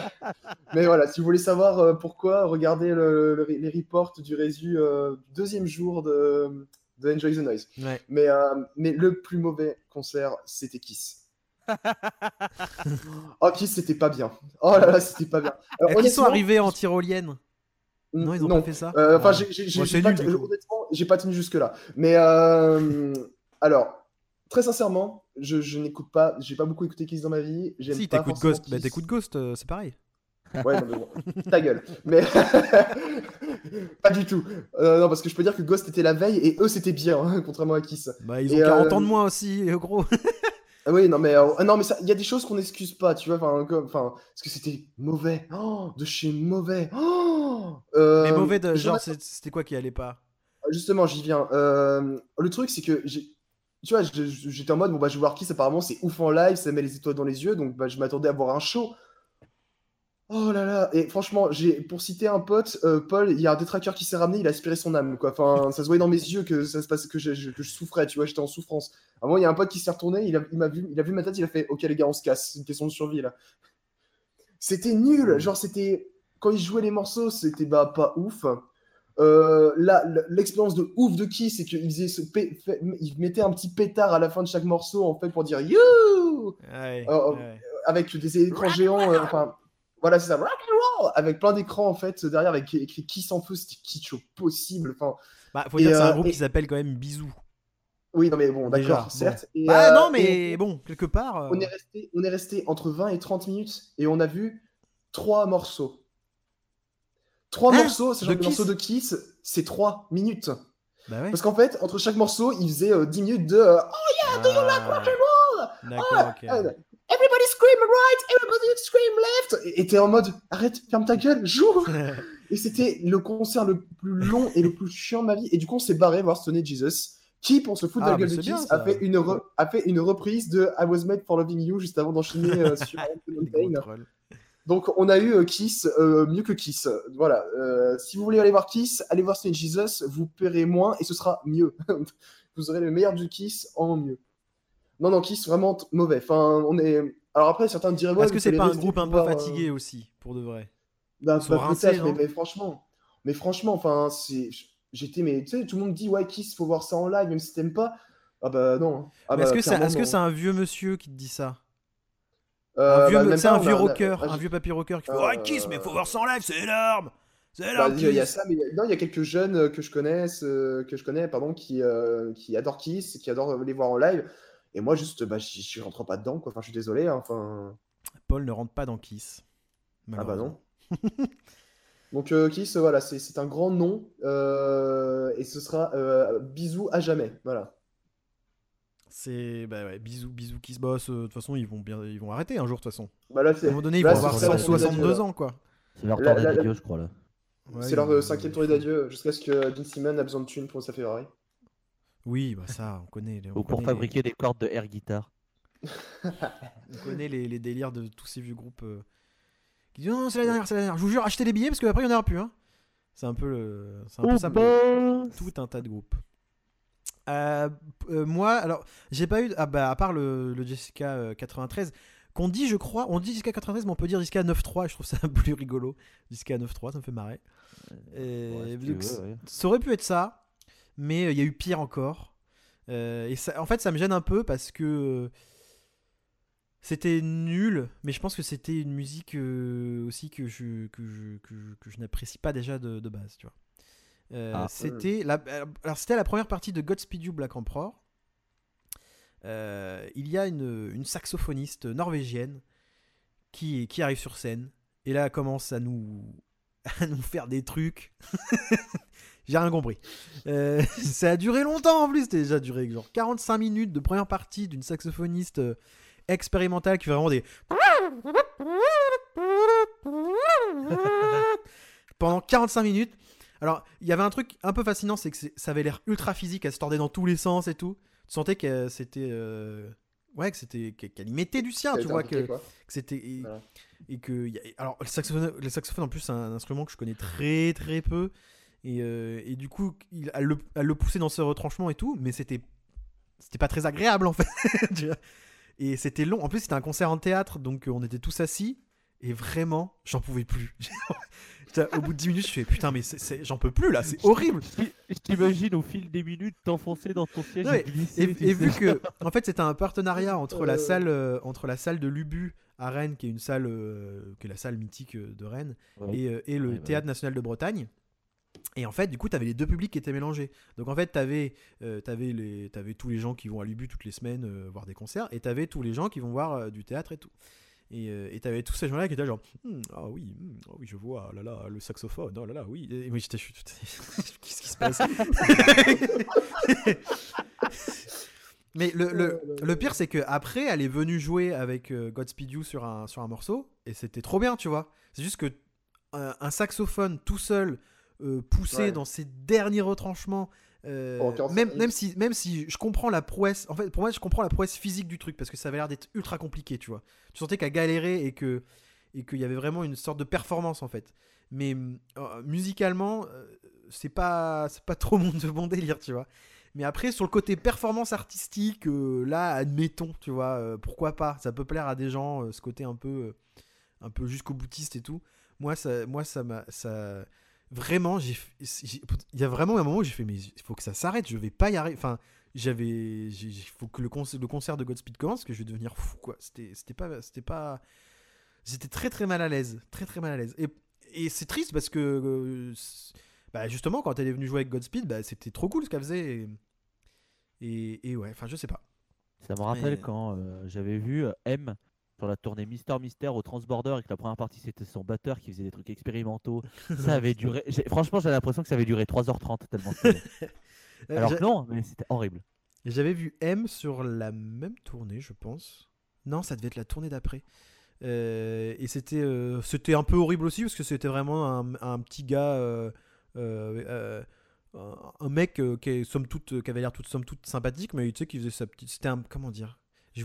mais voilà, si vous voulez savoir euh, pourquoi, regardez le- le- les reports du Résu euh, deuxième jour de, de Enjoy the Noise. Ouais. Mais, euh, mais le plus mauvais concert, c'était Kiss. oh, Kiss, c'était pas bien. Oh là là, c'était pas bien. Alors, Est-ce qu'ils sont arrivés en tyrolienne Non, ils ont pas fait ça. euh, Enfin, Ah. j'ai- j'ai Bon, j'ai pas, nul, honnêtement, j'ai pas tenu jusque-là. Mais euh, alors, très sincèrement, je, je n'écoute pas, j'ai pas beaucoup écouté Kiss dans ma vie. j'aime Si pas t'écoutes Ghost, bah Kiss. t'écoutes Ghost, euh, c'est pareil. Ouais, non, mais bon, ta gueule. Mais pas du tout. Euh, non, parce que je peux dire que Ghost était la veille et eux c'était bien, hein, contrairement à Kiss. Bah ils ont Et, 40 euh, ans de moins aussi, euh, gros. Ah oui, non, mais euh, ah non, mais il y a des choses qu'on n'excuse pas, tu vois. Enfin, parce que c'était mauvais, Oh, de chez mauvais. Oh Euh, Mais mauvais, de, genre c'était quoi qui allait pas? Justement, j'y viens. Euh, le truc, c'est que j'ai. Tu vois, j'étais en mode, bon, bah, je vais voir Kiss, apparemment, c'est ouf en live, ça met les étoiles dans les yeux, donc bah, je m'attendais à voir un show. Oh là là, et franchement, j'ai pour citer un pote, euh, Paul, il y a un détracteur qui s'est ramené, il a aspiré son âme, quoi. Enfin, ça se voyait dans mes yeux que ça se que je, je- que je souffrais, tu vois, j'étais en souffrance. À un moment, il y a un pote qui s'est retourné, il a, il m'a vu, il a vu ma tête, il a fait, ok les gars, on se casse, c'est une question de survie là. C'était nul, genre c'était quand il jouait les morceaux, c'était bah pas ouf. Euh, là, l'expérience de ouf de qui, c'est qu'il faisait ce pé- fait- il mettait un petit pétard à la fin de chaque morceau en fait pour dire you Ouais, ouais. avec des écrans géants, euh, enfin voilà c'est ça, rock and roll, avec plein d'écrans en fait derrière avec écrit qui s'en feu, c'était kitsch au possible. Enfin Bah, faut Et, dire c'est un euh, groupe et- qui s'appelle quand même Bisou. oui non mais bon d'accord bon. certes. Et, Ah non, et- mais bon, quelque part. euh, on est resté, on est resté entre 20 et 30 minutes et on a vu trois morceaux. Trois Hein morceaux, sachant De que le morceau Kiss de Kiss, c'est trois minutes. Bah ouais. Parce qu'en fait, entre chaque morceau, il faisait euh, 10 minutes de euh, Ah, D'accord, ok. Ah, Everybody scream right, everybody scream left. Et t'es en mode arrête, ferme ta gueule, joue. et c'était le concert le plus long et le plus chiant de ma vie. Et du coup, on s'est barré voir Stone Jesus, qui, pour se foutre Ah, de la gueule mais de Kiss, a fait, une re- a fait une reprise de I Was Made for Loving You juste avant d'enchaîner euh, sur. Donc, on a eu euh, Kiss, euh, mieux que Kiss. Voilà. Euh, si vous voulez aller voir Kiss, allez voir Stone Jesus, vous paierez moins et ce sera mieux. vous aurez le meilleur du Kiss en mieux. Non, non, Kiss, vraiment mauvais. Enfin, on est. Alors après, certains diraient. ouais, Est-ce que c'est pas un groupe un peu voir, euh, fatigué aussi, pour de vrai? Bah, Ils bah, rincés, mais, non mais franchement, mais franchement, enfin, c'est, j'étais, mais tu sais, tout le monde dit ouais, Kiss, faut voir ça en live, même si t'aimes pas. Ah bah non. Ah Mais bah, Est-ce que c'est un vieux monsieur qui te dit ça? Euh, bah, me- c'est pas, un vieux a- a- rocker, ah, un vieux papy rocker qui fait Euh, Ouais, Kiss, mais faut voir ça en live, c'est énorme C'est Bah, énorme il y a- il y a Kiss ça, mais il y a- non, il y a quelques jeunes euh, que je connais, euh, que je connais, pardon, qui, euh, qui adorent Kiss, qui adorent les voir en live. Et moi, juste, bah, je rentre pas dedans, quoi. Enfin, je suis désolé. hein, Enfin, Paul ne rentre pas dans Kiss. ah bah non. Donc euh, Kiss, voilà, c'est un grand nom euh, et ce sera euh, bisous à jamais. Voilà. C'est. Bah ouais, bisous, bisous Kiss Boss. euh, De toute façon, ils vont, bien... ils vont arrêter un jour, de toute façon. Bah là, À un moment donné, ils là, vont avoir serait leur tournée 62 d'adieu, ans, quoi. C'est leur tournée d'adieu, je crois là. Ouais, C'est leur euh, cinquième tournée d'adieu jusqu'à ce que Dean Simon a besoin de thunes pour sa Ferrari. Oui, bah ça, on connaît. on Ou pour connaît fabriquer des cordes de air guitar. les- On connaît les, les délires de tous ces vieux groupes euh, qui disent non, non, c'est la dernière, c'est la dernière. Je vous jure, achetez les billets parce qu'après, il n'y en aura plus. Hein. C'est un peu, le... c'est un peu ça. tout un tas de groupes. Euh, euh, moi, alors, j'ai pas eu. Ah bah, à part le, le Jessica euh, 93, qu'on dit, je crois, on dit Jessica 93, mais on peut dire Jessica 9.3, et je trouve ça plus rigolo. Jessica 9.3, ça me fait marrer. Et Ouais, si tu donc, veux, ouais. ça aurait pu être ça, mais euh, il y a eu pire encore. Euh, et ça, en fait, ça me gêne un peu parce que euh, c'était nul, mais je pense que c'était une musique aussi que je, que je, que je, que je n'apprécie pas déjà de, de base, tu vois. Ah. c'était la, alors c'était la première partie de Godspeed You Black Emperor. Il y a une, une saxophoniste norvégienne qui, qui arrive sur scène et là elle commence à nous, à nous faire des trucs. J'ai rien compris. Euh, ça a duré longtemps en plus, c'était déjà duré genre 45 minutes de première partie d'une saxophoniste euh, expérimentale qui fait vraiment des. Pendant 45 minutes. Alors, il y avait un truc un peu fascinant, c'est que ça avait l'air ultra physique, elle se tordait dans tous les sens et tout. Tu sentais que c'était. euh, Ouais, que c'était. qu'elle y mettait du sien, tu vois, que, c'était. et- Voilà. et que alors le saxophone, le saxophone en plus c'est un instrument que je connais très très peu et, euh, et du coup il, elle, le, elle le poussait dans ce retranchement et tout mais c'était c'était pas très agréable en fait et c'était long en plus c'était un concert en théâtre donc euh, on était tous assis et vraiment j'en pouvais plus au bout de 10 minutes je fais putain mais c'est- c'est- j'en peux plus là c'est horrible Je t'imagine au fil des minutes t'enfoncer dans ton siège Ouais, et glisser. et, tu et sais. vu que en fait c'était un partenariat entre la salle euh, entre la salle de l'Ubu à Rennes qui est une salle euh, qui est la salle mythique de Rennes Ouais. et, euh, et le Ouais, Théâtre National de Bretagne. Et en fait, du coup, tu avais les deux publics qui étaient mélangés. Donc en fait, tu avais, les, t'avais tous les gens qui vont à l'Ubu toutes les semaines euh, voir des concerts, et tu avais tous les gens qui vont voir euh, du théâtre et tout. Et euh, tu avais tous ces gens-là qui étaient genre, Hmm, ah oui, ah oui, je vois, oh là là, le saxophone, oh là là, oui. Et moi, j'étais, qu'est-ce qui se passe? Mais le, le, le pire, c'est que après, elle est venue jouer avec euh, Godspeed You sur un, sur un morceau, et c'était trop bien, tu vois. C'est juste que un saxophone tout seul, euh, poussé Ouais. dans ses derniers retranchements, euh, 45 même, même, si, même si je comprends la prouesse, en fait, pour moi, je comprends la prouesse physique du truc, parce que ça avait l'air d'être ultra compliqué, tu vois. Tu sentais qu'elle galérait et que et qu'il y avait vraiment une sorte de performance, en fait. Mais euh, musicalement, c'est pas, c'est pas trop mon, mon délire, tu vois. Mais après, sur le côté performance artistique, là, admettons, tu vois, pourquoi pas Ça peut plaire à des gens, ce côté un peu, un peu jusqu'au boutiste et tout. Moi, ça, moi, ça m'a, ça, vraiment, il y a vraiment un moment où j'ai fait, mais il faut que ça s'arrête, je vais pas y arriver. Enfin, j'avais, il faut que le concert, le concert de Godspeed commence, que je vais devenir fou, quoi. C'était, c'était pas, c'était pas, j'étais très très mal à l'aise, très très mal à l'aise. Et, et c'est triste parce que, euh, bah, justement, quand elle est venue jouer avec Godspeed, bah, c'était trop cool ce qu'elle faisait. Et, et, et ouais, enfin, je sais pas. Ça me rappelle Mais- quand euh, j'avais vu euh, M sur la tournée Mister Mister au Transborder et que la première partie c'était son batteur qui faisait des trucs expérimentaux. Ça avait duré. j'ai- Franchement, j'avais l'impression que ça avait duré 3h30 tellement. Euh, Alors que non, mais c'était horrible. J'avais vu M sur la même tournée, je pense. Non, ça devait être la tournée d'après. Euh, et c'était euh, c'était un peu horrible aussi parce que c'était vraiment un, un petit gars, euh, un- mec qui, est, somme toute, qui avait l'air toute somme toute sympathique, mais tu sais qui faisait sa petite. C'était un comment dire.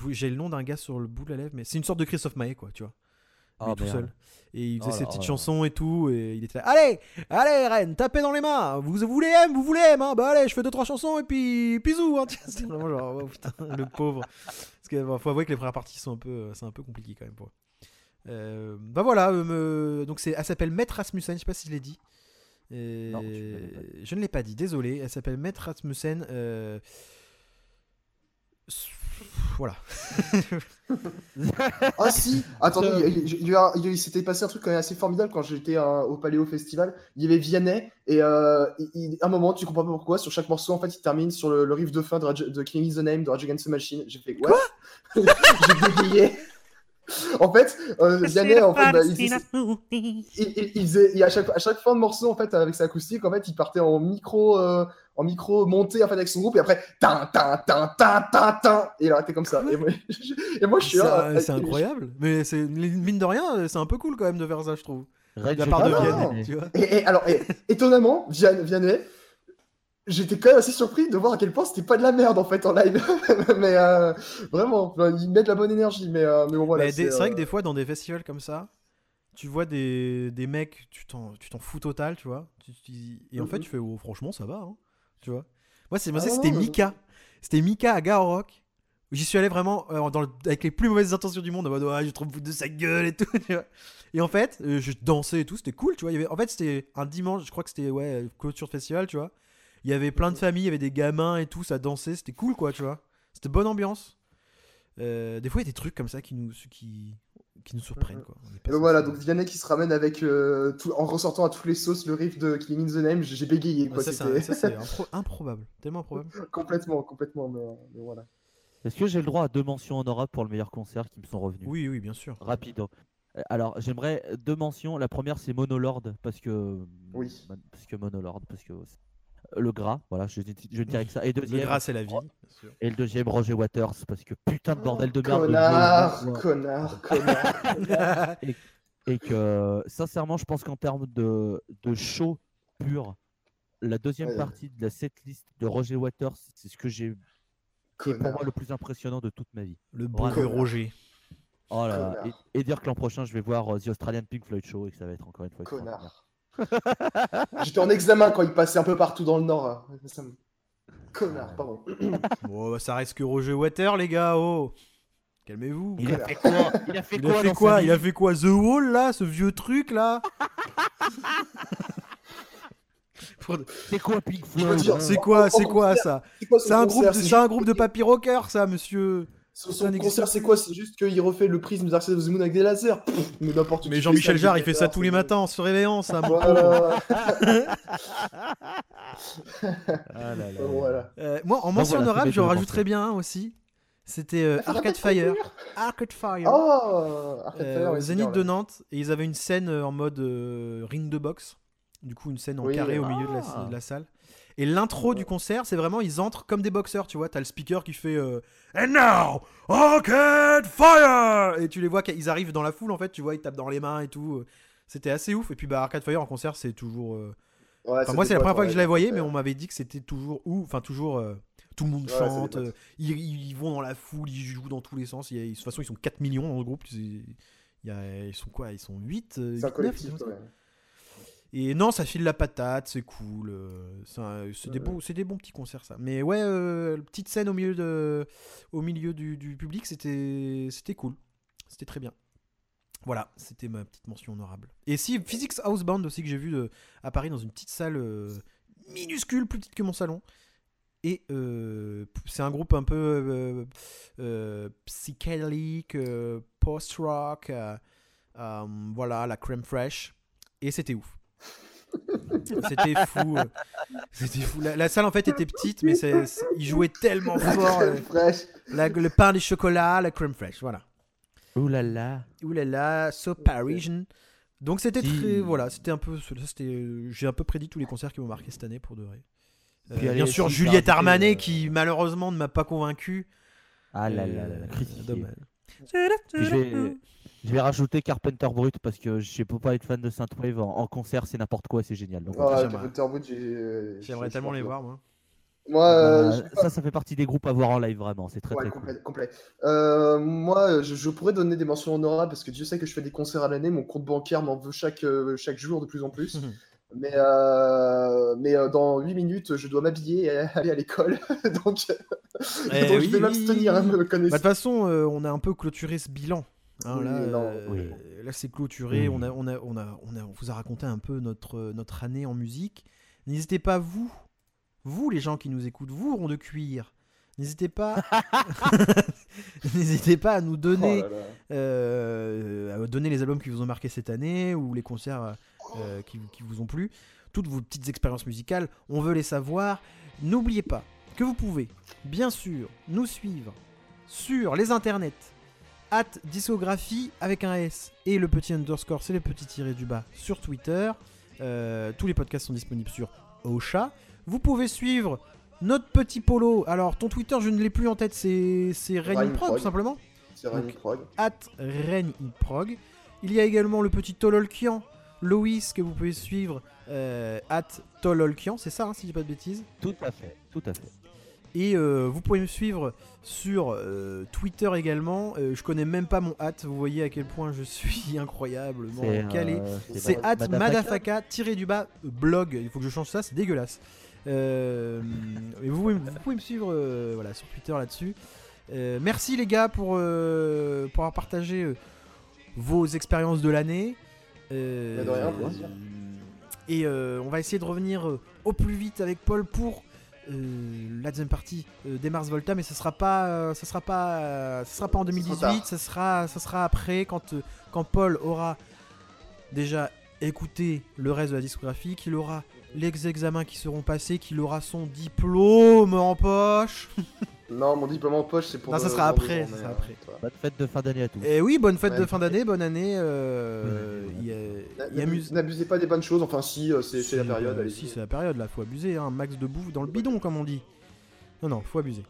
J'ai le nom d'un gars sur le bout de la lèvre, mais c'est une sorte de Christophe Maé quoi, tu vois. Oh, tout seul. Et il faisait Oh ses petites chansons et tout. Et il était là. Allez, allez, Rennes, tapez dans les mains. Vous voulez M, vous voulez M. Hein bah allez, je fais deux trois chansons et puis bisous. Hein. C'est vraiment genre, oh, putain, le pauvre. Parce qu'il faut avouer que les premières parties sont un peu, c'est un peu compliqué quand même pour. Euh, bah voilà, euh, donc c'est, elle s'appelle Maître Rasmussen. Je sais pas si je l'ai dit. Et- Non, je ne l'ai pas dit. Désolé. Elle s'appelle Maître Rasmussen. euh, Voilà. Ah si, attendez, il, s'était passé un truc quand même assez formidable quand j'étais euh, au Paléo Festival. Il y avait Vianney et euh, il- il- à un moment, tu comprends pas pourquoi, sur chaque morceau, en fait, il termine sur le, le riff de fin de, Rage- de Killing is the Name de Rage Against the Machine. J'ai fait quoi? J'ai bégayé. En fait, euh, Vianney, en fait, bah, il, il, il- il faisait, il- à, chaque, à chaque fin de morceau, en fait, avec sa acoustique, en fait, il partait en micro, euh, en micro monté en fait avec son groupe et après, tin, tin, tin, tin, tin, tin, et il arrêtait comme ça. Et moi, et moi, je suis C'est, là. c'est incroyable. Mais c'est mine de rien, c'est un peu cool quand même de faire ça, je trouve. Red De la part de Vianney, tu vois. Et, et alors, et, étonnamment, Vian- Vianney, j'étais quand même assez surpris de voir à quel point c'était pas de la merde en fait en live. mais euh, vraiment, enfin, il met de la bonne énergie. Mais, euh, mais bon, voilà. C'est vrai que euh, des fois, dans des festivals comme ça, tu vois des, des mecs, tu t'en, tu t'en fous total, tu vois. Tu- tu- et en fait, Mhm. tu fais, oh, franchement, ça va, hein, tu vois. Moi, c'est, moi, Ah c'était Mika. C'était Mika à Garo Rock. où J'y suis allé vraiment euh, dans le- avec les plus mauvaises intentions du monde, en mode, ouais, je trouve foutre de sa gueule et tout, tu vois. Et en fait, euh, je dansais et tout, c'était cool, tu vois. Il y avait, en fait, c'était un dimanche, je crois que c'était, ouais, clôture de festival, tu vois. Il y avait plein de familles, il y avait des gamins et tout, ça dansait, c'était cool, quoi, tu vois. C'était bonne ambiance. Euh, des fois, il y a des trucs comme ça qui nous, qui, qui nous surprennent, quoi. Et ben voilà, donc Vianney qui se ramène avec euh, tout, en ressortant à toutes les sauces le riff de Killing in the Name, j'ai bégayé quoi. ça, c'est impro- improbable, tellement improbable. complètement, complètement. Mais, mais voilà. Est-ce que j'ai le droit à deux mentions honorables pour le meilleur concert qui me sont revenus? Oui, oui, bien sûr. Rapido. Euh, Alors, j'aimerais deux mentions. La première, c'est Monolord, parce que. Oui. Parce que Monolord, parce que. Le gras, voilà, je, je dirais que ça. Et Le deuxième, gras, c'est la vie. bien sûr. et le deuxième, Roger Waters, parce que putain de bordel de merde. de Connard, connard, connard. Et que, sincèrement, je pense qu'en termes de, de show pur, la deuxième Ouais. partie de la setlist de Roger Waters, c'est ce que j'ai. qui est pour moi le plus impressionnant de toute ma vie. Le bon Roger. Oh là. Et, et dire que l'an prochain, je vais voir euh, The Australian Pink Floyd Show et que ça va être encore une fois. Connard. J'étais en examen quand il passait un peu partout dans le nord. là. Ça me- Connard, pardon. Bon, bah, ça reste que Roger Water, les gars. Oh, calmez-vous. Il a fait quoi? Il a fait Il quoi a fait quoi? Il a fait quoi? The Wall là, ce vieux truc là? C'est quoi Pink C'est quoi, c'est quoi ça? C'est un groupe, un groupe de papy rockers, ça, monsieur. Son, son concert, c'est quoi? C'est juste qu'il refait le prisme Dark Side of the Moon avec des lasers. Pff, mais n'importe Mais Jean-Michel Jarre, il fait ça tous les matins en se réveillant, ça. Voilà. Ah là là. voilà. Euh, moi, en mention honorable, j'en rajouterais bien un aussi. C'était euh, Ah, Arcade Fire. Arcade Fire. Oh Arcade Euh, Fire, au ouais, c'est Zénith bien, de. Nantes et ils avaient une scène en mode euh, ring de boxe. Du coup, une scène en Oui, carré au milieu de la, Ah. de la salle. Et l'intro du concert, c'est vraiment ils entrent comme des boxeurs, tu vois. T'as le speaker qui fait euh, And now, Arcade Fire Et tu les vois qu'ils arrivent dans la foule en fait, tu vois, ils tapent dans les mains et tout. C'était assez ouf. Et puis bah Arcade Fire en concert, c'est toujours. euh, Ouais, Enfin, ça moi, c'est la première fois que je la voyais, mais on m'avait dit que c'était toujours où, enfin toujours. euh, tout le monde Ouais, chante, ils, ils vont dans la foule, ils jouent dans tous les sens. De toute façon, ils sont 4 millions dans le groupe. ils sont quoi? Ils sont 8 C'est un collectif, ouais. Et non, ça file la patate, c'est cool. euh, c'est des, bons, des bons petits concerts, ça. Mais ouais, euh, petite scène au milieu, de, au milieu du, du public, c'était cool. C'était très bien. Voilà, c'était ma petite mention honorable. Et si, Physics Houseband aussi, que j'ai vu de- à Paris dans une petite salle euh, minuscule, plus petite que mon salon. Et euh, c'est un groupe un peu euh, psychédélique, post-rock, voilà, la crème fraîche. Et c'était ouf. C'était fou. euh, C'était fou. La, la salle en fait était petite, mais c'est, c'est- ils jouaient tellement fort. euh, Fraîche. la- le pain, les chocolats, la crème fraîche, voilà. Ouh là là. Ouh là là, So Parisian. Donc c'était Si. très. Voilà, c'était un peu. ça, c'était, euh, J'ai un peu prédit tous les concerts qui m'ont marqué cette année pour de vrai. Euh, allez, bien sûr, si, Juliette Armanet euh, qui malheureusement ne m'a pas convaincu. Ah là là là, là, critiqué. dommage. Puis je vais, je vais rajouter Carpenter Brut parce que je peux pas être fan de Synthwave en, en concert, c'est n'importe quoi, c'est génial. Donc, Ah, j'aimerais. Carpenter Brut, j'ai- J'aimerais tellement les voir, moi. Moi, euh, euh, ça, ça fait partie des groupes à voir en live vraiment, c'est très Ouais, très complet, cool. complet. Euh, moi, je, je pourrais donner des mentions honorables parce que Dieu sait que je fais des concerts à l'année. Mon compte bancaire m'en veut chaque, chaque jour de plus en plus. Mais, euh, mais euh, dans 8 minutes, je dois m'habiller et aller à l'école. donc, Eh donc oui, je vais m'abstenir, hein, me Bah, De toute façon, euh, on a un peu clôturé ce bilan. Hein, Oui, là, non, euh, oui. là c'est clôturé. Oui. On, a, on, a, on, a, on, a- on vous a raconté un peu notre, notre année en musique. N'hésitez pas, vous, vous les gens qui nous écoutent, vous, ronds de cuir, n'hésitez pas, n'hésitez pas à nous donner, Oh là là. euh, à donner les albums qui vous ont marqué cette année ou les concerts euh, qui, qui vous ont plu. Toutes vos petites expériences musicales, on veut les savoir. N'oubliez pas que vous pouvez, bien sûr, nous suivre sur les internets at discographie avec un S et le petit underscore c'est le petit tiré du bas sur Twitter. Euh, tous les podcasts sont disponibles sur Ocha. Vous pouvez suivre notre petit polo. Alors ton Twitter je ne l'ai plus en tête, c'est Prog tout simplement. C'est Prog. At Prog. Il y a également le petit Tololkian, Loïs que vous pouvez suivre euh, at Tololkian, c'est ça hein, si je dis pas de bêtises? Tout à fait, tout à fait. Et euh, vous pouvez me suivre sur euh, Twitter également. Euh, je connais même pas mon hâte. Vous voyez à quel point je suis incroyablement C'est calé. euh, C'est at madafaka tiré du bas blog. Il faut que je change ça, c'est dégueulasse. Euh, et vous, pouvez, vous pouvez me suivre euh, voilà, sur Twitter là-dessus. Euh, merci les gars pour, euh, pour avoir partagé vos expériences de l'année. Euh, plaisir. et euh, on va essayer de revenir au plus vite avec Paul pour euh, la deuxième partie euh, des Mars Volta, mais ce sera pas, euh, ça sera pas, euh, ça sera pas en Ce sera 2018, tard. ça sera, ça sera après quand, euh, quand Paul aura déjà écouté le reste de la discographie, qu'il aura les examens qui seront passés, qu'il aura son diplôme en poche. Non, mon diplôme en poche, c'est pour. Non, ça euh, sera après, ça sera euh, après. toi. Bonne fête de fin d'année à tous. Et oui, bonne fête Ouais. de fin d'année, bonne année. euh, N'abusez- pas des bonnes choses. Enfin, si, c'est la période. euh. Si, c'est la période, là, faut abuser, hein, max de bouffe dans le bidon, comme on dit. Non, non, faut abuser.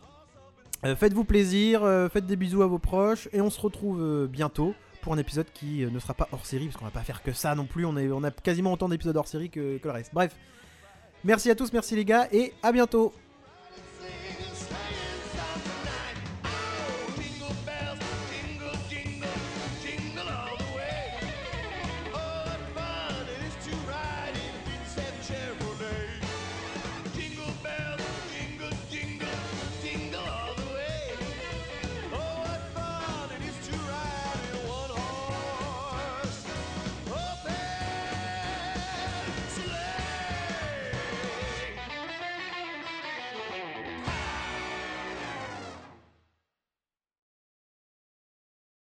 Euh, Faites-vous plaisir, euh, faites des bisous à vos proches, et on se retrouve euh, bientôt pour un épisode qui euh, ne sera pas hors série, parce qu'on va pas faire que ça non plus, on, est, on a quasiment autant d'épisodes hors série que, que le reste. Bref, merci à tous, merci les gars, et à bientôt